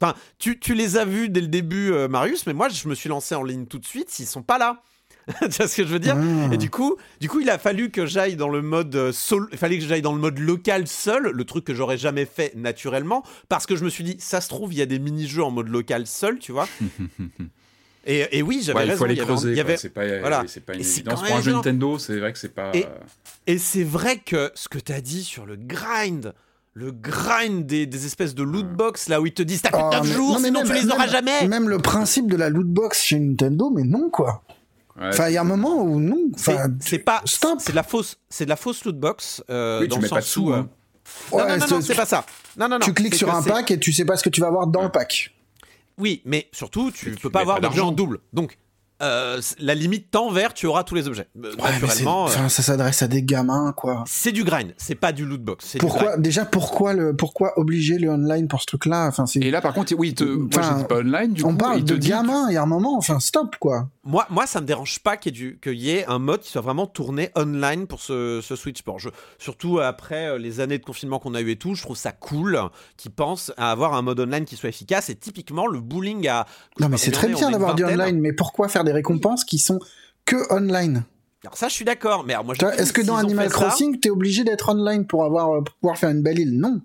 B: Enfin, tu, tu les as vus dès le début, euh, Marius, mais moi, je me suis lancé en ligne tout de suite. Ils sont pas là. (laughs) tu vois ce que je veux dire?
C: Ah.
B: Et du coup, du coup, il a fallu que j'aille dans le mode euh, sol, il fallait que j'aille dans le mode local seul, le truc que j'aurais jamais fait naturellement, parce que je me suis dit, ça se trouve, il y a des mini-jeux en mode local seul, tu vois. (laughs) et, et oui, j'avais
D: Ouais, il
B: raison.
D: faut
B: il avait-
D: creuser.
B: avait-
D: C'est pas,
B: voilà.
D: c'est pas une évidence. Pour un jeu. Nintendo, c'est vrai que c'est pas.
B: Et-
D: euh,
B: Et c'est vrai que ce que tu as dit sur le grind, le grind des, des espèces de loot box là où ils te disent t'as de
C: Ah,
B: 9
C: mais-
B: jours,
C: non, mais
B: sinon
C: même-
B: tu les auras
C: même-
B: jamais.
C: Même le principe de la loot box chez Nintendo, mais non, quoi.
D: ouais,
C: Enfin, il y a un moment où non.
B: C'est pas, c'est de la fausse, c'est de la fausse loot box euh,
D: Oui,
B: dans
D: tu
B: le
D: mets pas de
B: sens
D: sous.
B: où, euh,
D: hein.
B: non,
C: ouais,
B: non, non, non,
C: c'est-
B: pas ça. Non, non, non.
C: tu cliques sur
B: que
C: un pack et tu sais pas ce que tu vas avoir dans le pack.
B: Oui, mais surtout, tu
D: tu
B: peux pas avoir
D: d'argent.
B: double. Donc, euh, la limite temps vert, tu auras tous les objets. Euh,
C: Ouais, mais
B: euh,
C: ça s'adresse à des gamins, quoi.
B: c'est du grind, c'est pas du loot box.
C: Pourquoi déjà pourquoi le pourquoi obliger le online pour ce truc-là? Enfin, c'est
D: Et là, par contre, oui, il te... moi, j'étais pas online, du
C: on
D: coup.
C: parle de gamins. Il y a un moment, enfin, stop, quoi.
B: Moi, moi, ça me dérange pas qu'il y, ait du- qu'il y ait un mode qui soit vraiment tourné online pour ce, ce Switch Sport. Je- surtout après les années de confinement qu'on a eu et tout, je trouve ça cool qu'ils pensent à avoir un mode online qui soit efficace. Et typiquement, le booling à.
C: Non, mais c'est très bien d'avoir du online, mais pourquoi faire des récompenses qui sont que online.
B: Alors ça, je suis d'accord. Mais alors, moi,
C: Est-ce que dans Animal
B: ça-
C: Crossing, t'es obligé d'être online pour avoir euh, pour pouvoir faire une belle île Non.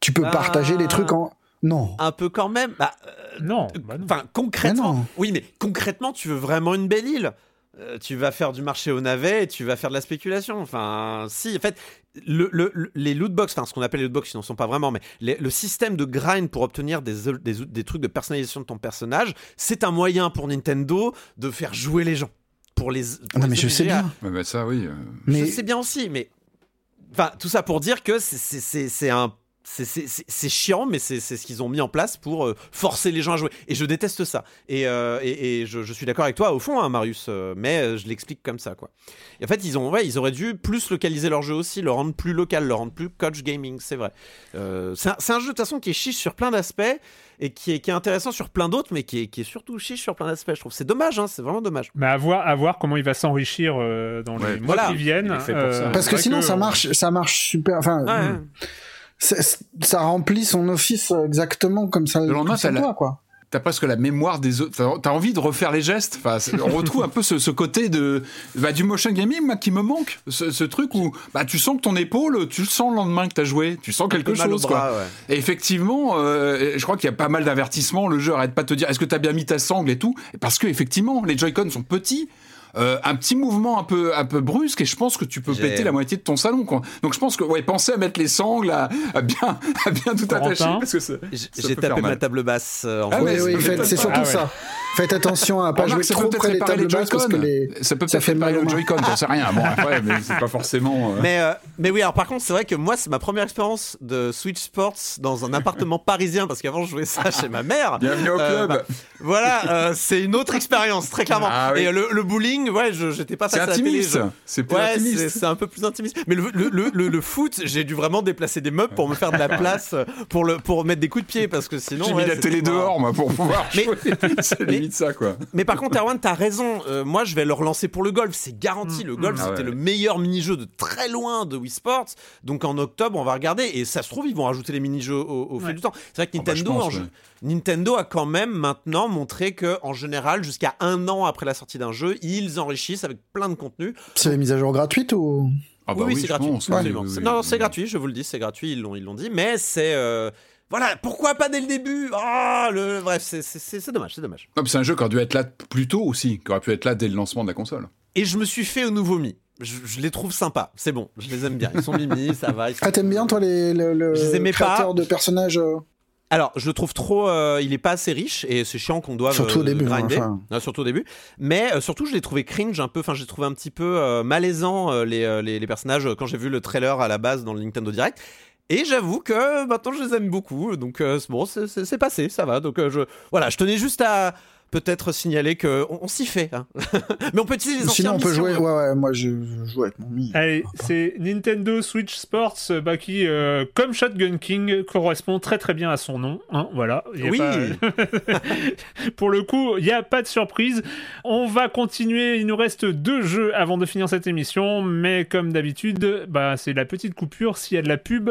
C: Tu peux
B: Bah.
C: partager des trucs en. Non.
B: un peu quand même. Bah, euh,
A: Non, bah non.
B: Enfin, concrètement.
C: Mais non.
B: Oui, mais concrètement, tu veux vraiment une belle île. Euh, tu vas faire du marché au navet et tu vas faire de la spéculation. Enfin, si, en fait, le, le- le- les lootbox, enfin, ce qu'on appelle les lootbox, ils n'en sont pas vraiment, mais les- le système de grind pour obtenir des, des, des trucs de personnalisation de ton personnage, c'est un moyen pour Nintendo de faire jouer les gens. Pour les. pour
C: Non,
B: les
C: mais je sais
B: à-
C: bien.
D: Bah, ça, oui. euh,
C: Mais
B: Je sais bien aussi, mais. Enfin, tout ça pour dire que c'est un. C'est- c'est- C'est c'est chiant, mais c'est c'est ce qu'ils ont mis en place pour euh, forcer les gens à jouer. Et je déteste ça. Et, euh, et, et je, je suis d'accord avec toi au fond, hein, Marius, euh, mais euh, je l'explique comme ça, quoi. Et en fait, ils, ont, ouais, ils auraient dû plus localiser leur jeu aussi, le rendre plus local, le rendre plus coach gaming, c'est vrai. Euh, c'est un, c'est un jeu de toute façon qui est chiche sur plein d'aspects et qui est, qui est intéressant sur plein d'autres, mais qui est, qui est surtout chiche sur plein d'aspects, je trouve. C'est dommage, hein, c'est vraiment dommage.
A: Mais à voir, à voir comment il va s'enrichir euh, dans
D: Ouais,
A: les mois
B: voilà.
A: qui viennent.
C: Parce que sinon, ça marche, ça marche super. Enfin,
B: Ouais.
C: hmm, ça remplit son office exactement comme ça.
D: Le lendemain,
C: ça
D: t'as la-
C: quoi.
D: T'as presque la mémoire des autres. T'as- envie de refaire les gestes. Enfin, on retrouve un peu ce, ce côté de bah, du motion gaming moi, qui me manque. Ce, ce truc où bah, tu sens que ton épaule, tu le sens le lendemain que t'as joué. Tu sens quelque chose. quoi.
B: ouais.
D: Et effectivement, euh, je crois qu'il y a pas mal d'avertissements. Le jeu arrête pas de te dire est-ce que t'as bien mis ta sangle et tout? Parce que effectivement, les Joy-Con sont petits. Euh, un petit mouvement un peu un peu brusque et je pense que tu peux péter la moitié de ton salon quoi. Donc je pense que ouais pensez à mettre les sangles à, à bien (laughs) à bien tout
A: Corentin
D: attacher parce que
B: J'ai tapé ma table basse euh, en
D: Ah
C: oui, oui, c'est surtout
A: Ah ouais.
C: ça. Faites attention à pas
D: Remarque,
C: jouer trop près des tables
D: les
C: basses parce que
D: Joy-Con.
C: les.
D: Ça peut
C: ça
D: peut-être
C: fait
D: réparer
C: mal aux
D: le. Joy-Con, t'en sais rien. Bon, après, mais c'est pas forcément. euh,
B: Mais, euh, mais oui, alors par contre, c'est vrai que moi, c'est ma première expérience de Switch Sports dans un appartement (laughs) parisien parce qu'avant, je jouais ça (laughs) chez ma mère.
D: Bienvenue au
B: Euh,
D: club.
B: bah, Voilà, euh, c'est une autre expérience, très clairement.
D: Ah oui.
B: Et euh, le, le bowling, ouais, j'étais pas
D: c'est
B: face à la télé.
D: intimiste.
B: je-
D: C'est plus
B: Ouais,
D: intimiste.
B: c'est un peu plus intimiste. Mais le, le, le, le- le foot, j'ai dû vraiment déplacer des meubles pour me faire de la (laughs) place pour, le, pour mettre des coups de pied parce que sinon.
D: J'ai
B: ouais,
D: mis la télé
B: pas-
D: dehors, moi, pour pouvoir
B: Mais-
D: jouer. C'est
B: mais-
D: limite ça, quoi.
B: Mais par contre, Erwan, t'as raison. Euh, moi, je vais le relancer pour le golf. C'est garanti. Le golf,
D: Ah
B: c'était
D: ouais.
B: le meilleur mini-jeu de très loin de Wii Sports. Donc en octobre, on va regarder. Et ça se trouve, ils vont rajouter les mini-jeux au, au fil
A: Ouais.
B: du temps. C'est vrai que
D: Ah bah, je
B: Nintendo,
D: pense,
B: en jeu-
D: ouais.
B: Nintendo a quand même maintenant montré que, en général, jusqu'à un an après la sortie d'un jeu, ils enrichissent avec plein de contenu.
C: C'est les mises à jour gratuites ou?
D: Ah bah
B: oui, oui, c'est gratuit.
D: pense, oui,
B: absolument.
D: oui, oui,
B: non, c'est gratuit. Je vous le dis, c'est gratuit. Ils l'ont, ils l'ont dit. Mais c'est euh, voilà. Pourquoi pas dès le début? Ah, le bref, c'est, c'est, c'est- c'est dommage. C'est dommage.
D: C'est un jeu qui aurait dû être là plus tôt aussi, qui aurait pu être là dès le lancement de la console.
B: Et je me suis fait au nouveau Mi. Je, je les trouve sympas. C'est bon. Je les aime bien. Ils sont mimi, ça va. ils sont-
C: Ah, t'aimes bien, toi, les, le, le
B: Je les aimais pas.
C: créateur de personnages euh,
B: Alors, je le trouve trop. euh, il est pas assez riche et c'est chiant qu'on doive.
C: Surtout au
B: euh,
C: début, hein,
B: grinder.
C: enfin.
B: Ouais, surtout au début. Mais euh, surtout, je l'ai trouvé cringe un peu. Enfin, j'ai trouvé un petit peu euh, malaisant euh, les, les, les personnages quand j'ai vu le trailer à la base dans le Nintendo Direct. Et j'avoue que maintenant je les aime beaucoup. Donc, euh, bon, c'est- passé, ça va. Donc, euh, je, voilà, je tenais juste à peut-être signaler qu'on on, s'y fait. hein. (laughs) Mais on peut utiliser les
C: Sinon, on peut jouer.
B: missions.
C: Ouais, ouais, moi, je, je joue avec mon Mi.
A: Allez, c'est Nintendo Switch Sports euh, bah, qui, euh, comme Shotgun King, correspond très très bien à son nom. hein, voilà. Il y a
B: Oui.
A: pas- (laughs) Pour le coup, il n'y a pas de surprise. On va continuer. Il nous reste deux jeux avant de finir cette émission. Mais comme d'habitude, bah, c'est la petite coupure. S'il y a de la pub,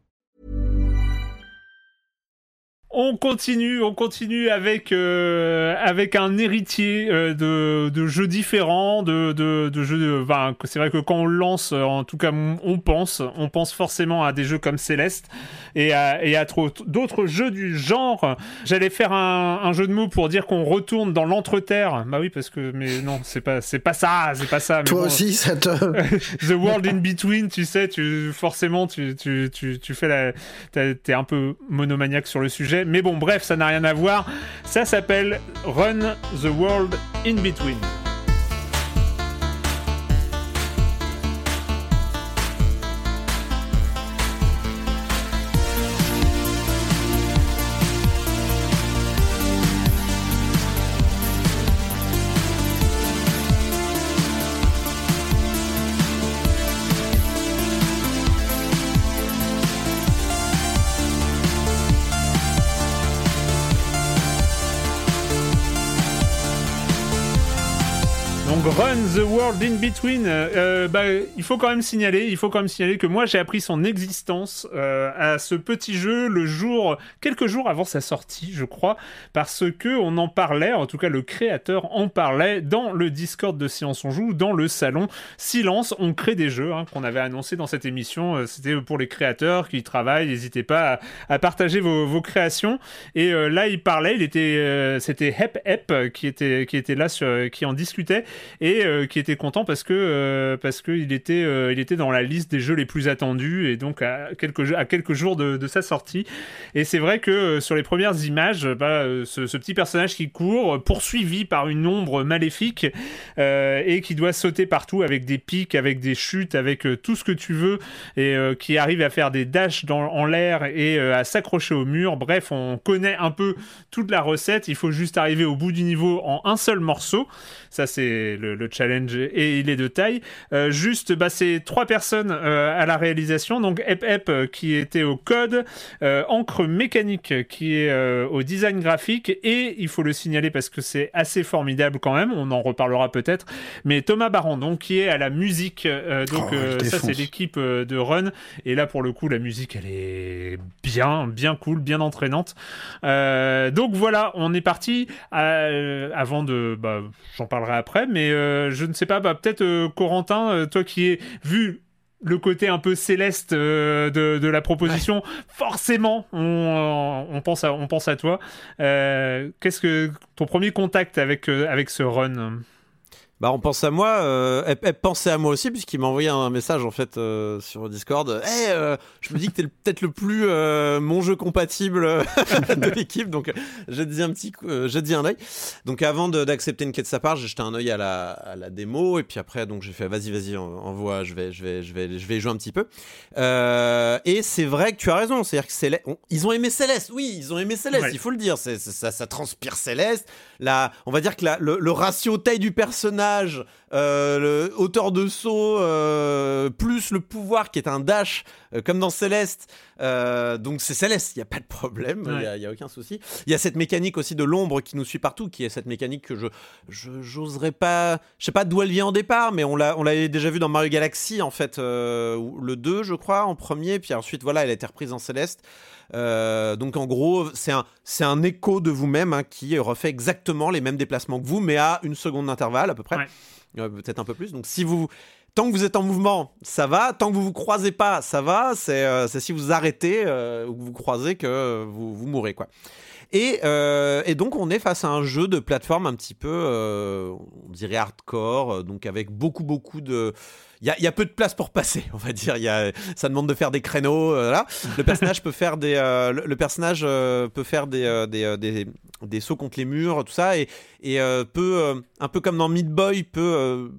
A: On continue, on continue avec euh, avec un héritier euh, de, de jeux différents, de de, de jeux. De, enfin, c'est vrai que quand on lance, euh, en tout cas, on pense, on pense forcément à des jeux comme Céleste et à, et à trop- d'autres jeux du genre. J'allais faire un, un jeu de mots pour dire qu'on retourne dans l'entreterre. Bah oui, parce que mais non, c'est pas c'est pas ça, c'est pas ça. mais
C: Toi
A: bon.
C: aussi, ça te. (laughs)
A: The World in Between, tu sais, tu forcément tu tu tu, tu fais la t'es un peu monomaniaque sur le sujet, mais bon bref, ça n'a rien à voir. Ça s'appelle Run the World in Between. The World in Between. Euh, bah, il faut quand même signaler, il faut quand même signaler que moi j'ai appris son existence euh, à ce petit jeu le jour, quelques jours avant sa sortie, je crois, parce que on en parlait, en tout cas le créateur en parlait dans le Discord de Silence on joue, dans le salon Silence. On crée des jeux hein, qu'on avait annoncé dans cette émission. Euh, C'était pour les créateurs qui travaillent. N'hésitez pas à, partager vos, créations. Et euh, là, il parlait, il était, euh, c'était Hep Hep qui était qui était là, sur, qui en discutait et euh, qui était content parce que euh, parce que il était euh, il était dans la liste des jeux les plus attendus et donc à quelques à quelques jours de, sa sortie. Et c'est vrai que sur les premières images, bah, ce, petit personnage qui court poursuivi par une ombre maléfique et qui doit sauter partout avec des pics, avec des chutes, avec tout ce que tu veux et qui arrive à faire des dashs dans, en l'air et à s'accrocher au mur. Bref, on connaît un peu toute la recette. Il faut juste arriver au bout du niveau en un seul morceau. Ça, c'est le, challenge et il est de taille. Euh, juste, bah, c'est trois personnes euh, à la réalisation. Donc, Ep Ep euh, qui était au code, Encre Mécanique qui est au design graphique et il faut le signaler parce que c'est assez formidable quand même. On en reparlera peut-être. Mais Thomas Barandon qui est à la musique. donc,
C: oh,
A: ça, c'est l'équipe de Run. Et là, pour le coup, la musique, elle est bien, bien cool, bien entraînante. donc voilà, on est parti avant de. Bah, J'en parlerai après, mais euh, je ne sais pas, bah, peut-être euh, Corentin, euh, toi qui es vu le côté un peu céleste de, de, la proposition, ouais. forcément, on, on, pense à, on pense à toi. Qu'est-ce que ton premier contact avec, avec ce run?
B: Bah, on pense à moi. Euh, elle, elle, pensait à moi aussi puisqu'il m'a envoyé un message en fait euh, sur Discord. Hey, euh, je me dis que t'es peut-être le plus euh, mon jeu compatible (laughs) de l'équipe, donc j'ai dit un petit, j'ai dit un œil. Donc avant d'accepter une quête de sa part, j'ai jeté un œil à la, à la démo et puis après donc j'ai fait vas-y vas-y envoie, je vais je vais je vais je vais jouer un petit peu. et c'est vrai que tu as raison, c'est-à-dire que Céleste, ils ont aimé Céleste, oui ils ont aimé Céleste, ouais. il faut le dire, c'est ça, ça transpire Céleste. La, on va dire que la, le, le ratio taille du personnage euh, le hauteur de saut, euh, plus le pouvoir qui est un dash, euh, comme dans Céleste. Donc c'est Céleste, il n'y a pas de problème, il ouais. n'y a, a, aucun souci. Il y a cette mécanique aussi de l'ombre qui nous suit partout, qui est cette mécanique que je j'oserais pas, je sais pas d'où elle vient au départ, mais on l'a on l'avait déjà vu dans Mario Galaxy en fait, le 2 je crois en premier, puis ensuite voilà elle a été reprise en Céleste. Euh, donc en gros, c'est un, c'est un écho de vous-même hein, qui refait exactement les mêmes déplacements que vous, mais à une seconde d'intervalle à peu près, ouais. euh, peut-être un peu plus. Donc si vous, tant que vous êtes en mouvement, ça va. Tant que vous vous croisez pas, ça va. C'est, euh, c'est si vous arrêtez ou que vous croisez que vous, vous mourrez quoi. Et, euh, et, donc on est face à un jeu de plateforme un petit peu, euh, on dirait hardcore, donc avec beaucoup beaucoup de, il y a, y a, peu de place pour passer, (laughs) on va dire. Y a, ça demande de faire des créneaux. Euh, là. Le personnage peut faire des, euh, le, le, personnage euh, peut faire des, des, des, des, sauts contre les murs, tout ça, et, et peut un peu comme dans Meat Boy, peut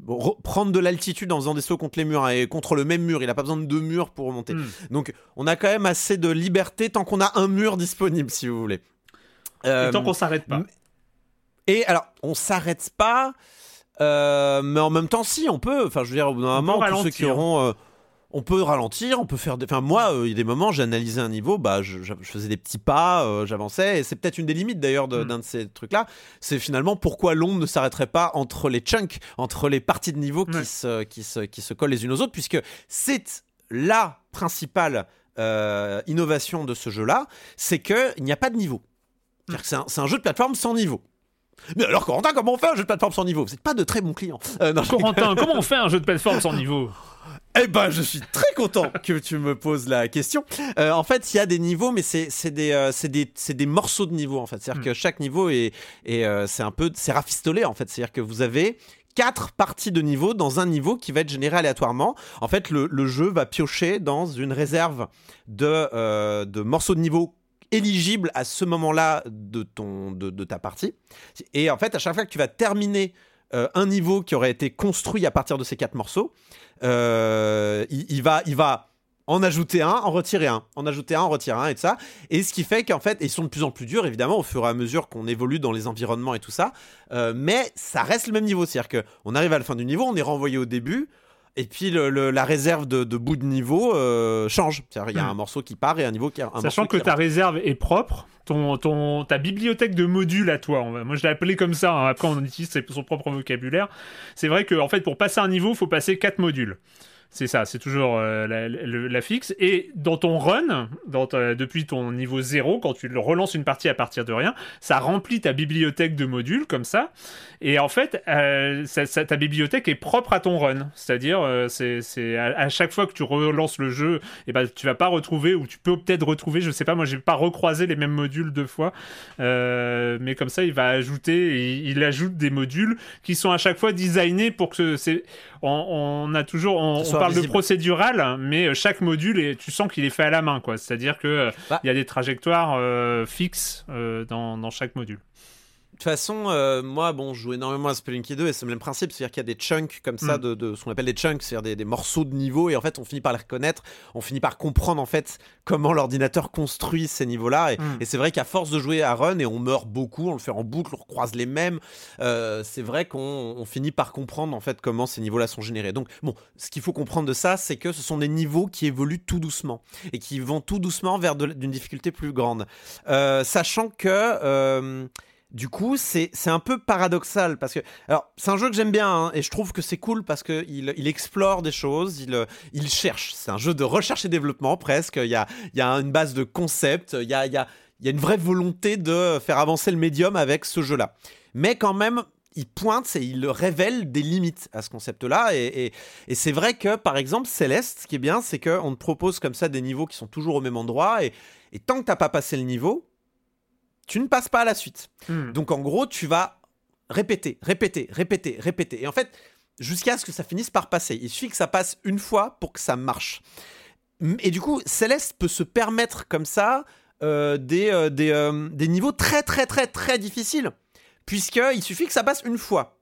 B: prendre de l'altitude en faisant des sauts contre les murs hein, et contre le même mur. Il n'a pas besoin de deux murs pour remonter. Mm. Donc on a quand même assez de liberté tant qu'on a un mur disponible, si vous voulez.
A: Euh, et tant qu'on s'arrête pas.
B: Et alors, on s'arrête pas, euh, mais en même temps, si, on peut. Enfin, je veux dire, au bout d'un moment, tous ceux qui auront. Euh, on peut ralentir, on peut faire des. Enfin, moi, il y a des moments, j'ai analysé un niveau, bah, je, je, faisais des petits pas, euh, j'avançais, et c'est peut-être une des limites d'ailleurs d'un de, de ces trucs-là. C'est finalement pourquoi l'ombre ne s'arrêterait pas entre les chunks, entre les parties de niveau qui, se, qui, se, qui se collent les unes aux autres, puisque c'est la principale euh, innovation de ce jeu-là, c'est qu'il n'y a pas de niveau. C'est un, un, jeu de plateforme sans niveau. Mais alors, Corentin, comment on fait un jeu de plateforme sans niveau? Vous n'êtes pas de très bons clients.
A: Euh, non, Corentin, comment on fait un jeu de plateforme sans niveau?
B: Eh ben, je suis très content que tu me poses la question. Euh, en fait, il y a des niveaux, mais c'est des, euh, des, des morceaux de niveau, en fait. C'est-à-dire mm. que chaque niveau est, est c'est un peu, c'est rafistolé, en fait. C'est-à-dire que vous avez quatre parties de niveau dans un niveau qui va être généré aléatoirement. En fait, le, le jeu va piocher dans une réserve de, de morceaux de niveau éligible à ce moment-là de, ton, de, ta partie. Et en fait, à chaque fois que tu vas terminer euh, un niveau qui aurait été construit à partir de ces quatre morceaux, euh, il, il, va, il va en ajouter un, en retirer un, en ajouter un, en retirer un et tout ça. Et ce qui fait qu'en fait, ils sont de plus en plus durs, évidemment, au fur et à mesure qu'on évolue dans les environnements et tout ça. Euh, mais ça reste le même niveau. C'est-à-dire qu'on arrive à la fin du niveau, on est renvoyé au début et puis le, le- la réserve de, de bout de niveau euh, change. Il y a
A: Mm.
B: un morceau qui part et un niveau qui un
A: Sachant que
B: qui
A: ta réserve est propre, ton, ton, ta bibliothèque de modules à toi, moi je l'ai appelé comme ça, hein, après on utilise son propre vocabulaire, c'est vrai que en fait pour passer un niveau, il faut passer 4 modules. C'est ça, c'est toujours euh, la, fixe. Et dans ton run, depuis ton niveau 0, quand tu relances une partie à partir de rien, ça remplit ta bibliothèque de modules comme ça. Et en fait, euh, ta bibliothèque est propre à ton run. C'est-à-dire, euh, c'est à, chaque fois que tu relances le jeu, et ben, tu vas pas retrouver, ou tu peux peut-être retrouver, je sais pas, moi j'ai pas recroisé les mêmes modules deux fois. Mais comme ça, il va ajouter, il ajoute des modules qui sont à chaque fois designés pour que c'est. On, on a toujours, on, parle de procédural, mais euh, chaque module, est, tu sens qu'il est fait à la main, quoi. C'est-à-dire que euh,
B: Bah.
A: il y a des trajectoires euh, fixes euh, dans, dans chaque module.
B: Toute façon, euh, moi, bon, je joue énormément à Spelunky 2 et c'est le même principe, c'est-à-dire qu'il y a des chunks comme ça,
A: Mm.
B: de, de ce qu'on appelle des chunks, c'est-à-dire des, des morceaux de niveau, et en fait, on finit par les reconnaître, on finit par comprendre en fait comment l'ordinateur construit ces niveaux-là. Et,
A: Mm.
B: et c'est vrai qu'à force de jouer à Run, et on meurt beaucoup, on le fait en boucle, on recroise les mêmes, euh, c'est vrai qu'on on finit par comprendre en fait comment ces niveaux-là sont générés. Donc, bon, ce qu'il faut comprendre de ça, c'est que ce sont des niveaux qui évoluent tout doucement et qui vont tout doucement vers d'une difficulté plus grande. Euh, sachant que. Du coup, c'est c'est un peu paradoxal parce que alors c'est un jeu que j'aime bien hein, et je trouve que c'est cool parce que il, il explore des choses, il, euh, il cherche. C'est un jeu de recherche et développement presque. Il y a, il y a une base de concept, il y a, il y, a, il y a une vraie volonté de faire avancer le médium avec ce jeu-là. Mais quand même, il pointe et il révèle des limites à ce concept-là. Et, et- et c'est vrai que, par exemple, Céleste, ce qui est bien, c'est qu'on te propose comme ça des niveaux qui sont toujours au même endroit. Et, et tant que t'as pas passé le niveau, tu ne passes pas à la suite.
A: Hmm.
B: Donc en gros, tu vas répéter, répéter, répéter, répéter. Et en fait, jusqu'à ce que ça finisse par passer. Il suffit que ça passe une fois pour que ça marche. Et du coup, Céleste peut se permettre comme ça euh, des, euh, des, euh, des niveaux très très très très difficiles. Puisqu'il suffit que ça passe une fois.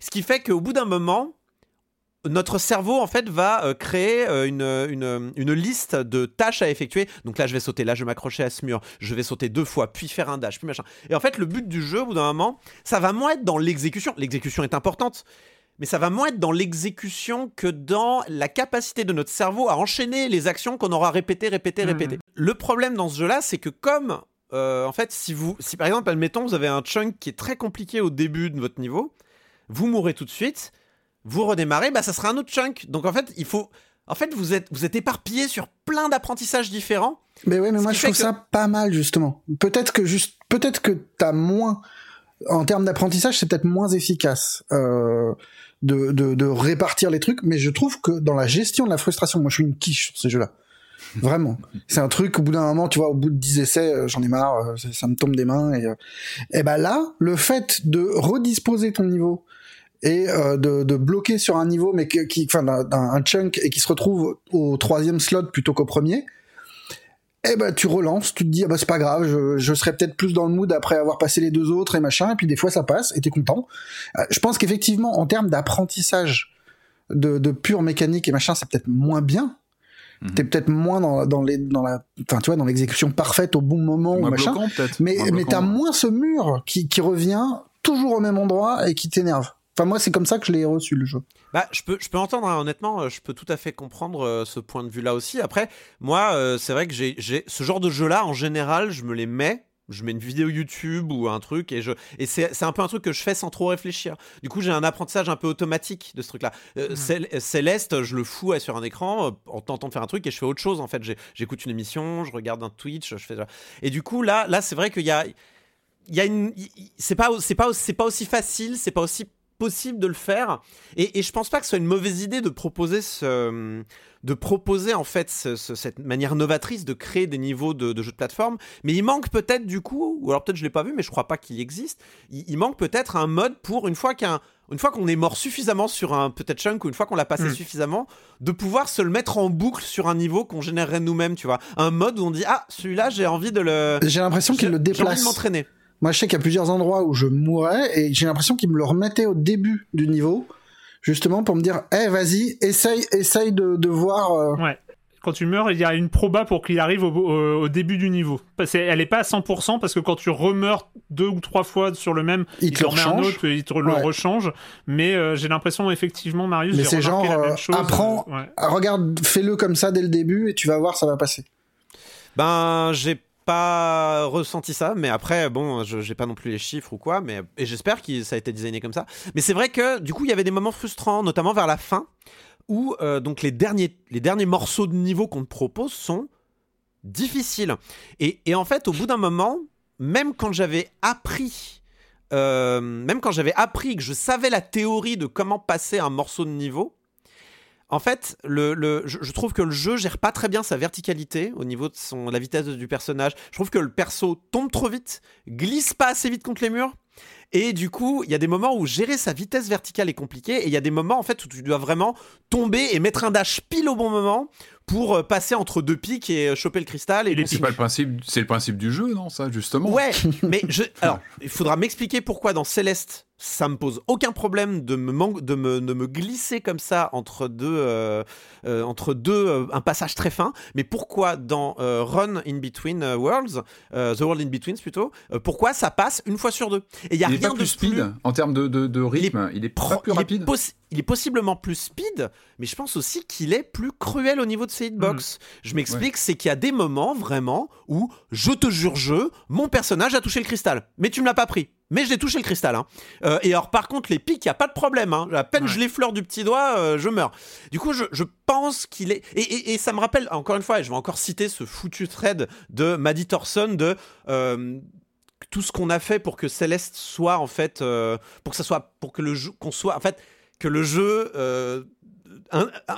B: Ce qui fait qu'au bout d'un moment, notre cerveau en fait va euh, créer euh, une, une, une liste de tâches à effectuer. Donc là, je vais sauter, là, je vais m'accrocher à ce mur, je vais sauter deux fois, puis faire un dash, puis machin. Et en fait, le but du jeu, au bout d'un moment, ça va moins être dans l'exécution. L'exécution est importante, mais ça va moins être dans l'exécution que dans la capacité de notre cerveau à enchaîner les actions qu'on aura répétées, répétées,
A: Mhm.
B: répétées. Le problème dans ce jeu-là, c'est que comme euh, en fait, si vous, si par exemple, admettons, vous avez un chunk qui est très compliqué au début de votre niveau, vous mourrez tout de suite, vous redémarrez, bah ça sera un autre chunk. Donc en fait, il faut, en fait, vous êtes, vous êtes éparpillé sur plein d'apprentissages différents.
C: Mais ouais, mais moi je trouve
B: que-
C: ça pas mal justement. Peut-être que juste, peut-être que t'as moins en termes d'apprentissage, c'est peut-être moins efficace euh, de, de, de répartir les trucs, mais je trouve que dans la gestion de la frustration, moi je suis une quiche sur ces jeux-là. Vraiment. (laughs) C'est un truc, au bout d'un moment, tu vois, au bout de 10 essais, euh, j'en ai marre, euh, ça, ça me tombe des mains. Et, euh, et ben là, le fait de redisposer ton niveau et euh, de, de bloquer sur un niveau, mais qui, enfin, un chunk et qui se retrouve au troisième slot plutôt qu'au premier, eh ben tu relances, tu te dis ah bah c'est pas grave, je, je serai peut-être plus dans le mood après avoir passé les deux autres et machin, et puis des fois ça passe et t'es content. Euh, je pense qu'effectivement en termes d'apprentissage de, de pure mécanique et machin, c'est peut-être moins bien.
D: Mhm.
C: T'es peut-être moins dans, dans les dans la enfin tu vois dans l'exécution parfaite au bon moment ou machin.
D: bloquant.
C: Mais
D: Moins
C: mais t'as
D: ouais.
C: moins ce mur qui qui revient toujours au même endroit et qui t'énerve. Enfin moi c'est comme ça que je l'ai reçu le jeu.
B: Bah, je peux, je peux entendre, hein, honnêtement, euh, je peux tout à fait comprendre euh, ce point de vue-là aussi. Après, moi, euh, c'est vrai que j'ai, j'ai ce genre de jeu-là, en général, je me les mets. Je mets une vidéo YouTube ou un truc et je et c'est c'est un peu un truc que je fais sans trop réfléchir. Du coup, j'ai un apprentissage un peu automatique de ce truc-là. Euh, Cél- Céleste, je le fous ouais, sur un écran euh, en tentant de faire un truc et je fais autre chose en fait. J'écoute une émission, je regarde un Twitch, je fais et du coup là là c'est vrai qu'il y a il y a une c'est pas c'est pas c'est pas aussi facile, c'est pas aussi possible de le faire. Et, et je pense pas que ce soit une mauvaise idée de proposer ce de proposer en fait ce- ce- cette manière novatrice de créer des niveaux de, de jeux de plateforme. Mais il manque peut-être du coup ou alors peut-être je l'ai pas vu mais je crois pas qu'il existe. Il, il manque peut-être un mode pour une fois qu'un une fois qu'on est mort suffisamment sur un peut-être chunk ou une fois qu'on l'a passé
A: Mm.
B: suffisamment de pouvoir se le mettre en boucle sur un niveau qu'on générerait nous-mêmes tu vois. Un mode où on dit ah celui-là j'ai envie de le
C: J'ai l'impression qu'il le
B: j'ai- J'ai envie
C: déplace.
B: de m'entraîner
C: Moi, je sais qu'il y a plusieurs endroits où je mourrais et j'ai l'impression qu'il me le remettait au début du niveau, justement pour me dire, eh, vas-y, essaye, essaye de, de voir. euh,
A: Ouais. quand tu meurs, il y a une proba pour qu'il arrive au, au- au début du niveau. Elle est pas à 100% parce que quand tu remeurs deux ou trois fois sur le même,
C: Il te le
A: remet un
C: rechange.
A: autre, il te le
C: Ouais.
A: rechange. Mais euh, j'ai l'impression effectivement, Marius,
C: Mais c'est genre,
A: la
C: euh,
A: même chose.
C: apprends-
A: euh, ouais.
C: Regarde, fais-le comme ça dès le début et tu vas voir, ça va passer.
B: Ben, j'ai pas ressenti ça, mais après, bon, je j'ai pas non plus les chiffres ou quoi, mais et j'espère que ça a été designé comme ça. Mais c'est vrai que du coup, il y avait des moments frustrants, notamment vers la fin, où euh, donc les derniers, les derniers morceaux de niveau qu'on te propose sont difficiles. Et, et en fait, au bout d'un moment, même quand j'avais appris, euh, même quand j'avais appris que je savais la théorie de comment passer un morceau de niveau. En fait, le, le- je, je trouve que le jeu gère pas très bien sa verticalité au niveau de son, la vitesse du personnage. Je trouve que le perso tombe trop vite, glisse pas assez vite contre les murs. Et du coup, il y a des moments où gérer sa vitesse verticale est compliqué. Et il y a des moments en fait où tu dois vraiment tomber et mettre un dash pile au bon moment pour euh, passer entre deux pics et euh, choper le cristal. Et
D: C'est pas le principe, c'est le principe du jeu, non, ça, justement.
B: Ouais, mais je, (laughs) alors, il faudra m'expliquer pourquoi dans Céleste, ça me pose aucun problème de me, de me, de me glisser comme ça entre deux, euh, euh, entre deux, euh, un passage très fin. Mais pourquoi dans Run in Between Worlds, The World in Between plutôt, pourquoi ça passe une fois sur deux? Et il y a
D: Il est
B: rien
D: pas
B: de
D: plus speed en termes de, de, de rythme. Il est, pas plus
B: il est
D: rapide.
B: possi- il est possiblement plus speed, mais je pense aussi qu'il est plus cruel au niveau de ses hitbox. Je m'explique, c'est qu'il y a des moments vraiment où, je te jure, je, mon personnage a touché le cristal, mais tu me l'as pas pris. Mais j'ai touché le cristal. hein. Euh, et alors, par contre, les pics, il y a pas de problème. hein. À peine
A: Ouais.
B: je l'effleure du petit doigt, euh, je meurs. Du coup, je, je pense qu'il est. Et, et- et ça me rappelle, encore une fois, et je vais encore citer ce foutu thread de Maddie Thorson de. euh, tout ce qu'on a fait pour que Céleste soit en fait pour que ça soit pour que le jeu qu'on soit en fait que le jeu euh,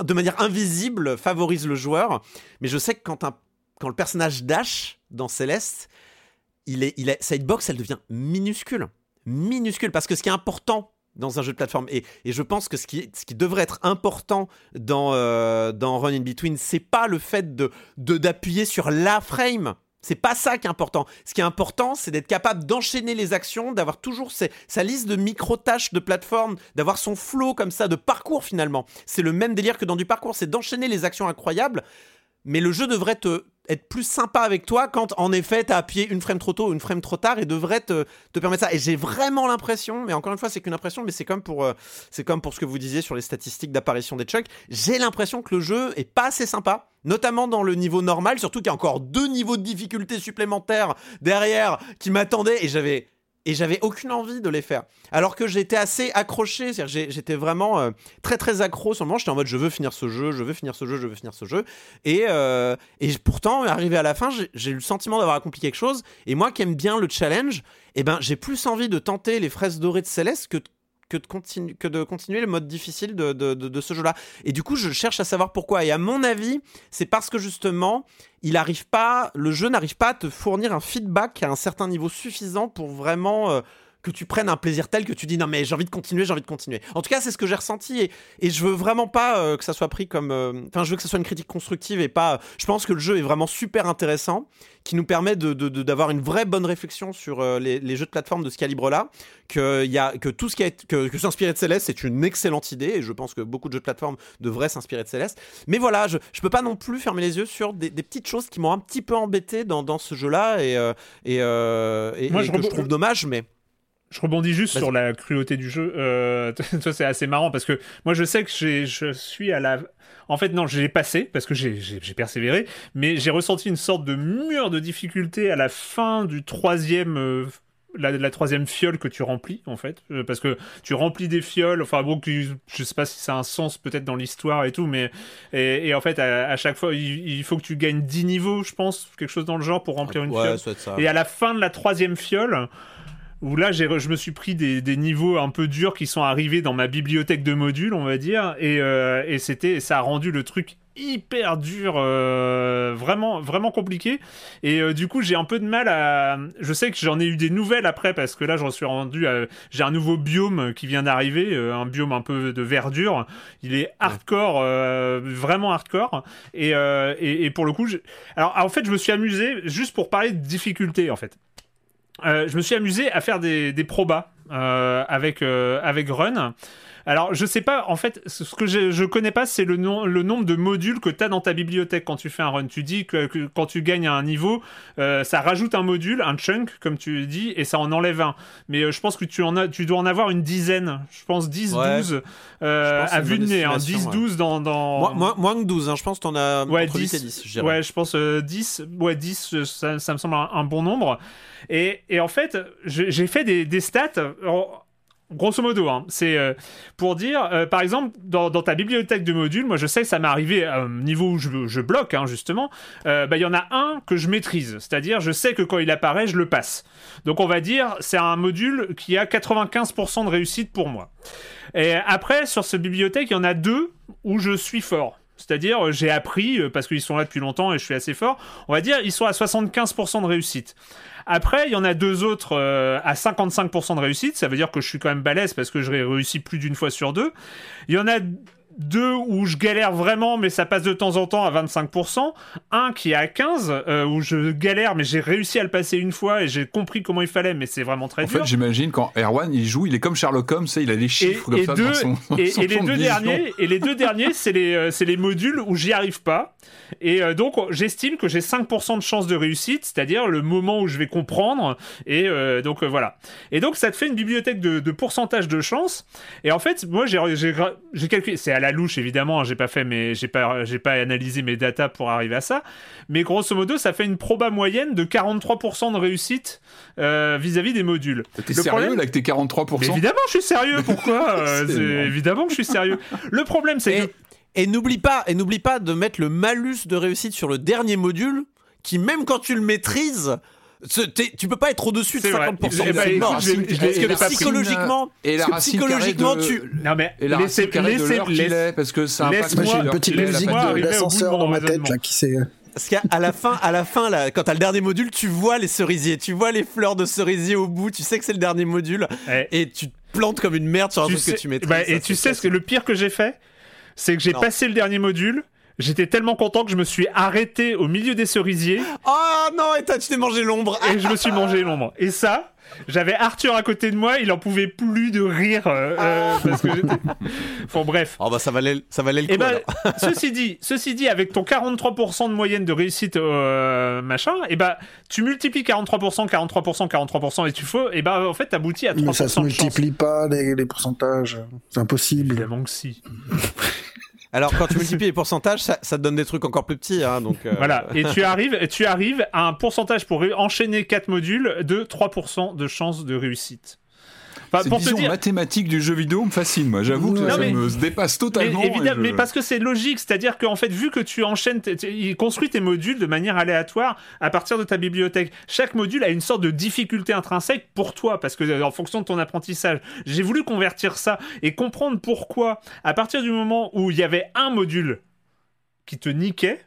B: de manière invisible favorise le joueur. Mais je sais que quand un quand le personnage dash dans Céleste il est il elle devient minuscule. Minuscule parce que ce qui est important dans un jeu de plateforme et, et je pense que ce qui, ce qui devrait être important dans, euh, dans Run in Between c'est pas le fait de- d'appuyer sur la frame c'est pas ça qui est important. Ce qui est important, c'est d'être capable d'enchaîner les actions, d'avoir toujours sa liste de micro-tâches de plateforme, d'avoir son flow comme ça de parcours finalement. C'est le même délire que dans du parcours, c'est d'enchaîner les actions incroyables. Mais le jeu devrait te, être plus sympa avec toi quand en effet t'as appuyé une frame trop tôt ou une frame trop tard et devrait te, permettre ça. Et j'ai vraiment l'impression, mais encore une fois c'est qu'une impression, mais c'est comme pour euh, c'est comme pour ce que vous disiez sur les statistiques d'apparition des chunks. J'ai l'impression que le jeu est pas assez sympa, notamment dans le niveau normal, surtout qu'il y a encore deux niveaux de difficulté supplémentaires derrière qui m'attendaient et j'avais et j'avais aucune envie de les faire. Alors que j'étais assez accroché, c'est-à-dire j'étais vraiment euh, très très accro sur le moment. J'étais en mode je veux finir ce jeu, je veux finir ce jeu, je veux finir ce jeu. Et, euh, et pourtant, arrivé à la fin, j'ai- j'ai eu le sentiment d'avoir accompli quelque chose. Et moi qui aime bien le challenge, eh ben, j'ai plus envie de tenter les fraises dorées de Céleste que, que, de, continuer le mode difficile de ce jeu-là. Et du coup, je cherche à savoir pourquoi. Et à mon avis, c'est parce que justement, il arrive pas, le jeu n'arrive pas à te fournir un feedback à un certain niveau suffisant pour vraiment euh, que tu prennes un plaisir tel que tu dis non mais j'ai envie de continuer, j'ai envie de continuer. En tout cas, c'est ce que j'ai ressenti et, et je veux vraiment pas euh, que ça soit pris comme, euh, enfin, je veux que ça soit une critique constructive et pas. je pense que le jeu est vraiment super intéressant, qui nous permet de de- de- d'avoir une vraie bonne réflexion sur euh, les, les jeux de plateforme de ce calibre-là. Que y a que tout ce qui a été- que, que s'inspirer de Céleste, c'est une excellente idée et je pense que beaucoup de jeux de plateforme devraient s'inspirer de Céleste. Mais voilà, je, je peux pas non plus fermer les yeux sur des, des petites choses qui m'ont un petit peu embêté dans, dans ce jeu-là et, et, et-
A: Moi,
B: et
A: je
B: que je trouve dommage, mais.
A: Je rebondis juste
B: Vas-y.
A: sur la cruauté du jeu. Euh, (laughs) toi, c'est assez marrant parce que moi, je sais que j'ai- je suis à la. En fait, non, je l'ai passé parce que j'ai- j'ai j'ai persévéré, mais j'ai ressenti une sorte de mur de difficulté à la fin du troisième. euh, la, la troisième fiole que tu remplis en fait Euh, parce que tu remplis des fioles enfin bon qui- je sais pas si ça a un sens peut-être dans l'histoire et tout mais et, et en fait à, à chaque fois il, il faut que tu gagnes 10 niveaux je pense quelque chose dans le genre pour remplir une fiole
B: ça être ça.
A: et à la fin de la troisième fiole, où là je me suis pris des, des niveaux un peu durs qui sont arrivés dans ma bibliothèque de modules, on va dire, et, euh, et c'était ça a rendu le truc hyper dur, euh, vraiment vraiment compliqué. Et euh, du coup j'ai un peu de mal à. Je sais que j'en ai eu des nouvelles après parce que là j'en suis rendu. à... J'ai un nouveau biome qui vient d'arriver, euh, un biome un peu de verdure. Il est hardcore, euh, vraiment hardcore. Et, euh, et, et pour le coup, je- alors en fait je me suis amusé juste pour parler de difficulté en fait. Euh, je me suis amusé à faire des, des probas euh, avec, euh, avec Run. Alors, je sais pas, en fait, ce que je, je connais pas, c'est le, nom, le nombre de modules que tu as dans ta bibliothèque quand tu fais un run. Tu dis que, que quand tu gagnes un niveau, euh, ça rajoute un module, un chunk, comme tu dis, et ça en enlève un. Mais euh, je pense que tu, en as, tu dois en avoir une dizaine. Je pense 10,
B: Ouais.
A: 12 euh,
B: Je pense
A: à vue de nez. Hein,
B: estimation,
A: 10, 12 dans. dans...
B: Moins, moins- moins que 12, hein, je pense que t'en as
A: Ouais,
B: entre
A: 10,
B: 8 et 10, je.
A: Ouais, je pense euh, 10, ouais, 10 euh, ça, ça me semble un, un bon nombre. Et, et en fait, j'ai fait des, des stats. alors, Grosso modo, hein, c'est euh, pour dire, euh, par exemple, dans, ta bibliothèque de modules, moi je sais ça m'est arrivé à un niveau où je, bloque, hein, justement, euh, bah, il y en a un que je maîtrise, c'est-à-dire je sais que quand il apparaît, je le passe. Donc on va dire, c'est un module qui a 95% de réussite pour moi. Et après, sur cette bibliothèque, il y en a deux où je suis fort. C'est-à-dire, euh, j'ai appris, euh, parce qu'ils sont là depuis longtemps et je suis assez fort, on va dire, ils sont à 75% de réussite. Après, il y en a deux autres euh, à 55% de réussite, ça veut dire que je suis quand même balèze parce que je réussis plus d'une fois sur deux. Il y en a deux où je galère vraiment, mais ça passe de temps en temps à 25%. Un qui est à 15, euh, où je galère, mais j'ai réussi à le passer une fois et j'ai compris comment il fallait, mais c'est vraiment très
D: En
A: dur.
D: fait, j'imagine quand Erwan il joue, il est comme Sherlock Holmes, il a des chiffres comme
A: et
D: ça
A: deux,
D: dans son,
A: et, (laughs)
D: son
A: et les
D: de
A: deux derniers, et les deux derniers, c'est les, euh, les modules où j'y arrive pas. Et euh, donc, j'estime que j'ai 5% de chance de réussite, c'est-à-dire le moment où je vais comprendre. Et euh, donc, voilà. Et donc, ça te fait une bibliothèque de, de pourcentage de chance. Et en fait, moi, j'ai calculé, c'est à la louche, évidemment, hein, j'ai pas fait mes, j'ai pas, j'ai pas analysé mes datas pour arriver à ça. Mais grosso modo, ça fait une proba moyenne de 43% de réussite euh, vis-à-vis des modules.
D: T'es
A: Le
D: sérieux
A: problème-
D: là avec tes 43%
A: Mais évidemment, je suis sérieux. Pourquoi (laughs) Euh. Évidemment que je suis sérieux. Le problème, c'est que
B: Et, n'oublie pas, et n'oublie pas de mettre le malus de réussite sur le dernier module, qui même quand tu le maîtrises, tu peux pas être au-dessus de
A: C'est vrai.
B: 50%.
A: Eh ben, je je je
B: psychologiquement,
D: Et la
B: psychologiquement,
D: de-
B: tu,
A: non mais
D: Et la
A: laissez,
D: racine carrée de
A: laissez-
D: l'heure qu'il
A: laisse-
D: est, parce que ça
A: laisse-
D: impacte
C: Moi, j'ai
A: Moi,
C: une
A: le-
C: petite
A: laisse-moi
C: musique de l'ascenseur dans ma tête
A: raisonnement.
C: là qui s'est.
B: Parce qu'à à la fin, à la fin là, quand t'as le dernier module, tu vois les cerisiers, tu vois les fleurs de cerisier au bout, tu sais que c'est le dernier module, et tu te plantes comme une merde sur un
A: tu
B: truc
A: sais-
B: que tu maîtrises.
A: bah,
B: ça,
A: et tu sais ce que le pire que j'ai fait, c'est que j'ai
B: Non.
A: passé le dernier module. J'étais tellement content que je me suis arrêté au milieu des cerisiers
B: Oh non, et toi, tu t'es mangé l'ombre.
A: et je me suis mangé l'ombre. Et ça, j'avais Arthur à côté de moi, il en pouvait plus de rire euh, euh, parce que j'étais. Bon bref.
B: Oh bah ça valait, ça valait le coup.
A: Et ben,
B: alors. (laughs)
A: ceci dit, ceci dit, avec ton 43% de moyenne de réussite, euh, machin, et ben, tu multiplies 43%, 43%, 43%, et tu faut, et ben, en fait, t'aboutis à 3%
C: Mais ça se
A: de
C: multiplie pas les, les pourcentages. C'est impossible.
A: Évidemment que si.
B: Alors quand tu (laughs) multiplies les pourcentages, ça, ça te donne des trucs encore plus petits, hein, donc. euh,
A: Voilà. Et tu arrives, tu arrives à un pourcentage pour enchaîner 4 modules de 3% de chance de réussite. Enfin, pour te
D: vision
A: dire.
D: mathématique du jeu vidéo me fascine, moi. J'avoue que
C: Non,
D: ça
A: mais-
D: me se dépasse
A: Mais,
D: totalement. et
A: évidemment,
D: je-
A: mais parce que c'est logique, c'est-à-dire qu'en fait, vu que tu enchaînes, il construit tes modules de manière aléatoire à partir de ta bibliothèque. Chaque module a une sorte de difficulté intrinsèque pour toi, parce que euh, en fonction de ton apprentissage, j'ai voulu convertir ça et comprendre pourquoi, à partir du moment où il y avait un module qui te niquait,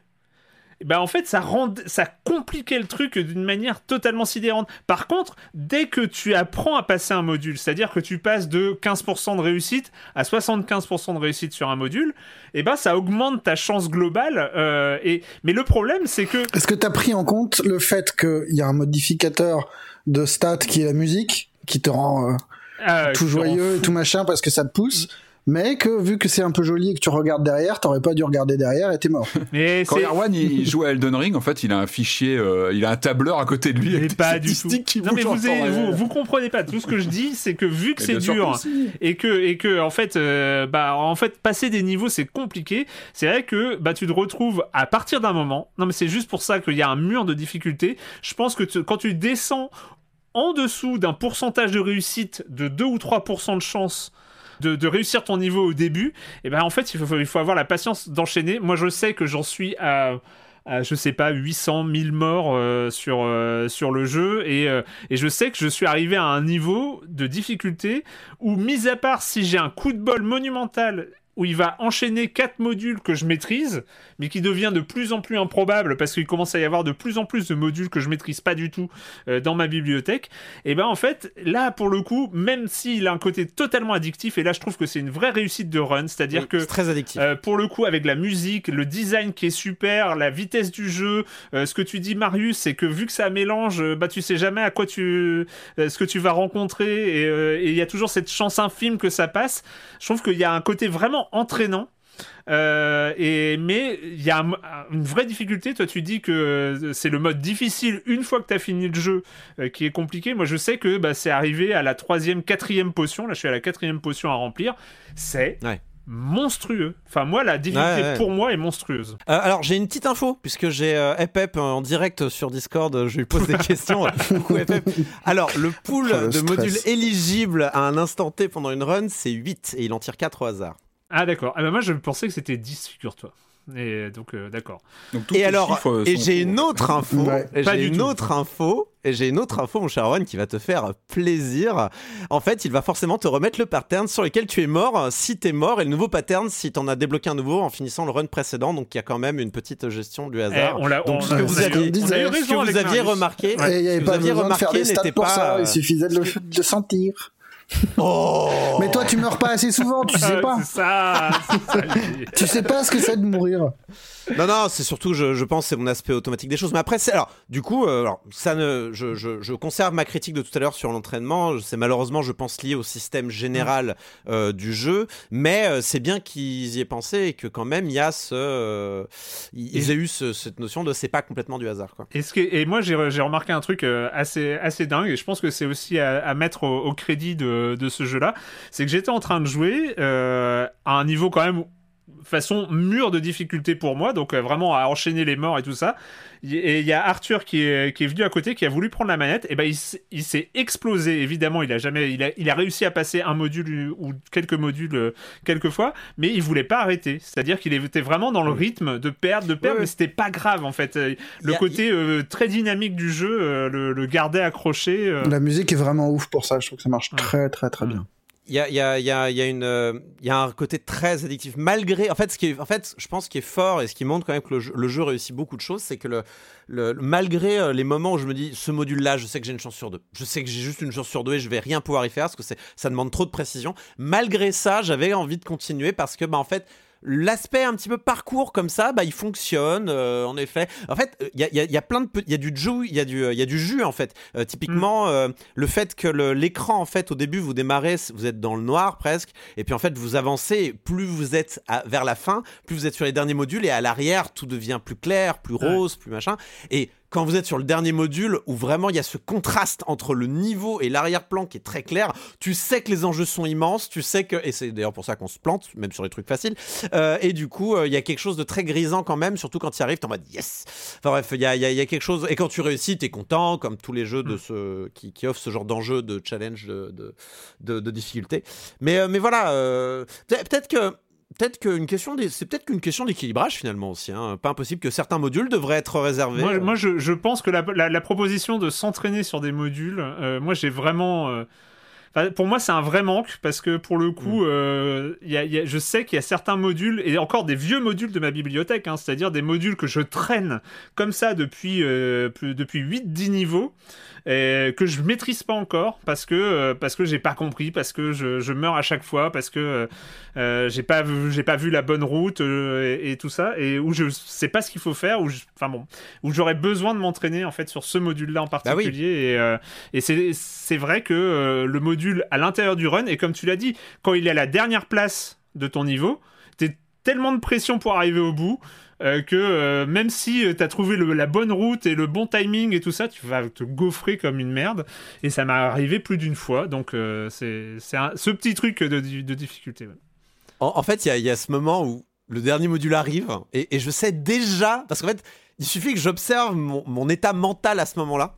A: ben en fait, ça, rend, ça compliquait le truc d'une manière totalement sidérante. Par contre, dès que tu apprends à passer un module, c'est-à-dire que tu passes de 15% de réussite à 75% de réussite sur un module, eh ben ça augmente ta chance globale. euh, et... Mais le problème, c'est que...
C: Est-ce que tu as pris en compte le fait qu'il y a un modificateur de stats qui est la musique, qui te rend euh,
A: euh,
C: tout joyeux et tout machin parce que ça te pousse, mais que vu que c'est un peu joli et que tu regardes derrière, t'aurais pas dû regarder derrière et t'es mort. (laughs)
A: Mais
D: Quand. Erwan il (laughs) joue à Elden Ring, en fait, il a un fichier, euh, il a un tableur à côté de lui avec des
A: pas du tout.
D: statistiques qui
A: Non mais vous, avez- vous, vous comprenez pas. Tout ce que je dis, c'est que vu que c'est dur
D: que
A: et que et que en fait, euh, bah en fait passer des niveaux c'est compliqué. C'est vrai que bah tu te retrouves à partir d'un moment. Non mais c'est juste pour ça qu'il y a un mur de difficulté. Je pense que tu- quand tu descends en dessous d'un pourcentage de réussite de 2 ou 3% de chance de, réussir ton niveau au début, et ben en fait il faut, avoir la patience d'enchaîner. Moi je sais que j'en suis à, je sais pas 800 1000 morts euh, sur euh, sur le jeu et, euh, et je sais que je suis arrivé à un niveau de difficulté où mis à part si j'ai un coup de bol monumental où il va enchaîner quatre modules que je maîtrise, mais qui devient de plus en plus improbable parce qu'il commence à y avoir de plus en plus de modules que je maîtrise pas du tout euh, dans ma bibliothèque. Et ben en fait, là pour le coup, même s'il a un côté totalement addictif, et là je trouve que c'est une vraie réussite de run, c'est-à-dire
B: Oui,
A: que
B: très addictif.
A: euh, pour le coup, avec la musique, le design qui est super, la vitesse du jeu, euh, ce que tu dis, Marius, c'est que vu que ça mélange, bah tu sais jamais à quoi tu, ce que tu vas rencontrer, et et il y a toujours cette chance infime que ça passe. Je trouve qu'il y a un côté vraiment entraînant. Euh, et mais il y a un- une vraie difficulté. Toi, tu dis que euh, c'est le mode difficile une fois que tu as fini le jeu euh, qui est compliqué. Moi, je sais que bah, c'est arrivé à la troisième, quatrième potion. Là, je suis à la quatrième potion à remplir. C'est
B: Ouais.
A: monstrueux. Enfin, moi, la difficulté
B: Ouais, ouais.
A: pour moi est monstrueuse.
B: Euh, alors j'ai une petite info puisque j'ai euh, Epep en direct sur Discord, je lui pose des (laughs) questions. Coucou Epep. Alors le pool
C: Oh, le
B: de
C: stress.
B: modules éligibles à un instant T pendant une run, c'est 8 et il en tire 4 au hasard.
A: Ah, d'accord. Ah, bah, moi, je pensais que c'était 10, figure-toi. Et donc, euh, d'accord.
B: Et alors,
D: euh,
B: et j'ai une autre (laughs) info,
C: Ouais.
B: j'ai une
A: tout.
B: autre info, et j'ai une autre info, mon cher Erwan, qui va te faire plaisir. En fait, il va forcément te remettre le pattern sur lequel tu es mort, euh, si t'es mort, et le nouveau pattern si t'en as débloqué un nouveau en finissant le run précédent. Donc, il y a quand même une petite gestion du
A: Eh,
B: hasard.
A: on l'a-
B: Donc,
A: on-
B: ce que vous aviez,
A: on a eu
B: ce que vous aviez remarqué,
C: il avait pas
B: vous aviez remarqué n'était
C: pour
B: pas.
C: ça,
B: euh,
C: il suffisait de le (laughs) sentir.
B: Oh
C: Mais toi, tu meurs pas assez souvent, tu sais pas.
A: Ça, ça.
C: Tu sais pas ce que c'est de mourir.
B: Non, non, c'est surtout, je, je pense, c'est mon aspect automatique des choses. Mais après, c'est alors, du coup, euh, alors, ça ne, je, je, je conserve ma critique de tout à l'heure sur l'entraînement. C'est malheureusement, je pense, lié au système général euh, du jeu. Mais euh, c'est bien qu'ils y aient pensé et que quand même, il y a ce, euh, ils aient eu ce- cette notion de c'est pas complètement du hasard, quoi.
A: Et, ce et moi, j'ai re- j'ai remarqué un truc assez, assez dingue, et je pense que c'est aussi à, à mettre au, au crédit de, de ce jeu-là. C'est que j'étais en train de jouer euh, à un niveau quand même façon mur de difficulté pour moi, donc euh, vraiment à enchaîner les morts et tout ça. Et il y a Arthur qui est, qui est venu à côté, qui a voulu prendre la manette, et ben il, s'est explosé. Évidemment, il a jamais, il a, il a réussi à passer un module ou quelques modules euh, quelques fois, mais il voulait pas arrêter. C'est-à-dire qu'il était vraiment dans le rythme de perdre, de perdre,
B: Ouais, ouais.
A: mais c'était pas grave en fait. Le
B: a-
A: côté euh, très dynamique du jeu le, le gardait accroché.
C: La musique est vraiment ouf pour ça, je trouve que ça marche
A: Ouais.
C: très très très bien.
B: Il y a, y, a, y, y, a euh, y a un côté très addictif. Malgré, en fait, ce qui en fait, je pense, qui est fort et ce qui montre quand même que le jeu, le jeu réussit beaucoup de choses, c'est que le, malgré euh, les moments où je me dis, ce module-là, je sais que j'ai une chance sur deux. Je sais que j'ai juste une chance sur deux et je vais rien pouvoir y faire parce que ça demande trop de précision. Malgré ça, j'avais envie de continuer parce que, bah, en fait, L'aspect un petit peu parcours comme ça, bah, il fonctionne, euh, en effet. En fait, il y a, il y a- il y a plein de, il y a du jus, il y a du, il y a du jus en fait. Euh, typiquement, euh, le fait que l'écran, en fait, au début, vous démarrez, vous êtes dans le noir presque, et puis en fait, vous avancez, plus vous êtes à- vers la fin, plus vous êtes sur les derniers modules, et à l'arrière, tout devient plus clair, plus
A: Ouais.
B: rose, plus machin. Et quand vous êtes sur le dernier module, où vraiment il y a ce contraste entre le niveau et l'arrière-plan qui est très clair, tu sais que les enjeux sont immenses, tu sais que, et c'est d'ailleurs pour ça qu'on se plante, même sur les trucs faciles, euh, et du coup, euh, il y a quelque chose de très grisant quand même, surtout quand tu y arrives, t'es en mode yes. Enfin bref, il y a, il y a- il y a quelque chose. Et quand tu réussis, t'es content, comme tous les jeux de ce, qui, qui offrent ce genre d'enjeu, de challenge, de, de, de, de difficulté. Mais, euh, mais voilà, euh, peut- peut-être que. Peut-être qu'une question, d'é- c'est peut-être qu'une question d'équilibrage finalement aussi. hein. Pas impossible que certains modules devraient être réservés.
A: Moi, moi, je, je pense que la, la- la proposition de s'entraîner sur des modules, euh, moi j'ai vraiment. euh, enfin, pour moi, c'est un vrai manque parce que pour le
B: Mm.
A: coup, euh, y a- y a- je sais qu'il y a certains modules et encore des vieux modules de ma bibliothèque, hein, c'est-à-dire des modules que je traîne comme ça depuis, euh, plus- depuis 8-10 niveaux. et que je maîtrise pas encore parce que euh, parce que j'ai pas compris parce que je, je meurs à chaque fois parce que euh, euh, j'ai pas vu pas vu la bonne route euh, et, et tout ça et où je sais pas ce qu'il faut faire où enfin bon où j'aurais besoin de m'entraîner en fait sur ce module-là en
B: Bah
A: particulier et, euh, et c'est c'est vrai que euh, le module à l'intérieur du run et comme tu l'as dit quand il est à la dernière place de ton niveau t'es tellement de pression pour arriver au bout euh, que euh, même si tu as trouvé le- la bonne route et le bon timing et tout ça, tu vas te gaufrer comme une merde. Et ça m'est arrivé plus d'une fois. Donc euh, c'est ce petit truc de, de difficulté. ouais.
B: En, en fait, il y a, il y a ce moment où le dernier module arrive et, et je sais déjà, parce qu'en fait, il suffit que j'observe mon, mon état mental à ce moment-là.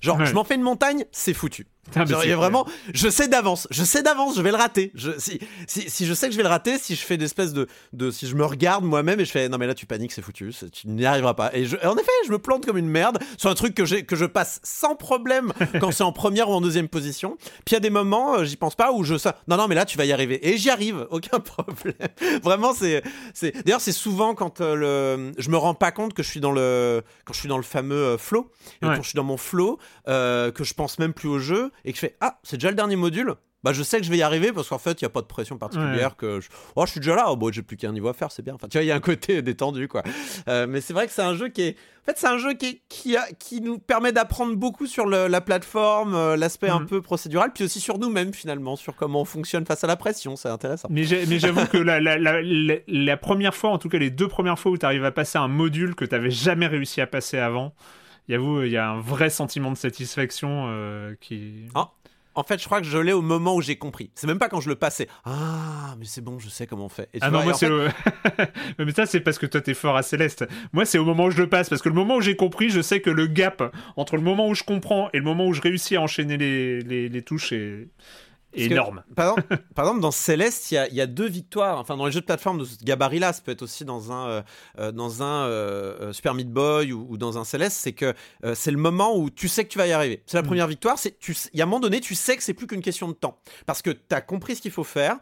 B: Genre,
A: Ouais.
B: je m'en fais une montagne, c'est foutu.
A: Putain, mais
B: Genre,
A: c'est
B: il y a
A: clair.
B: vraiment, je sais d'avance, je sais d'avance, je vais le rater. Je, si, si, si je sais que je vais le rater, si je fais des espèces de, de, si je me regarde moi-même et je fais, non mais là tu paniques, c'est foutu, tu n'y arriveras pas. Et je, en effet, je me plante comme une merde sur un truc que j'ai, que je passe sans problème (laughs) quand c'est en première ou en deuxième position. Puis il y a des moments, euh, j'y pense pas, où je sais, non non mais là tu vas y arriver. Et j'y arrive, (laughs) aucun problème. Vraiment, c'est, c'est, d'ailleurs c'est souvent quand euh, le, je me rends pas compte que je suis dans le, quand je suis dans le fameux euh, flow,
A: Ouais.
B: quand je suis dans mon flow, euh, que je pense même plus au jeu et que je fais ah c'est déjà le dernier module. Bah je sais que je vais y arriver parce qu'en fait il y a pas de pression particulière que je... oh je suis déjà là. Oh, bon j'ai plus qu'un niveau à faire c'est bien. Enfin tu vois il y a un côté (laughs) détendu quoi. Euh, mais c'est vrai que c'est un jeu qui est en fait c'est un jeu qui est- qui, a... qui nous permet d'apprendre beaucoup sur le- la plateforme euh, l'aspect un
A: Mhm.
B: peu procédural puis aussi sur nous-mêmes finalement sur comment on fonctionne face à la pression. C'est intéressant.
A: Mais j'avoue que la, la, la, la- la première fois, en tout cas les deux premières fois où tu arrives à passer un module que tu n'avais jamais réussi à passer avant, il y a- il y a un vrai sentiment de satisfaction euh, qui.
B: Ah. En fait, je crois que je l'ai au moment où j'ai compris. C'est même pas quand je le passais. Ah, mais c'est bon, je sais comment on fait. Et tu
A: Ah
B: vois,
A: non, moi c'est.
B: fait- (laughs)
A: mais ça, c'est parce que toi t'es fort à Céleste. Moi, c'est au moment où je le passe. Parce que le moment où j'ai compris, je sais que le gap entre le moment où je comprends et le moment où je réussis à enchaîner les, les, les touches est,
B: que-
A: énorme.
B: Par exemple, (laughs) par exemple, dans Céleste, il y a, il y a deux victoires. Enfin, dans les jeux de plateforme de ce gabarit-là, ça peut être aussi dans un, euh, euh, dans un euh, Super Meat Boy ou, ou dans un Céleste, c'est que euh, c'est le moment où tu sais que tu vas y arriver. C'est la
A: Mm.
B: première victoire. Il y a un moment donné, tu sais que c'est plus qu'une question de temps. Parce que tu as compris ce qu'il faut faire.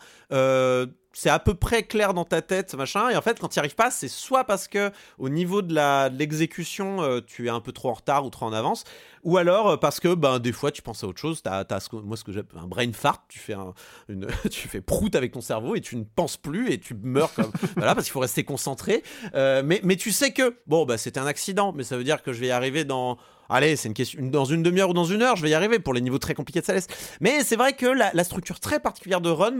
B: C'est à peu près clair dans ta tête, machin. Et en fait, quand tu n'y arrives pas, c'est soit parce que au niveau de, l'exécution, euh, tu es un peu trop en retard ou trop en avance, ou alors euh, parce que ben, des fois, tu penses à autre chose. T'as, t'as ce que- moi, ce que j'appelle un brain fart. Tu fais, un, (laughs) tu fais prout avec ton cerveau et tu ne penses plus et tu meurs comme. (laughs) voilà, parce qu'il faut rester concentré. Euh, mais, mais tu sais que, bon, bah, c'était un accident, mais ça veut dire que je vais y arriver dans. Allez, c'est une question. Dans une demi-heure ou dans une heure, je vais y arriver pour les niveaux très compliqués de Céleste. Mais c'est vrai que la, la structure très particulière de Run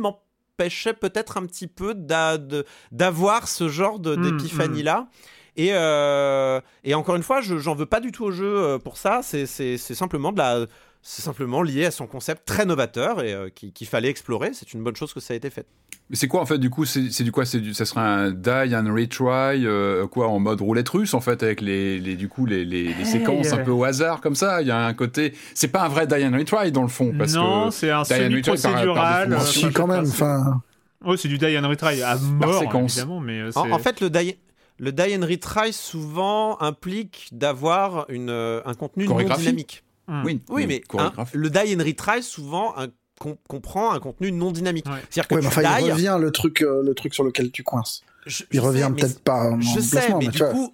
B: m'empêchait peut-être un petit peu d'avoir ce genre de-
A: Mm,
B: d'épiphanie-là. Et, euh, et encore une fois, je j'en veux pas du tout au jeu euh, pour ça. C'est simplement de la. C'est simplement lié à son concept très novateur et euh, qui- qu'il fallait explorer. C'est une bonne chose que ça a été fait.
D: Mais c'est quoi en fait du coup C'est du quoi? Du, ça serait un die and retry euh, quoi en mode roulette russe en fait avec les, les du coup les, les, les séquences un peu au hasard comme ça. Il y a un côté. C'est pas un vrai die and retry dans le fond parce
A: non,
D: que
A: c'est un
D: Die and Retry par- par
C: Si, quand même. Enfin,
A: Oh, c'est du die and retry à mort,
D: séquence.
A: évidemment, mais euh,
B: En, fait, le die, le die and retry souvent implique d'avoir une, euh, un contenu non dynamique.
A: Hmm.
D: oui,
B: Oui, mais hein,
D: chorégraphie.
B: le die and retry souvent un- com- comprend un contenu non dynamique.
A: Ouais.
B: C'est-à-dire que
C: ouais, mais
B: tu
C: enfin, il revient le truc, euh, le truc sur lequel tu coinces.
B: je-
C: Il
B: je
C: revient
B: mais
C: peut-être pas en
B: Je sais, mais,
C: mais
B: du
C: vois.
B: coup,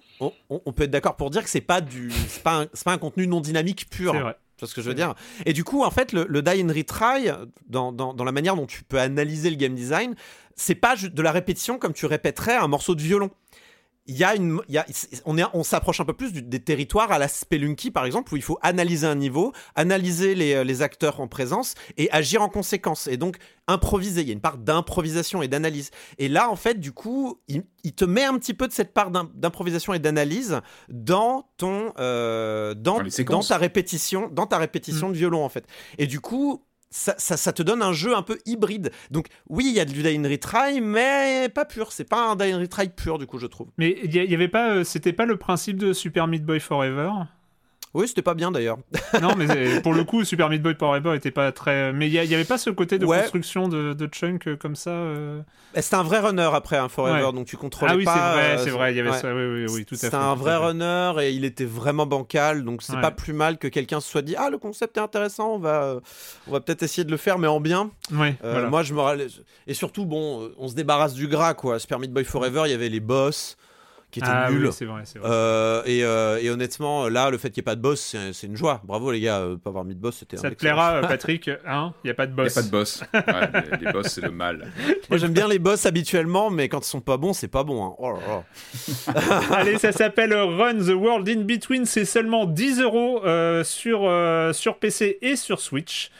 B: on, peut être d'accord pour dire que c'est pas du, c'est pas, un, c'est pas un contenu non dynamique pur.
A: c'est vrai.
B: Tu vois ce que je veux dire? Et du coup, en fait, le, le die and retry, dans, dans, dans la manière dont tu peux analyser le game design, c'est pas de la répétition comme tu répéterais un morceau de violon. Il y a une, il y a, on, est, on s'approche un peu plus du- des territoires à la Spelunky, par exemple, où il faut analyser un niveau, analyser les, euh, les acteurs en présence et agir en conséquence. Et donc, improviser. Il y a une part d'improvisation et d'analyse. Et là, en fait, du coup, il, il te met un petit peu de cette part d'im- d'improvisation et d'analyse dans ton, euh, dans,
D: Dans
B: ta répétition, dans ta répétition de violon, en fait. Et du coup, ça, ça, te donne un jeu un peu hybride. Donc, oui, il y a du die and retry, mais pas pur. C'est pas un die and retry pur, du coup, je trouve.
A: Mais il y avait pas, euh, c'était pas le principe de Super Meat Boy Forever?
B: Oui, c'était pas bien d'ailleurs. (laughs)
A: Non, mais c'est- pour le coup, Super Meat Boy Forever était pas très. Mais il y, a- il y avait pas ce côté de
B: Ouais.
A: construction de, de chunk euh, comme ça. euh.
B: C'était un vrai runner après, un Forever,
A: Ouais.
B: donc tu contrôlais
A: Ah oui, c'est
B: pas.
A: vrai,
B: euh,
A: c'est vrai. Il y avait
B: ouais.
A: ça. Oui, oui, oui, tout à fait.
B: C'était un vrai runner et il était vraiment bancal, donc c'est pas plus mal que quelqu'un se soit dit ah le concept est intéressant, on va euh, on va peut-être essayer de le faire mais en bien. Euh,
A: voilà.
B: Moi je me et surtout bon euh, on se débarrasse du gras quoi. Super Meat Boy Forever il y avait les boss qui
A: ah, oui, c'est vrai, c'est vrai.
B: Euh, et, euh, et honnêtement, là, le fait qu'il n'y ait pas de boss, c'est c'est une joie. Bravo les gars, euh, pas avoir mis de boss, c'était.
A: ça
B: un
A: te plaira, Patrick Hein Il y a pas de
D: Il n'y a
A: boss.
D: pas de boss. Ouais, les, les boss, c'est le mal. (laughs)
B: Moi j'aime bien les boss habituellement, mais quand ils sont pas bons, c'est pas bon. hein. Oh. (laughs)
A: Allez, ça s'appelle Run the World in Between. C'est seulement 10 euros sur, euh, sur PC et sur Switch.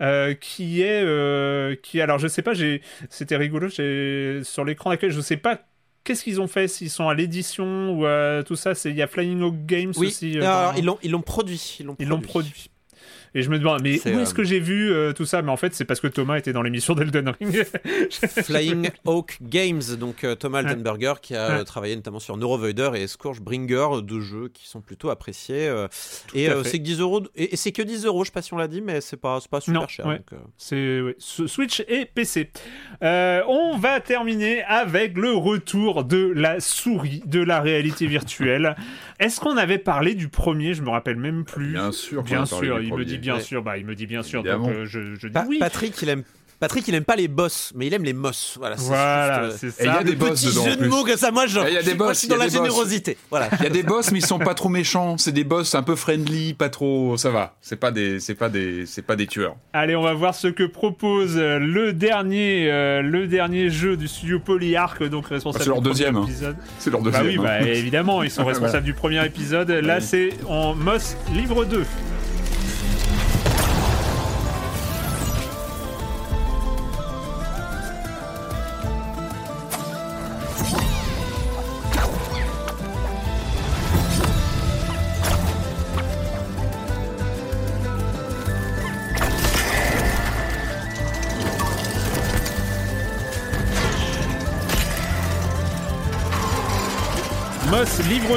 A: euh, qui est euh, qui alors je sais pas j'ai c'était rigolo j'ai sur l'écran d'accueil je sais pas qu'est-ce qu'ils ont fait s'ils sont à l'édition ou à tout ça? C'est il y a Flying Hawk Games
B: Oui,
A: aussi euh,
B: alors, ils l'ont ils l'ont produit. Ils l'ont produit.
A: Et je me demande, mais où est-ce
B: euh,
A: que j'ai vu euh, tout ça? Mais en fait, c'est parce que Thomas était dans l'émission d'Elden Ring. (laughs)
B: Flying Hawk Games, donc euh, Thomas Altenberger qui a
A: Ouais.
B: travaillé notamment sur Neurovoider et Scourgebringer, deux jeux qui sont plutôt appréciés. euh, et euh, c'est que 10 euros, et, et c'est que 10 euros, je sais pas si on l'a dit, mais c'est pas, pas super
A: Non,
B: cher.
A: ouais.
B: donc, euh,
A: C'est ouais, Switch et PC. Euh, on va terminer avec le retour de la souris de la réalité virtuelle. (laughs) Est-ce qu'on avait parlé du premier? Je me rappelle même plus.
D: Bien sûr.
A: Bien sûr, il me dit bien
B: Ouais.
A: sûr. Bah, il me dit bien sûr. Donc euh, je, je dis
B: Pa-
A: oui.
B: Patrick, il aime. Patrick, il aime pas les boss, mais il aime les mosses. Voilà. c'est
A: Voilà,
B: juste, euh,
A: c'est
D: Et il y
A: ça.
D: a des
B: le
D: boss
B: petit
D: dedans, en
B: jeu de mots que ça, moi, je,
D: Et il y a des
B: moi,
D: boss,
B: je suis
D: il y a
B: dans la
D: des boss.
B: générosité. Voilà.
D: Il y a des boss, mais ils sont pas trop méchants. C'est des boss un peu friendly, pas trop. Ça va. C'est pas des, c'est pas des, c'est pas des tueurs.
A: Allez, on va voir ce que propose euh, le dernier, euh, le dernier jeu du studio Polyarch, donc responsable.
D: Ah, c'est leur
A: du premier
D: deuxième, hein.
A: épisode.
D: C'est leur
A: Bah
D: deuxième.
A: oui,
D: hein.
A: bah évidemment, ils sont (laughs) responsables
D: Voilà.
A: du premier épisode. Là, c'est en Moss livre 2.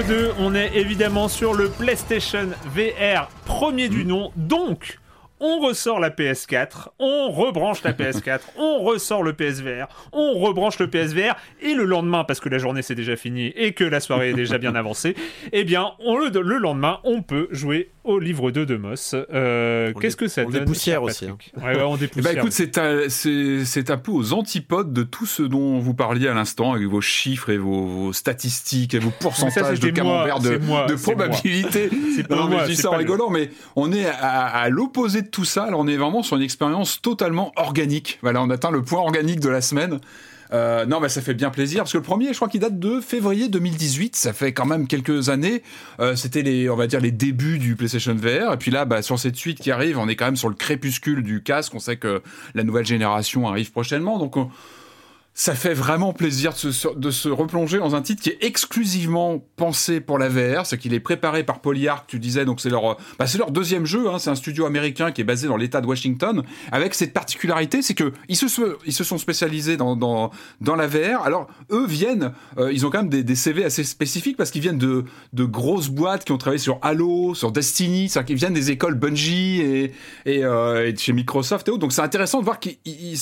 A: 2, on est évidemment sur le PlayStation VR premier du nom, donc on ressort la PS4, on rebranche la PS4, (laughs) on ressort le PSVR, on rebranche le PSVR, et le lendemain, parce que la journée c'est déjà finie et que la soirée est déjà bien (laughs) avancée, eh bien, on le, le lendemain, on peut jouer au livre 2 de Moss. Euh, Qu'est-ce que ça
B: on
A: donne
B: dépoussière aussi,
A: Patrick Ouais, ouais, on
D: Eh
A: dépoussière.
D: ben écoute, c'est un, c'est, c'est un peu aux antipodes de tout ce dont vous parliez à l'instant, avec vos chiffres et vos, vos statistiques et vos pourcentages de
A: c'était moi,
D: camembert de,
A: moi,
D: de probabilité. (laughs) Non, mais
A: moi,
D: je dis ça en
A: pas le-
D: rigolant, mais on est à, à l'opposé de tout ça. Alors on est vraiment sur une expérience totalement organique. Voilà, on atteint le point organique de la semaine. Euh, non, bah, ça fait bien plaisir parce que le premier, je crois qu'il date de février 2018. Ça fait quand même quelques années. Euh, C'était les, on va dire, les débuts du PlayStation VR. Et puis là, bah, sur cette suite qui arrive, on est quand même sur le crépuscule du casque. On sait que la nouvelle génération arrive prochainement, donc on- ça fait vraiment plaisir de se, de se replonger dans un titre qui est exclusivement pensé pour la VR, c'est qu'il est préparé par Polyarch, tu disais, donc c'est leur, bah c'est leur deuxième jeu, hein, c'est un studio américain qui est basé dans l'État de Washington, avec cette particularité, c'est que ils se, ils se sont spécialisés dans, dans, dans la VR. Alors eux viennent, euh, ils ont quand même des, des CV assez spécifiques parce qu'ils viennent de, de grosses boîtes qui ont travaillé sur Halo, sur Destiny, c'est-à-dire qu'ils viennent des écoles Bungie et, et, euh, et chez Microsoft et autres. Donc c'est intéressant de voir qu'ils ils,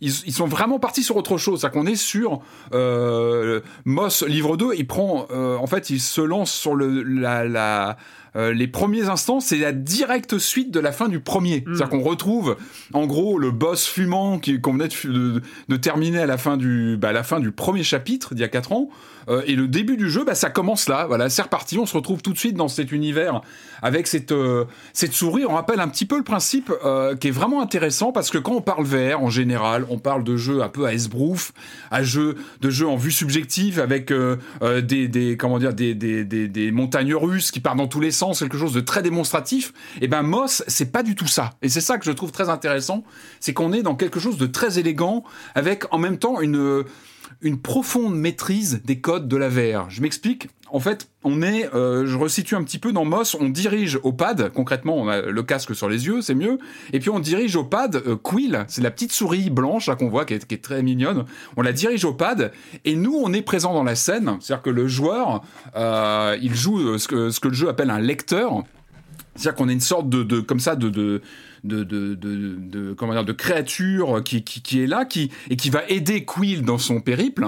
D: ils- ils sont vraiment partis sur autre chose. C'est-à-dire qu'on est sur euh, Moss livre 2. Il prend, euh, en fait, il se lance sur le, la, la, euh, les premiers instants, c'est la directe suite de la fin du premier. C'est-à-dire qu'on retrouve, en gros, le boss fumant qui- qu'on venait de, fu- de- de terminer à la fin du, bah, à la fin du premier chapitre d'il y a 4 ans. Euh, et le début du jeu, bah, ça commence là. Voilà, c'est reparti. On se retrouve tout de suite dans cet univers avec cette, euh, cette souris. On rappelle un petit peu le principe qui est vraiment intéressant parce que quand on parle VR en général, on parle de jeux un peu à esbrouf, à jeux, de jeux en vue subjective avec des, des, comment dire, des, des, des, des montagnes russes qui partent dans tous les sens, quelque chose de très démonstratif. Et ben Moss, c'est pas du tout ça. Et c'est ça que je trouve très intéressant, c'est qu'on est dans quelque chose de très élégant avec en même temps une une profonde maîtrise des codes de la VR. Je m'explique. En fait, on est, euh, je resitue un petit peu dans Moss, on dirige au pad, concrètement, on a le casque sur les yeux, c'est mieux, et puis on dirige au pad euh, Quill, c'est la petite souris blanche qu'on voit, qui est, très mignonne, on la dirige au pad, et nous, on est présent dans la scène, c'est-à-dire que le joueur, euh, il joue ce que, ce que le jeu appelle un lecteur, c'est-à-dire qu'on est une sorte de, de comme ça de, de de, de, de, comment dire de créature qui, qui, est là qui et qui va aider Quill dans son périple.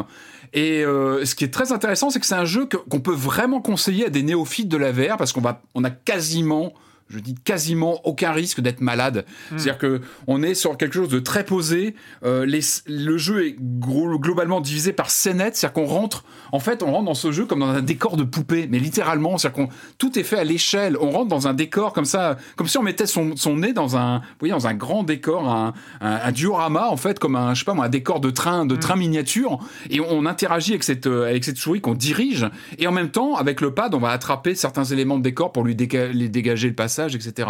D: Et euh, ce qui est très intéressant c'est que c'est un jeu qu'on peut vraiment conseiller à des néophytes de la VR parce qu'on on a quasiment je dis quasiment aucun risque d'être malade. C'est-à-dire que on est sur quelque chose de très posé. Euh, les, le jeu est gros- globalement divisé par scénettes, c'est-à-dire qu'on rentre, en fait, on rentre dans ce jeu comme dans un décor de poupée, mais littéralement, c'est-à-dire qu'on tout est fait à l'échelle. On rentre dans un décor comme ça, comme si on mettait son, son nez dans un, vous voyez, dans un grand décor, un, un, un diorama en fait, comme un, je sais pas moi, un décor de train, de train miniature, et on interagit avec cette, euh, avec cette souris qu'on dirige, et en même temps, avec le pad, on va attraper certains éléments de décor pour lui les dégager le passage, etc.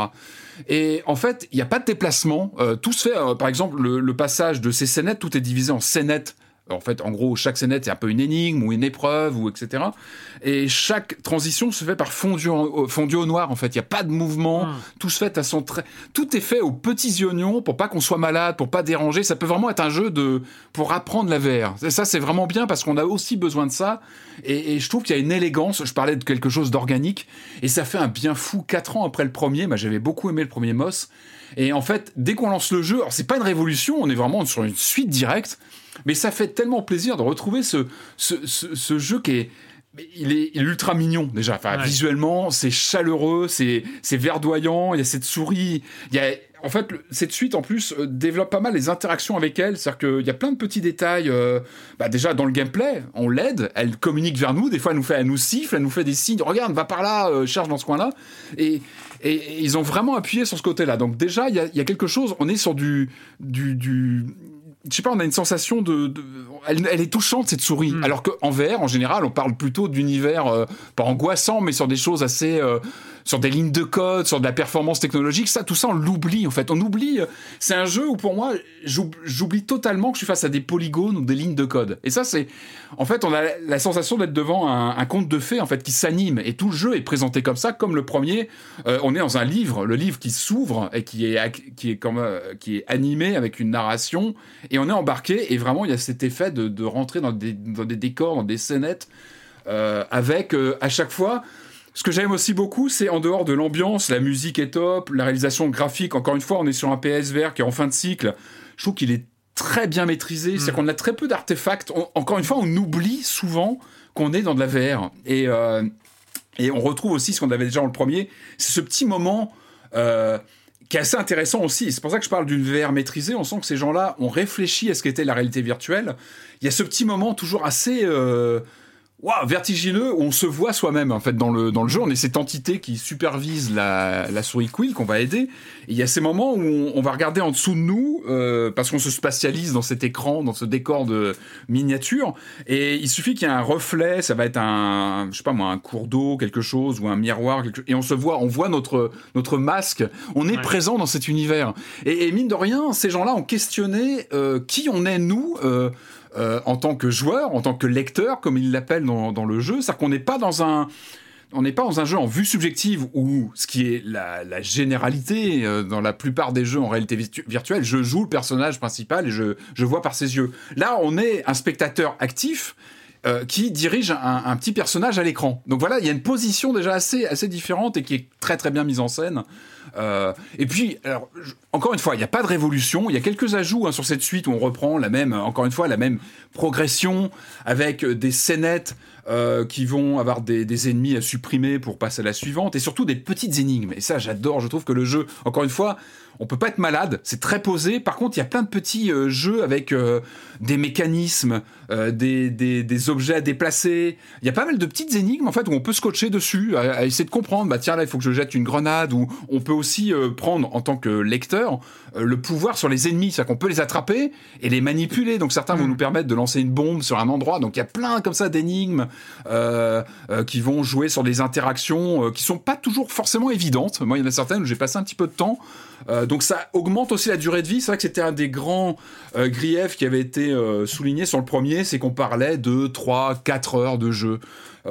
D: Et en fait, il n'y a pas de déplacement. Euh, tout se fait, euh, par exemple, le, passage de ces scénettes, tout est divisé en scénettes En fait, en gros, chaque scénette c'est un peu une énigme ou une épreuve ou etc. Et chaque transition se fait par fondu, fondu au noir. En fait, il y a pas de mouvement. Hmm. Tout se fait à son trait. Tout est fait aux petits oignons pour pas qu'on soit malade, pour pas déranger. Ça peut vraiment être un jeu de pour apprendre la VR. Et ça, c'est vraiment bien parce qu'on a aussi besoin de ça. Et, et je trouve qu'il y a une élégance. Je parlais de quelque chose d'organique et ça fait un bien fou. Quatre ans après le premier, moi j'avais beaucoup aimé le premier Moss. Et en fait, dès qu'on lance le jeu, alors c'est pas une révolution, on est vraiment sur une suite directe, mais ça fait tellement plaisir de retrouver ce, ce, ce, jeu qui est, il est, ultra mignon déjà. Enfin, visuellement, c'est chaleureux, c'est, c'est verdoyant. Il y a cette souris. Il y a, en fait, cette suite en plus euh, développe pas mal les interactions avec elle. C'est-à-dire qu'il y a plein de petits détails. Euh, bah déjà dans le gameplay, on l'aide, elle communique vers nous. Des fois, elle nous fait, elle nous siffle, elle nous fait des signes. Regarde, va par là, euh, cherche dans ce coin-là. Et, et, ils ont vraiment appuyé sur ce côté-là. Donc déjà, il y a, y a, quelque chose. On est sur du, du, du je sais pas, on a une sensation de, elle, est touchante cette souris. Hmm. Alors qu'en VR, en général, on parle plutôt d'univers euh, pas angoissant, mais sur des choses assez euh, sur des lignes de code, sur de la performance technologique, ça, tout ça, on l'oublie en fait. On oublie. C'est un jeu où pour moi, j'oublie totalement que je suis face à des polygones ou des lignes de code. Et ça, c'est, en fait, on a la sensation d'être devant un, conte de fées en fait qui s'anime. Et tout le jeu est présenté comme ça, comme le premier. Euh, on est dans un livre, le livre qui s'ouvre et qui est qui est comme euh, qui est animé avec une narration. Et on est embarqué. Et vraiment, il y a cet effet de, rentrer dans des, dans des décors, dans des scénettes. Euh, avec à chaque fois ce que j'aime aussi beaucoup, c'est en dehors de l'ambiance, la musique est top, la réalisation graphique, encore une fois, on est sur un PSVR qui est en fin de cycle. Je trouve qu'il est très bien maîtrisé, c'est mm. qu'on a très peu d'artefacts. Encore une fois, on oublie souvent qu'on est dans de la VR. Et, euh, et on retrouve aussi ce qu'on avait déjà dans le premier, c'est ce petit moment... Euh, qui est assez intéressant aussi. C'est pour ça que je parle d'une VR maîtrisée. On sent que ces gens-là ont réfléchi à ce qu'était la réalité virtuelle. Il y a ce petit moment toujours assez euh, wow, vertigineux on se voit soi-même en fait dans le dans le jeu. On est cette entité qui supervise la, la souris Quill qu'on va aider. Il y a ces moments où on, va regarder en dessous de nous euh, parce qu'on se spatialise dans cet écran dans ce décor de miniature. Et il suffit qu'il y ait un reflet ça va être un je sais pas moi un cours d'eau quelque chose ou un miroir et on se voit on voit notre notre masque. On est présent dans cet univers. Et, mine de rien ces gens-là ont questionné euh, qui on est nous euh, euh, en tant que joueur, en tant que lecteur, comme ils l'appellent dans, le jeu. C'est-à-dire qu'on n'est pas dans un on n'est pas dans un jeu en vue subjective où ce qui est la, généralité euh, dans la plupart des jeux en réalité virtuelle, je joue le personnage principal et je, je vois par ses yeux. Là, on est un spectateur actif euh, qui dirige un, petit personnage à l'écran. Donc voilà, il y a une position déjà assez, assez différente et qui est très très bien mise en scène. Euh, et puis, encore une fois, il n'y a pas de révolution. Il y a quelques ajouts hein, sur cette suite où on reprend la même, encore une fois, la même progression avec des scénettes euh, qui vont avoir des, ennemis à supprimer pour passer à la suivante et surtout des petites énigmes. Et ça, j'adore. Je trouve que le jeu, encore une fois, on peut pas être malade, c'est très posé. Par contre, il y a plein de petits euh, jeux avec euh, des mécanismes, euh, des, des, objets à déplacer. Il y a pas mal de petites énigmes en fait où on peut scotcher dessus, à, essayer de comprendre. Bah tiens là, il faut que je jette une grenade. Ou on peut aussi prendre en tant que lecteur le pouvoir sur les ennemis, c'est-à-dire qu'on peut les attraper et les manipuler. Donc certains vont mm. nous permettre de lancer une bombe sur un endroit. Donc il y a plein comme ça d'énigmes qui vont jouer sur des interactions qui sont pas toujours forcément évidentes. Moi, il y en a certaines où j'ai passé un petit peu de temps. Euh, donc ça augmente aussi la durée de vie. C'est vrai que c'était un des grands euh, griefs qui avait été euh, souligné sur le premier, c'est qu'on parlait de 3, 4 heures de jeu.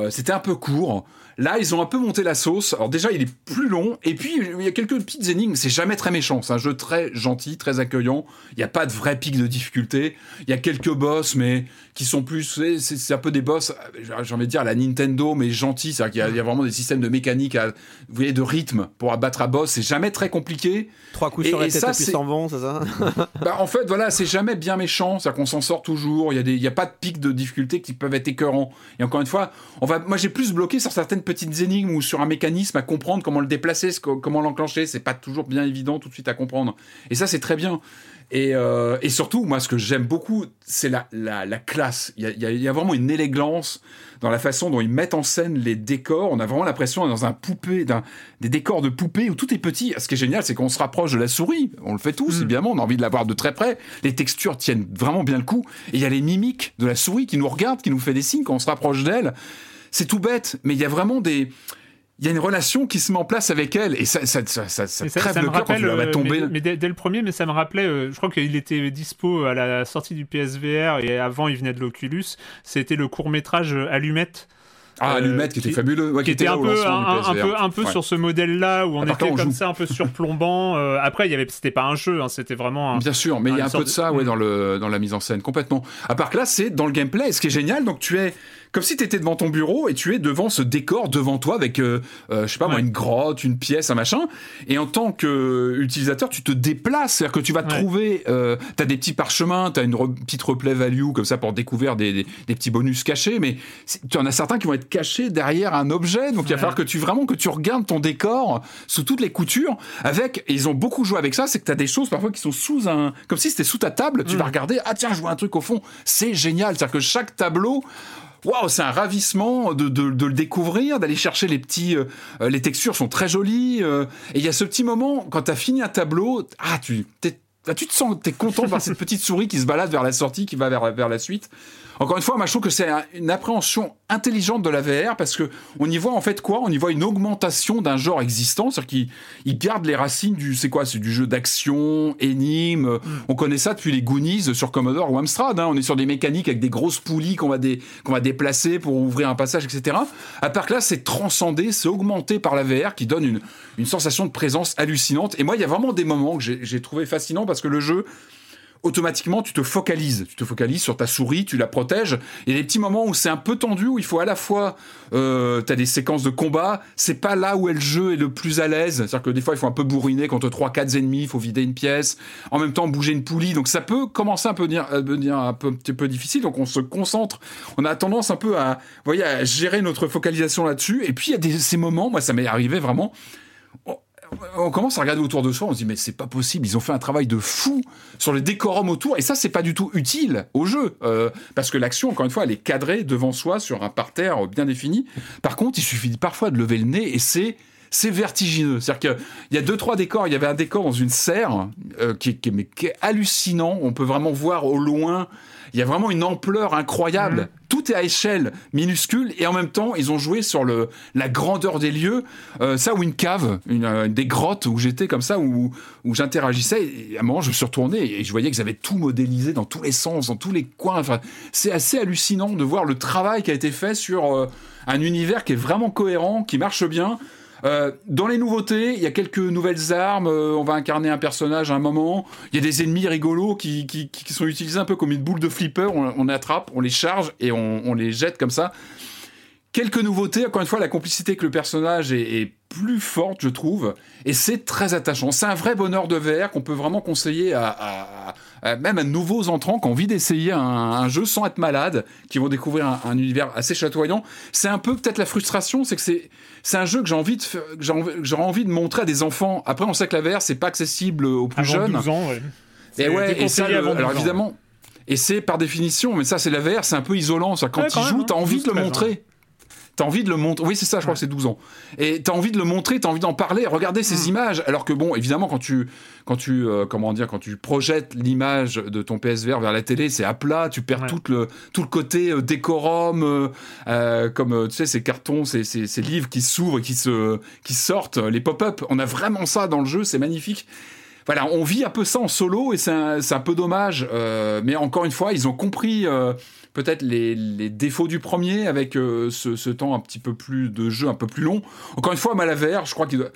D: c'était un peu court. Là, ils ont un peu monté la sauce. Alors déjà, il est plus long. Et puis, il y a quelques petites énigmes. C'est jamais très méchant. C'est un jeu très gentil, très accueillant. Il n'y a pas de vrai pic de difficulté. Il y a quelques boss, mais qui sont plus... C'est un peu des boss, j'ai envie de dire, à la Nintendo, mais gentils. C'est-à-dire qu'il y, a vraiment des systèmes de mécanique, à, vous voyez, de rythme pour abattre un boss. C'est jamais très compliqué.
B: Trois coups sur la tête et puis s'en vont, c'est ça (laughs)
D: bah, En fait, voilà, c'est jamais bien méchant. C'est-à-dire qu'on s'en sort toujours. Il n'y a, a pas de pic de difficulté qui peuvent être écœurants. Et encore une fois, on va, moi, j'ai plus bloqué sur certaines petites énigmes ou sur un mécanisme à comprendre comment le déplacer, comment l'enclencher. C'est pas toujours bien évident tout de suite à comprendre. Et ça, c'est très bien. Et, euh, et, surtout, moi, ce que j'aime beaucoup, c'est la, la, la, classe. Il y, a, il y, a, vraiment une élégance dans la façon dont ils mettent en scène les décors. On a vraiment l'impression d'être dans un poupée, d'un, des décors de poupée où tout est petit. Ce qui est génial, c'est qu'on se rapproche de la souris. On le fait tous, mm. évidemment. On a envie de la voir de très près. Les textures tiennent vraiment bien le coup. Et il y a les mimiques de la souris qui nous regarde, qui nous fait des signes quand on se rapproche d'elle c'est tout bête, mais il y a vraiment des il y a une relation qui se met en place avec elle et ça, ça, ça, ça, ça crève le cœur quand tu la vois tomber.
A: Mais, mais dès, dès, le premier, mais ça me rappelait, euh, je crois qu'il était dispo à la sortie du PSVR et avant il venait de l'Oculus. C'était le court métrage Allumette
D: ah, Allumette, qui était fabuleux.
A: Ouais, qui, était, un, peu, un, peu, un peu sur ce modèle-là, où on était comme ça, un peu surplombant. Euh, après, il y avait, c'était pas un jeu, hein, c'était vraiment un,
D: Bien sûr, mais il y a un peu de ça, ouais, dans, le, dans la mise en scène, complètement. À part que là, c'est dans le gameplay, ce qui est génial, donc tu es comme si tu étais devant ton bureau et tu es devant ce décor devant toi avec, euh, euh, je sais pas moi, une grotte, une pièce, un machin. Et en tant qu'utilisateur, tu te déplaces, c'est-à-dire que tu vas trouver, euh, tu as des petits parchemins, tu as une petite replay value comme ça pour découvrir des, des, des petits bonus cachés, mais tu en as certains qui vont être cachés derrière un objet. Donc il va falloir que tu vraiment que tu regardes ton décor sous toutes les coutures. Avec, et ils ont beaucoup joué avec ça, c'est que tu as des choses parfois qui sont sous un, comme si c'était sous ta table. Tu vas mm. regarder, ah tiens, je vois un truc au fond. C'est génial, c'est-à-dire que chaque tableau waouh, c'est un ravissement de, de, de le découvrir, d'aller chercher les petits. Euh, euh, les textures sont très jolies. Euh, et il y a ce petit moment, quand tu as fini un tableau, ah, tu, tu te sens, t'es content de voir (laughs) cette petite souris qui se balade vers la sortie, qui va vers, vers la suite. Encore une fois, moi, je trouve que c'est une appréhension intelligente de la VR parce que on y voit en fait quoi? On y voit une augmentation d'un genre existant, c'est-à-dire qu'il garde les racines du, c'est quoi? C'est du jeu d'action, énigme. Mm. On connaît ça depuis les Goonies sur Commodore ou Amstrad. Hein. On est sur des mécaniques avec des grosses poulies qu'on va, qu'on va déplacer pour ouvrir un passage, etc. À part que là, c'est transcendé, c'est augmenté par la VR qui donne une, une sensation de présence hallucinante. Et moi, il y a vraiment des moments que j'ai trouvé fascinants parce que le jeu automatiquement tu te focalises, tu te focalises sur ta souris, tu la protèges. Il y a des petits moments où c'est un peu tendu, où il faut à la fois, euh, tu as des séquences de combat, c'est pas là où le jeu est le plus à l'aise, c'est-à-dire que des fois il faut un peu bourriner contre 3-4 ennemis, il faut vider une pièce, en même temps bouger une poulie, donc ça peut commencer un peu à devenir un, petit peu difficile, donc on se concentre, on a tendance un peu à, voyez, gérer notre focalisation là-dessus, et puis il y a ces moments, moi ça m'est arrivé vraiment, on commence à regarder autour de soi, on se dit mais c'est pas possible, ils ont fait un travail de fou sur le décorum autour et ça c'est pas du tout utile au jeu euh, parce que l'action encore une fois elle est cadrée devant soi sur un parterre bien défini. Par contre il suffit parfois de lever le nez et c'est c'est vertigineux. C'est-à-dire qu'il y a deux, trois décors. Il y avait un décor dans une serre euh, qui, qui, qui, est hallucinant. On peut vraiment voir au loin il y a vraiment une ampleur incroyable. Mm. Tout est à échelle minuscule et en même temps, ils ont joué sur le, la grandeur des lieux. Euh, ça ou une cave, une, euh, des grottes où j'étais comme ça, où, où j'interagissais. Et à un moment, je me suis retourné et je voyais qu'ils avaient tout modélisé dans tous les sens, dans tous les coins. Enfin, c'est assez hallucinant de voir le travail qui a été fait sur euh, un univers qui est vraiment cohérent, qui marche bien. Euh, dans les nouveautés, il y a quelques nouvelles armes. Euh, on va incarner un personnage à un moment. Il y a des ennemis rigolos qui, sont utilisés un peu comme une boule de flipper. On, attrape, on les charge et on, les jette comme ça. Quelques nouveautés. Encore une fois, la complicité avec le personnage est, est plus forte, je trouve. Et c'est très attachant. C'est un vrai bonheur de VR qu'on peut vraiment conseiller à, même à nouveaux entrants qui ont envie d'essayer un, un, jeu sans être malade, qui vont découvrir un, un univers assez chatoyant. C'est un peu peut-être la frustration, c'est que c'est c'est un jeu que j'ai envie de j'aurais envie de montrer à des enfants. Après, on sait que la VR c'est pas accessible aux plus
A: avant
D: jeunes.
A: 12 ans, ouais.
D: Et ouais, et ça, le, alors évidemment. Et c'est par définition, mais ça c'est la VR, c'est un peu isolant. Ça, quand ouais, tu joues, t'as envie de le montrer. Hein. T'as envie de le montrer. Oui, c'est ça, je crois que c'est 12 ans. Et t'as envie de le montrer, t'as envie d'en parler, regarder ces mmh. images. Alors que bon, évidemment, quand tu, quand tu, euh, comment dire, quand tu projettes l'image de ton PSVR vers la télé, c'est à plat. Tu perds ouais. tout le, tout le côté euh, décorum, euh, euh comme tu sais ces cartons, ces, ces, ces livres qui s'ouvrent et qui se, qui sortent, les pop-up. On a vraiment ça dans le jeu, c'est magnifique voilà, on vit un peu ça en solo et c'est un, un, peu dommage. Euh, mais encore une fois, ils ont compris euh, peut-être les, les, défauts du premier avec euh, ce, ce, temps un petit peu plus de jeu, un peu plus long. Encore une fois, Malaver, je crois qu'il doit.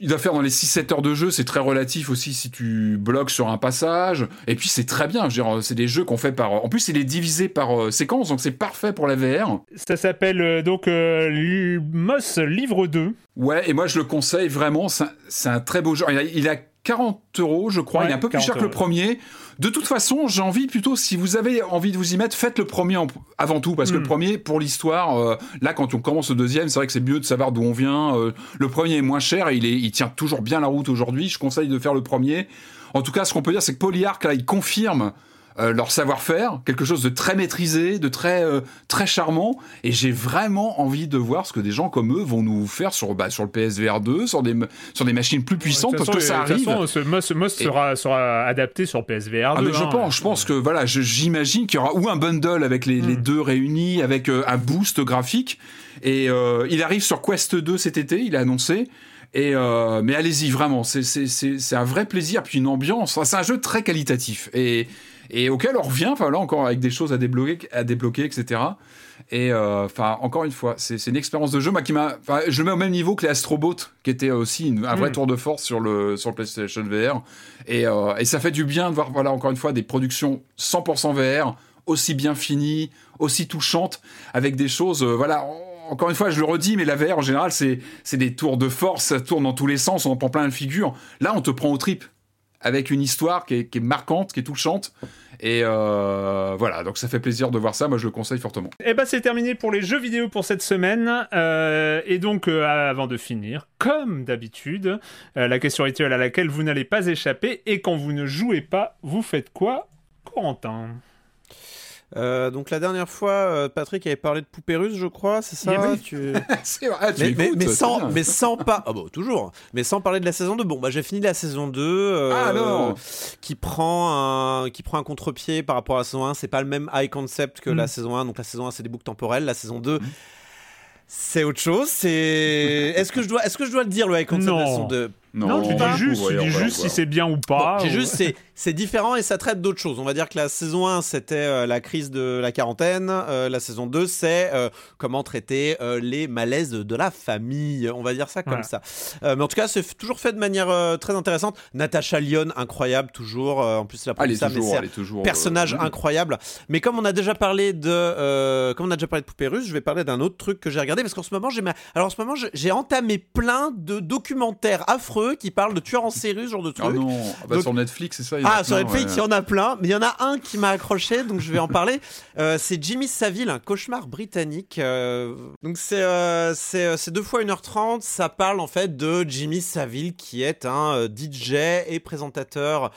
D: Il doit faire dans les 6-7 heures de jeu, c'est très relatif aussi si tu bloques sur un passage. Et puis c'est très bien, c'est des jeux qu'on fait par... En plus il est divisé par euh, séquence, donc c'est parfait pour la VR.
A: Ça s'appelle euh, donc euh, Moss Livre 2.
D: Ouais, et moi je le conseille vraiment, c'est un, un, très beau jeu. Il a, il a 40 euros, je crois. Ouais, il est un peu plus cher que le premier. De toute façon, j'ai envie plutôt, si vous avez envie de vous y mettre, faites le premier en, avant tout, parce que le premier, pour l'histoire, euh, là, quand on commence le deuxième, c'est vrai que c'est mieux de savoir d'où on vient. Euh, le premier est moins cher et il, est, il tient toujours bien la route aujourd'hui. Je conseille de faire le premier. En tout cas, ce qu'on peut dire, c'est que Polyarch, là, il confirme euh, leur savoir-faire, quelque chose de très maîtrisé, de très euh, très charmant. Et j'ai vraiment envie de voir ce que des gens comme eux vont nous faire sur bah, sur le PSVR 2, sur des sur des machines plus puissantes, parce que ça arrive.
A: De façon, ce MOS, ce MOS sera, sera adapté sur PSVR 2.
D: Ah mais je
A: hein.
D: pense, je pense que voilà, j'imagine qu'il y aura ou un bundle avec les, les
A: Hmm.
D: deux réunis, avec euh, un boost graphique. Et euh, il arrive sur Quest 2 cet été, il a annoncé. Et euh, mais allez-y vraiment, c'est c'est c'est c'est un vrai plaisir puis une ambiance. Enfin, c'est un jeu très qualitatif et et auquel on revient. Enfin là encore avec des choses à débloquer, à débloquer, etc. Et euh, enfin encore une fois, c'est une expérience de jeu moi qui m'a. Je le mets au même niveau que les Astrobot, qui était aussi une- un vrai
A: Mm.
D: tour de force sur le sur le PlayStation VR. Et, euh, et ça fait du bien de voir, voilà, encore une fois, des productions 100% VR, aussi bien finies, aussi touchantes, avec des choses, euh, voilà. en- Encore une fois, je le redis, mais la VR en général, c'est des tours de force, ça tourne dans tous les sens, on en prend plein de figures. Là, on te prend au trip, avec une histoire qui est, marquante, qui est touchante. Et euh, voilà, donc ça fait plaisir de voir ça, moi je le conseille fortement.
A: Et bah c'est terminé pour les jeux vidéo pour cette semaine. Euh, et donc euh, avant de finir, comme d'habitude, la question rituelle à laquelle vous n'allez pas échapper. Et quand vous ne jouez pas, vous faites quoi, Corentin?
B: Euh, donc la dernière fois, euh, Patrick avait parlé de poupées russes, je crois, c'est ça
A: Oui.
B: tu... (laughs)
D: c'est vrai, tu
B: mais, mais, mais sans, mais sans pas, ah bon, toujours, mais sans parler de la saison 2. Bon, bah j'ai fini la saison 2, euh,
D: Ah non
B: qui prend un, qui prend un contre-pied par rapport à la saison 1. C'est pas le même high concept que
A: Mm.
B: la saison 1. Donc la saison 1 c'est des boucles temporelles, la saison 2 c'est autre chose. C'est, est-ce que je dois, est-ce que je dois le dire le high concept de la
A: Non.
B: saison 2
A: Non, tu dis juste, tu dis juste si c'est bien ou pas.
B: Bon,
A: ou-
B: juste, c'est, c'est différent et ça traite d'autres choses. On va dire que la saison 1, c'était euh, la crise de la quarantaine. Euh, la saison 2, c'est euh, comment traiter euh, les malaises de la famille. On va dire ça comme ça. Euh, mais en tout cas, c'est f- toujours fait de manière euh, très intéressante. Natasha Lyon, incroyable, toujours. Euh, en plus, c'est la
D: Ah,
B: ça, mais
D: toujours, est
B: personnage
D: euh,
B: incroyable. Mais comme on a déjà parlé de, euh, comme on a déjà parlé de poupées russes, je vais parler d'un autre truc que j'ai regardé parce qu'en ce moment j'ai, ma- alors en ce moment j'ai entamé plein de documentaires affreux qui parlent de tueurs en série, ce genre de.
D: Ah non, ah bah
B: Donc-
D: sur Netflix, c'est ça il y en a
B: Ah, sur
D: plein,
B: Netflix, il
D: ouais.
B: y en a plein, mais il y en a un qui m'a accroché, donc je vais en parler. (laughs) Euh, c'est Jimmy Savile, un cauchemar britannique. Euh, donc c'est euh, c'est euh, c'est deux fois 1h30. Ça parle en fait de Jimmy Savile, qui est un DJ et présentateur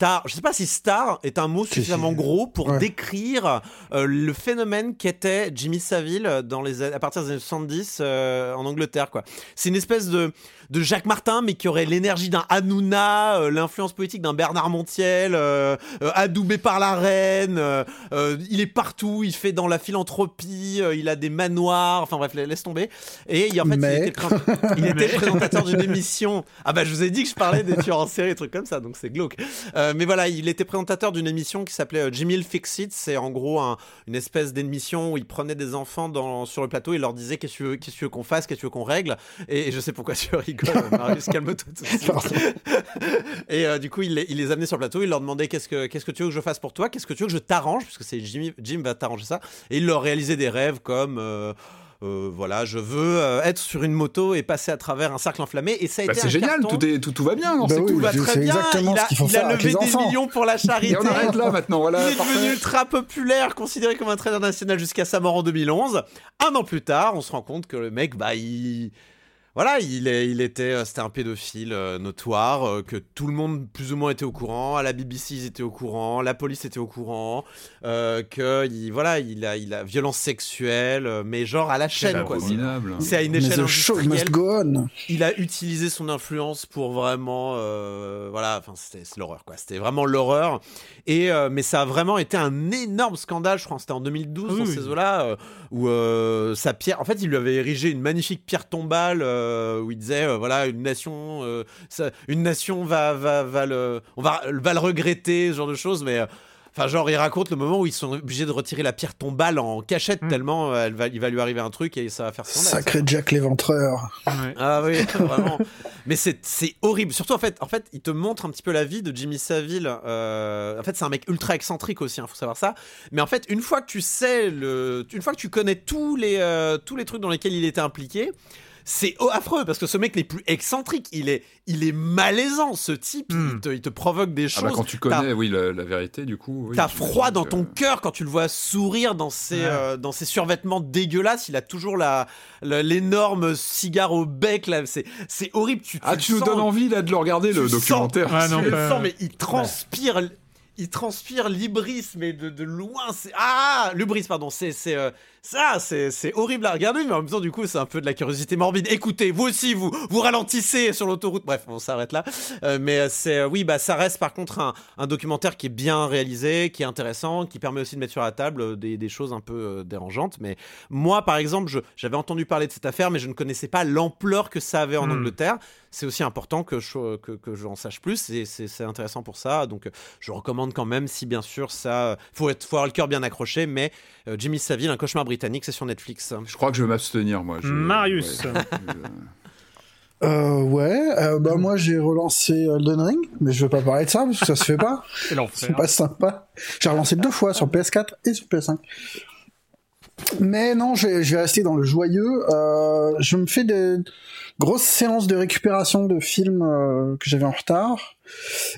B: star. Je sais pas si star est un mot suffisamment gros pour
C: Ouais.
B: décrire euh, le phénomène qu'était Jimmy Savile dans les, à partir des années 70 euh, en Angleterre. quoi. C'est une espèce de, de Jacques Martin, mais qui aurait l'énergie d'un Hanouna, euh, l'influence politique d'un Bernard Montiel, euh, euh, adoubé par la reine. euh, euh, il est partout, il fait dans la philanthropie, euh, il a des manoirs, enfin bref, laisse tomber. Et il, en fait,
C: Mais- (laughs)
B: il était, pré- il était présentateur d'une émission. Ah bah je vous ai dit que je parlais des tueurs en série, des trucs comme ça, donc c'est glauque. Euh, mais voilà, il était présentateur d'une émission qui s'appelait euh, Jimmy Fix It. C'est en gros un- une espèce d'émission où il prenait des enfants dans, sur le plateau et leur disait qu'est-ce que tu veux, qu'est-ce que tu veux qu'on fasse, qu'est-ce que tu veux qu'on règle? Et, et je sais pourquoi tu rigoles, (laughs) Marius, calme-toi tout de suite.
C: Pardon. (laughs)
B: Et euh, du coup, il les, il les amenait sur le plateau, il leur demandait qu'est-ce que, qu'est-ce que tu veux que je fasse pour toi, qu'est-ce que tu veux que je t'arrange, puisque c'est Jimmy, Jim va t'arranger ça. Et il leur réalisait des rêves comme. Euh, voilà, je veux euh, être sur une moto et passer à travers un cercle enflammé. Et ça a
D: Bah,
B: été
D: c'est
B: un
D: génial,
B: carton.
D: tout, est, tout, tout va bien,
C: Bah
D: c'est
C: oui.
B: Tout va très bien.
C: exactement
B: il a,
C: ce qu'il faut
B: il
C: faire
B: a
C: avec
B: levé
C: les
B: des
C: enfants.
B: millions pour la charité.
D: Et on arrête là maintenant, voilà.
B: Il est
D: parfait.
B: devenu ultra populaire, considéré comme un trader national jusqu'à sa mort en 2011. Un an plus tard, on se rend compte que le mec, bah, il. Voilà, il, est, il était, euh, c'était un pédophile euh, notoire, euh, que tout le monde plus ou moins était au courant. À la BBC, ils étaient au courant, la police était au courant, euh, que il, voilà, il a, il a violence sexuelle, mais genre à la chaîne,
D: C'est
B: quoi. C'est à une
C: Mais
B: échelle industrielle
C: go on.
B: il a utilisé son influence pour vraiment euh, voilà enfin c'était c'est l'horreur quoi c'était vraiment l'horreur et euh, mais ça a vraiment été un énorme scandale je crois que c'était en 2012
A: Oui,
B: dans
A: oui.
B: ces eaux là où euh, sa pierre en fait il lui avait érigé une magnifique pierre tombale euh, où il disait euh, voilà une nation euh, ça- une nation va va va le on va va le regretter ce genre de choses mais euh, Enfin, genre, il raconte le moment où ils sont obligés de retirer la pierre tombale en cachette
A: Mm.
B: tellement euh, elle va, il va lui arriver un truc et ça va faire scandale.
C: Sacré Jack l'éventreur.
A: Ouais.
B: Ah oui, vraiment. Mais c'est c'est horrible. Surtout en fait, en fait, il te montre un petit peu la vie de Jimmy Savile. Euh, en fait, c'est un mec ultra excentrique aussi. Il faut savoir ça. Mais en fait, une fois que tu sais le, une fois que tu connais tous les euh, tous les trucs dans lesquels il était impliqué. C'est affreux parce que ce mec n'est plus excentrique, il est, il est malaisant. Ce type,
A: Hmm.
B: il, te, il te provoque des
D: Ah
B: choses.
D: bah quand tu connais, oui, la, la vérité, du coup. oui,
B: T'as froid dans
D: que-
B: ton cœur quand tu le vois sourire dans ses,
A: Ouais.
B: euh, dans ses survêtements dégueulasses. Il a toujours la, la- l'énorme cigare au bec. Là. C'est, c'est horrible. Tu,
D: Ah,
B: le
D: tu nous donnes envie là de le regarder
B: tu
D: le
B: le
D: documentaire.
A: Ah, non,
B: tu le
A: pas-
B: sens, mais il transpire. il transpire Libris, mais de, de loin. C'est ah, Lubris, pardon. C'est c'est euh, ça, c'est horrible à regarder, mais en même temps, du coup, c'est un peu de la curiosité morbide. Écoutez, vous aussi, vous vous ralentissez sur l'autoroute. Bref, on s'arrête là. Euh, mais c'est euh, oui, bah ça reste par contre un, un, documentaire qui est bien réalisé, qui est intéressant, qui permet aussi de mettre sur la table des, des choses un peu dérangeantes. Mais moi, par exemple, j'avais entendu parler de cette affaire, mais je ne connaissais pas l'ampleur que ça avait en hmm. Angleterre. C'est aussi important que je que, que j'en sache plus. Et c'est intéressant pour ça. Donc, je recommande quand même, si bien sûr ça. Faut, être, faut avoir le cœur bien accroché, mais euh, Jimmy Savile, un cauchemar britannique, c'est sur Netflix.
D: Je crois que je vais m'abstenir, moi.
A: Marius. (laughs)
C: Euh, ouais, euh, bah moi j'ai relancé Elden Ring, mais je veux pas parler de ça parce que ça se fait pas. (laughs) C'est pas sympa. J'ai relancé deux fois sur PS4 et sur PS5. Mais non, je vais, je vais rester dans le joyeux. Euh, je me fais des grosses séances de récupération de films euh, que j'avais en retard.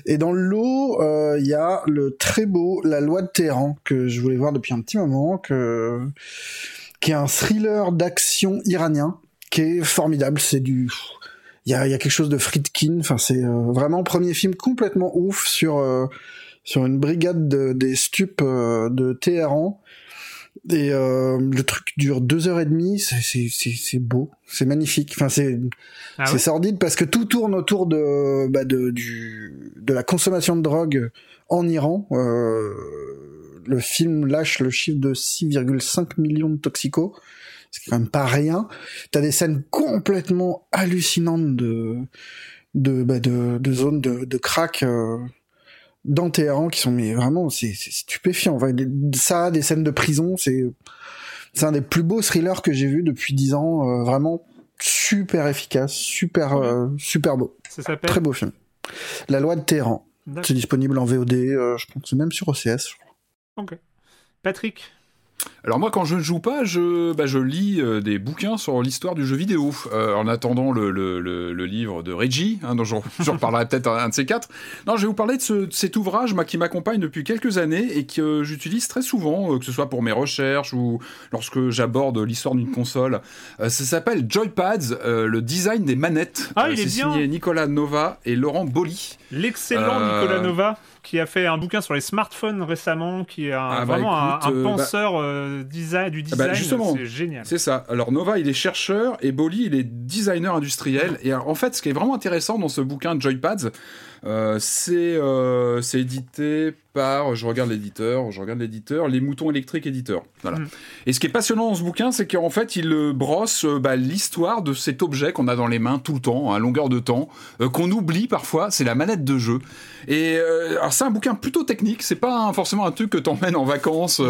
C: Et dans le lot, euh, il y a le très beau La Loi de Téhéran que je voulais voir depuis un petit moment, que qui est un thriller d'action iranien qui est formidable. C'est du il y a, y a, quelque chose de Friedkin. Enfin, c'est vraiment premier film complètement ouf sur sur une brigade de, des stupes de Téhéran et euh, le truc dure deux heures et demie, c'est beau, c'est magnifique. Enfin, c'est ah c'est sordide parce que tout tourne autour de bah, de du de la consommation de drogue en Iran. Euh, le film lâche le chiffre de 6,5 millions de toxicos. C'est quand même pas rien. T'as des scènes complètement hallucinantes de de bah, de, de zones de, de crack. Euh, dans Téhéran qui sont mais vraiment c'est stupéfiant. Enfin, ça, des scènes de prison, c'est c'est un des plus beaux thrillers que j'ai vu depuis dix ans. Euh, vraiment super efficace, super euh, super beau.
A: Ça
C: Très beau film. La loi de Téhéran. C'est disponible en VOD, euh, je pense même sur OCS. Je crois.
A: Ok. Patrick?
D: Alors moi, quand je ne joue pas, je, bah, je lis euh, des bouquins sur l'histoire du jeu vidéo, euh, en attendant le, le, le, livre de Reggie, hein, dont j'en (laughs) reparlerai peut-être un, de ces quatre. Non, je vais vous parler de, ce, cet ouvrage moi, qui m'accompagne depuis quelques années et que j'utilise très souvent, euh, que ce soit pour mes recherches ou lorsque j'aborde l'histoire d'une console. ça s'appelle Joypads, le design des manettes.
A: Ah, il est,
D: signé Nicolas Nova et Laurent Bolly.
A: L'excellent Nicolas Nova qui a fait un bouquin sur les smartphones récemment, qui est ah, bah, vraiment un, bah, penseur euh, design, du ah, bah, design. c'est génial.
D: C'est ça. Alors Nova, il est chercheur et Bolly, il est designer industriel. Et en fait, ce qui est vraiment intéressant dans ce bouquin Joypads, euh, euh, c'est édité par, je regarde l'éditeur, je regarde l'éditeur, Les Moutons Électriques Éditeur. Voilà. Mm. Et ce qui est passionnant dans ce bouquin, c'est qu'en fait, il euh, brosse bah, l'histoire de cet objet qu'on a dans les mains tout le temps, à longueur de temps, qu'on oublie parfois, c'est la manette de jeu. Et alors c'est un bouquin plutôt technique, c'est pas forcément un truc que t'emmènes en vacances,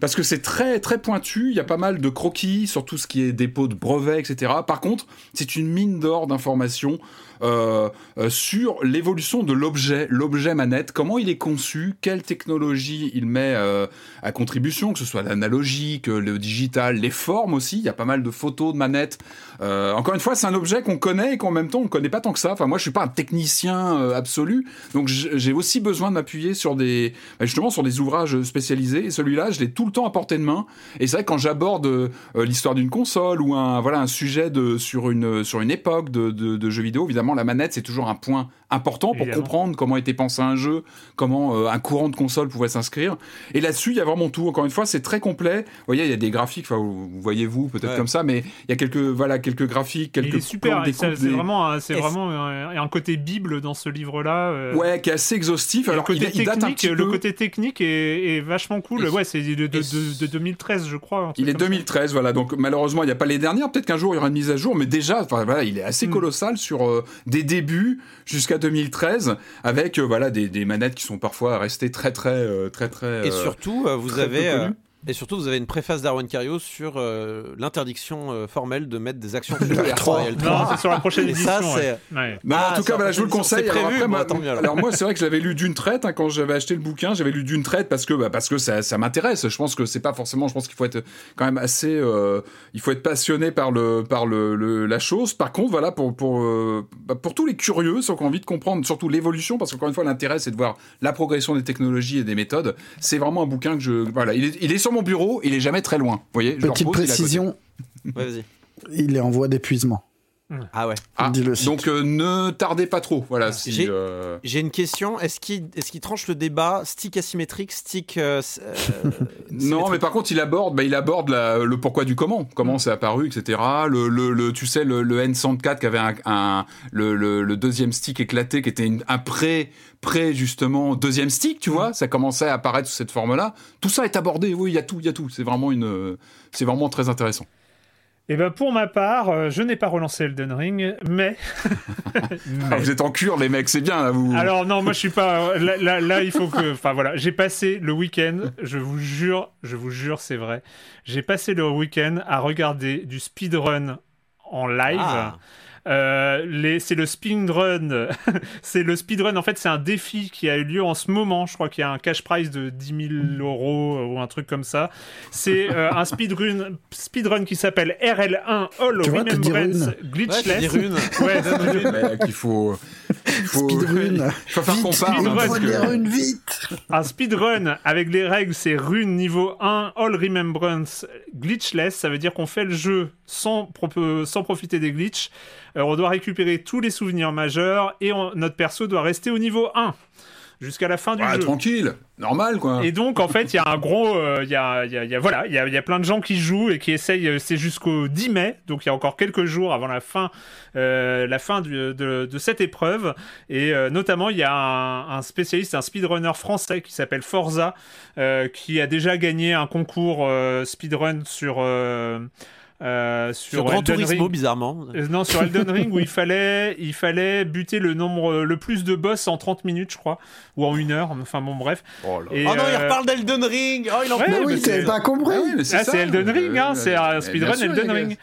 D: parce que c'est très très pointu. Il y a pas mal de croquis sur tout ce qui est dépôt de brevets, etc. Par contre, c'est une mine d'or d'informations euh, euh, sur l'évolution de l'objet, l'objet manette, comment il est conçu, quelle technologie il met euh, à contribution, que ce soit l'analogique, le digital, les formes aussi. Il y a pas mal de photos de manettes. Encore une fois, c'est un objet qu'on connaît et qu'en même temps on ne connaît pas tant que ça. Enfin, moi, je suis pas un technicien absolu, donc j'ai aussi besoin de m'appuyer sur des, bah, justement, sur des ouvrages spécialisés. Et celui-là, je l'ai tout le temps à portée de main. Et c'est vrai que quand j'aborde l'histoire d'une console ou un voilà un sujet de sur une sur une époque de, de, de jeux vidéo, évidemment la manette, c'est toujours un point important pour comprendre comment était pensé un jeu, comment euh, un courant de console pouvait s'inscrire. Et là-dessus, il y a vraiment tout. Encore une fois, c'est très complet. Vous voyez, il y a des graphiques, vous, voyez-vous peut-être comme ça, mais il y a quelques, voilà, quelques graphiques, quelques. Il est
A: super. C'est vraiment, c'est vraiment un, un, côté bible dans ce livre-là. Euh.
D: Ouais, qui est assez exhaustif. Alors,
A: le côté, il, technique, le côté technique est, vachement cool. ouais, c'est de, de, 2013, je crois.
D: Il est 2013, voilà. Donc malheureusement, il n'y a pas les dernières. Peut-être qu'un jour il y aura une mise à jour, mais déjà, voilà, il est assez hmm. colossal sur euh, des débuts jusqu'à 2013 avec euh, voilà des, des, manettes qui sont parfois restées très très très très,
B: et surtout vous avez et surtout, vous avez une préface d'Arwen Cario sur euh, l'interdiction euh, formelle de mettre des actions (laughs) sur
A: R3 Non, c'est sur la prochaine édition. Ça,
D: ouais. En ah, tout cas, voilà, je vous le conseille. Alors, après, moi, alors moi, c'est vrai que je l'avais lu d'une traite hein, quand j'avais acheté le bouquin. J'avais lu d'une traite parce que bah, parce que ça, ça m'intéresse. Je pense que c'est pas forcément. Je pense qu'il faut être quand même assez. Euh, il faut être passionné par le par le, le, la chose. Par contre, voilà pour pour euh, bah, pour tous les curieux, ceux qui ont envie de comprendre surtout l'évolution, parce qu'encore une fois, l'intérêt c'est de voir la progression des technologies et des méthodes. C'est vraiment un bouquin que je voilà. Il est, il est sur mon bureau, il est jamais très loin. Vous voyez
C: Petite précision. Il est en voie d'épuisement.
B: Ah ouais.
D: Ah,
C: Dis le site.
D: donc euh, ne tardez pas trop. Voilà. Si,
B: J'ai-
D: euh,
B: J'ai une question. Est-ce qu'il est tranche le débat stick asymétrique, stick. euh, euh, (laughs)
D: Non, mais par contre, il aborde, bah, il aborde la- le pourquoi du comment,
B: Mm.
D: comment c'est apparu, etc. Le, le, le- tu sais, le, le N104 qui avait un, un- le, le- le deuxième stick éclaté, qui était une- un pré, pré justement deuxième stick,
B: Mm.
D: tu vois, ça commençait à apparaître sous cette forme-là. Tout ça est abordé. Oui, il y a tout, il y a tout. C'est vraiment une, c'est vraiment très intéressant.
A: Et ben pour ma part, euh, je n'ai pas relancé Elden Ring, mais. (laughs)
D: Ah, vous êtes en cure, les mecs, c'est bien là. Vous.
A: Alors non, moi je suis pas. Là, là, là, il faut que. Enfin voilà, j'ai passé le week-end. Je vous jure, je vous jure, c'est vrai. J'ai passé le week-end à regarder du speedrun en live.
B: Ah.
A: Euh, c'est le speedrun. (laughs) c'est le speedrun. En fait, c'est un défi qui a eu lieu en ce moment. Je crois qu'il y a un cash prize de 10 000 euros ou un truc comme ça. C'est euh, un speedrun, speedrun qui s'appelle RL1 All Remembrance
B: Ouais,
A: Glitchless. Ouais,
D: Le mec, il faut. Faut
C: Speedrun.
D: Il (laughs) faut faire qu'on
C: Vite,
D: parle.
A: speedrun.
D: parce que-
C: Première une vite.
A: Un speedrun avec les règles, c'est rune niveau 1, All Remembrance glitchless. Ça veut dire qu'on fait le jeu sans, pro- sans profiter des glitches. Euh, on doit récupérer tous les souvenirs majeurs et on- notre perso doit rester au niveau 1 jusqu'à la fin du
D: Ouais,
A: jeu.
D: tranquille, normal quoi.
A: Et donc, en fait, il y a un gros. euh, Il y, a, y a- il y a- voilà, il y a, il y a plein de gens qui jouent et qui essayent. euh, C'est jusqu'au 10 mai, donc il y a encore quelques jours avant la fin, euh, la fin du- de, de cette épreuve. Et notamment, il y a un, un spécialiste, un speedrunner français qui s'appelle Forza, qui a déjà gagné un concours speedrun sur. Euh, sur,
B: Sur Gran
A: Elden
B: Turismo,
A: Ring.
B: bizarrement.
A: Euh, Non, sur Elden Ring où il fallait, il fallait buter le nombre, le plus de boss en 30 minutes, je crois, ou en une heure. Enfin bon, bref.
D: Oh là.
A: Et,
B: oh non, il
A: euh,
B: reparle d'Elden Ring. Oh, il en
A: Ouais,
C: Mais oui,
A: c'est-
C: t'avais pas compris.
D: Ah oui, c'est
A: Ah, Elden Ring, hein,
D: Euh,
A: c'est speedrun Elden. Ring.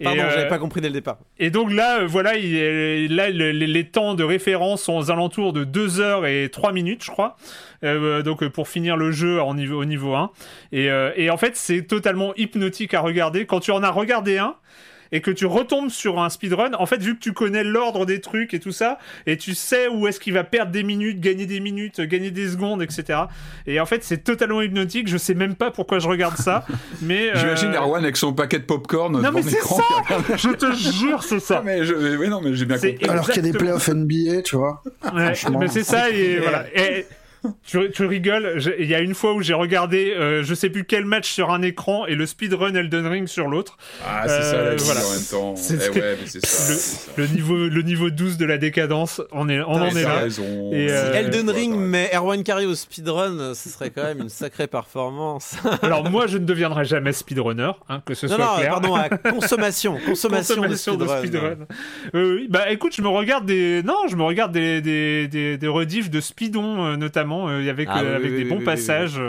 A: Et,
B: Pardon,
A: euh,
B: j'avais pas compris dès le départ.
A: et donc là, euh, voilà, il là le- les, les temps de référence sont aux alentours de 2 heures et 3 minutes, je crois. Euh, donc euh, pour finir le jeu en niveau, au niveau 1. Et, euh, et en fait, c'est totalement hypnotique à regarder. Quand tu en as regardé un, et que tu retombes sur un speedrun, en fait, vu que tu connais l'ordre des trucs et tout ça, et tu sais où est-ce qu'il va perdre des minutes, gagner des minutes, gagner des secondes, etc. Et en fait, c'est totalement hypnotique. Je sais même pas pourquoi je regarde ça, (laughs) mais. euh,
D: J'imagine Erwan avec son paquet de popcorn
A: Non,
D: devant
A: mais c'est
D: l'écran.
A: ça (laughs) Je te jure, c'est ça.
D: mais je, mais oui, non, mais j'ai bien compris.
C: Alors qu'il y a des playoffs NBA, tu vois.
A: Ouais, mais c'est ça, et voilà. Et tu, tu rigoles, il y a une fois où j'ai regardé, euh, je sais plus quel match sur un écran et le speedrun Elden Ring sur l'autre.
D: Ah, c'est ça la
A: Euh,
D: vie
A: voilà.
D: en même temps.
A: C'est-
D: Eh ouais, mais c'est ça.
A: le-
D: c'est ça.
A: Le niveau, le niveau 12 de la décadence, on, est, on en est là.
D: raison.
A: Et, euh,
B: Elden Ring, mais Erwan Carré au speedrun, ce serait quand même une sacrée performance. (laughs)
A: Alors moi, je ne deviendrai jamais speedrunner, hein, que ce
B: non,
A: soit
B: non,
A: clair.
B: pardon, à consommation. (laughs) Consommation,
A: Consommation
B: de
A: de
B: speedrun.
A: Euh, bah écoute, je me regarde des, non, je me regarde des des des, des rediffs de speedon euh, notamment avec
B: Ah oui,
A: avec
B: oui,
A: des bons passages.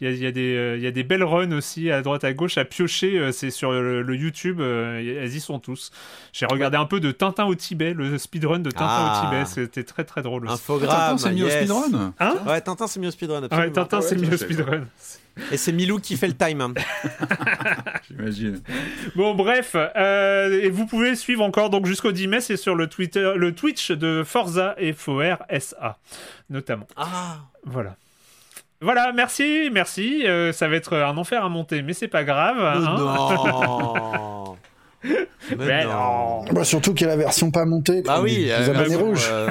A: Il y, y euh, il y a des belles runs aussi à droite à gauche à piocher. euh, c'est sur le, le YouTube, euh, y- elles y sont tous. J'ai regardé un peu de Tintin au Tibet, le speedrun de Tintin
B: Ah.
A: au Tibet. C'était très très drôle aussi.
B: Infogramme.
D: Tintin, c'est mis au
B: yes.
D: speedrun
A: Hein
B: Ouais, Tintin, c'est mieux au speedrun.
A: Ouais,
B: absolument.
A: Tintin, c'est
D: ouais,
A: mieux
D: je
A: le
D: sais
A: speedrun.
B: Et c'est Milou qui fait le time. hein. (laughs)
D: J'imagine.
A: Bon, bref, euh, et vous pouvez suivre encore donc jusqu'au 10 mai, c'est sur le Twitter, le Twitch de Forza et FORSA, notamment.
B: Ah.
A: Voilà. Voilà, merci, merci. Euh, ça va être un enfer à monter, mais c'est pas grave. Hein.
B: non. (laughs) Mais
A: Mais
B: non.
C: Bah, surtout qu'il y a la version pas montée.
B: Bah
C: pour
B: oui,
C: les, les
B: euh,
C: abonnés
B: bon,
C: rouges.
B: euh,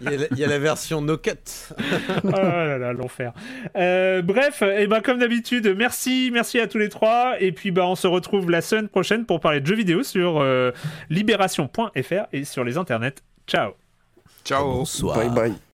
B: Il y, a la- il y a la version no cut. (laughs)
A: oh là là, l'enfer. Euh, bref, et ben comme d'habitude, merci, merci à tous les trois. Et puis bah on se retrouve la semaine prochaine pour parler de jeux vidéo sur euh, libération.fr et sur les internets. Ciao.
D: Ciao.
B: Bonsoir.
C: Bye bye.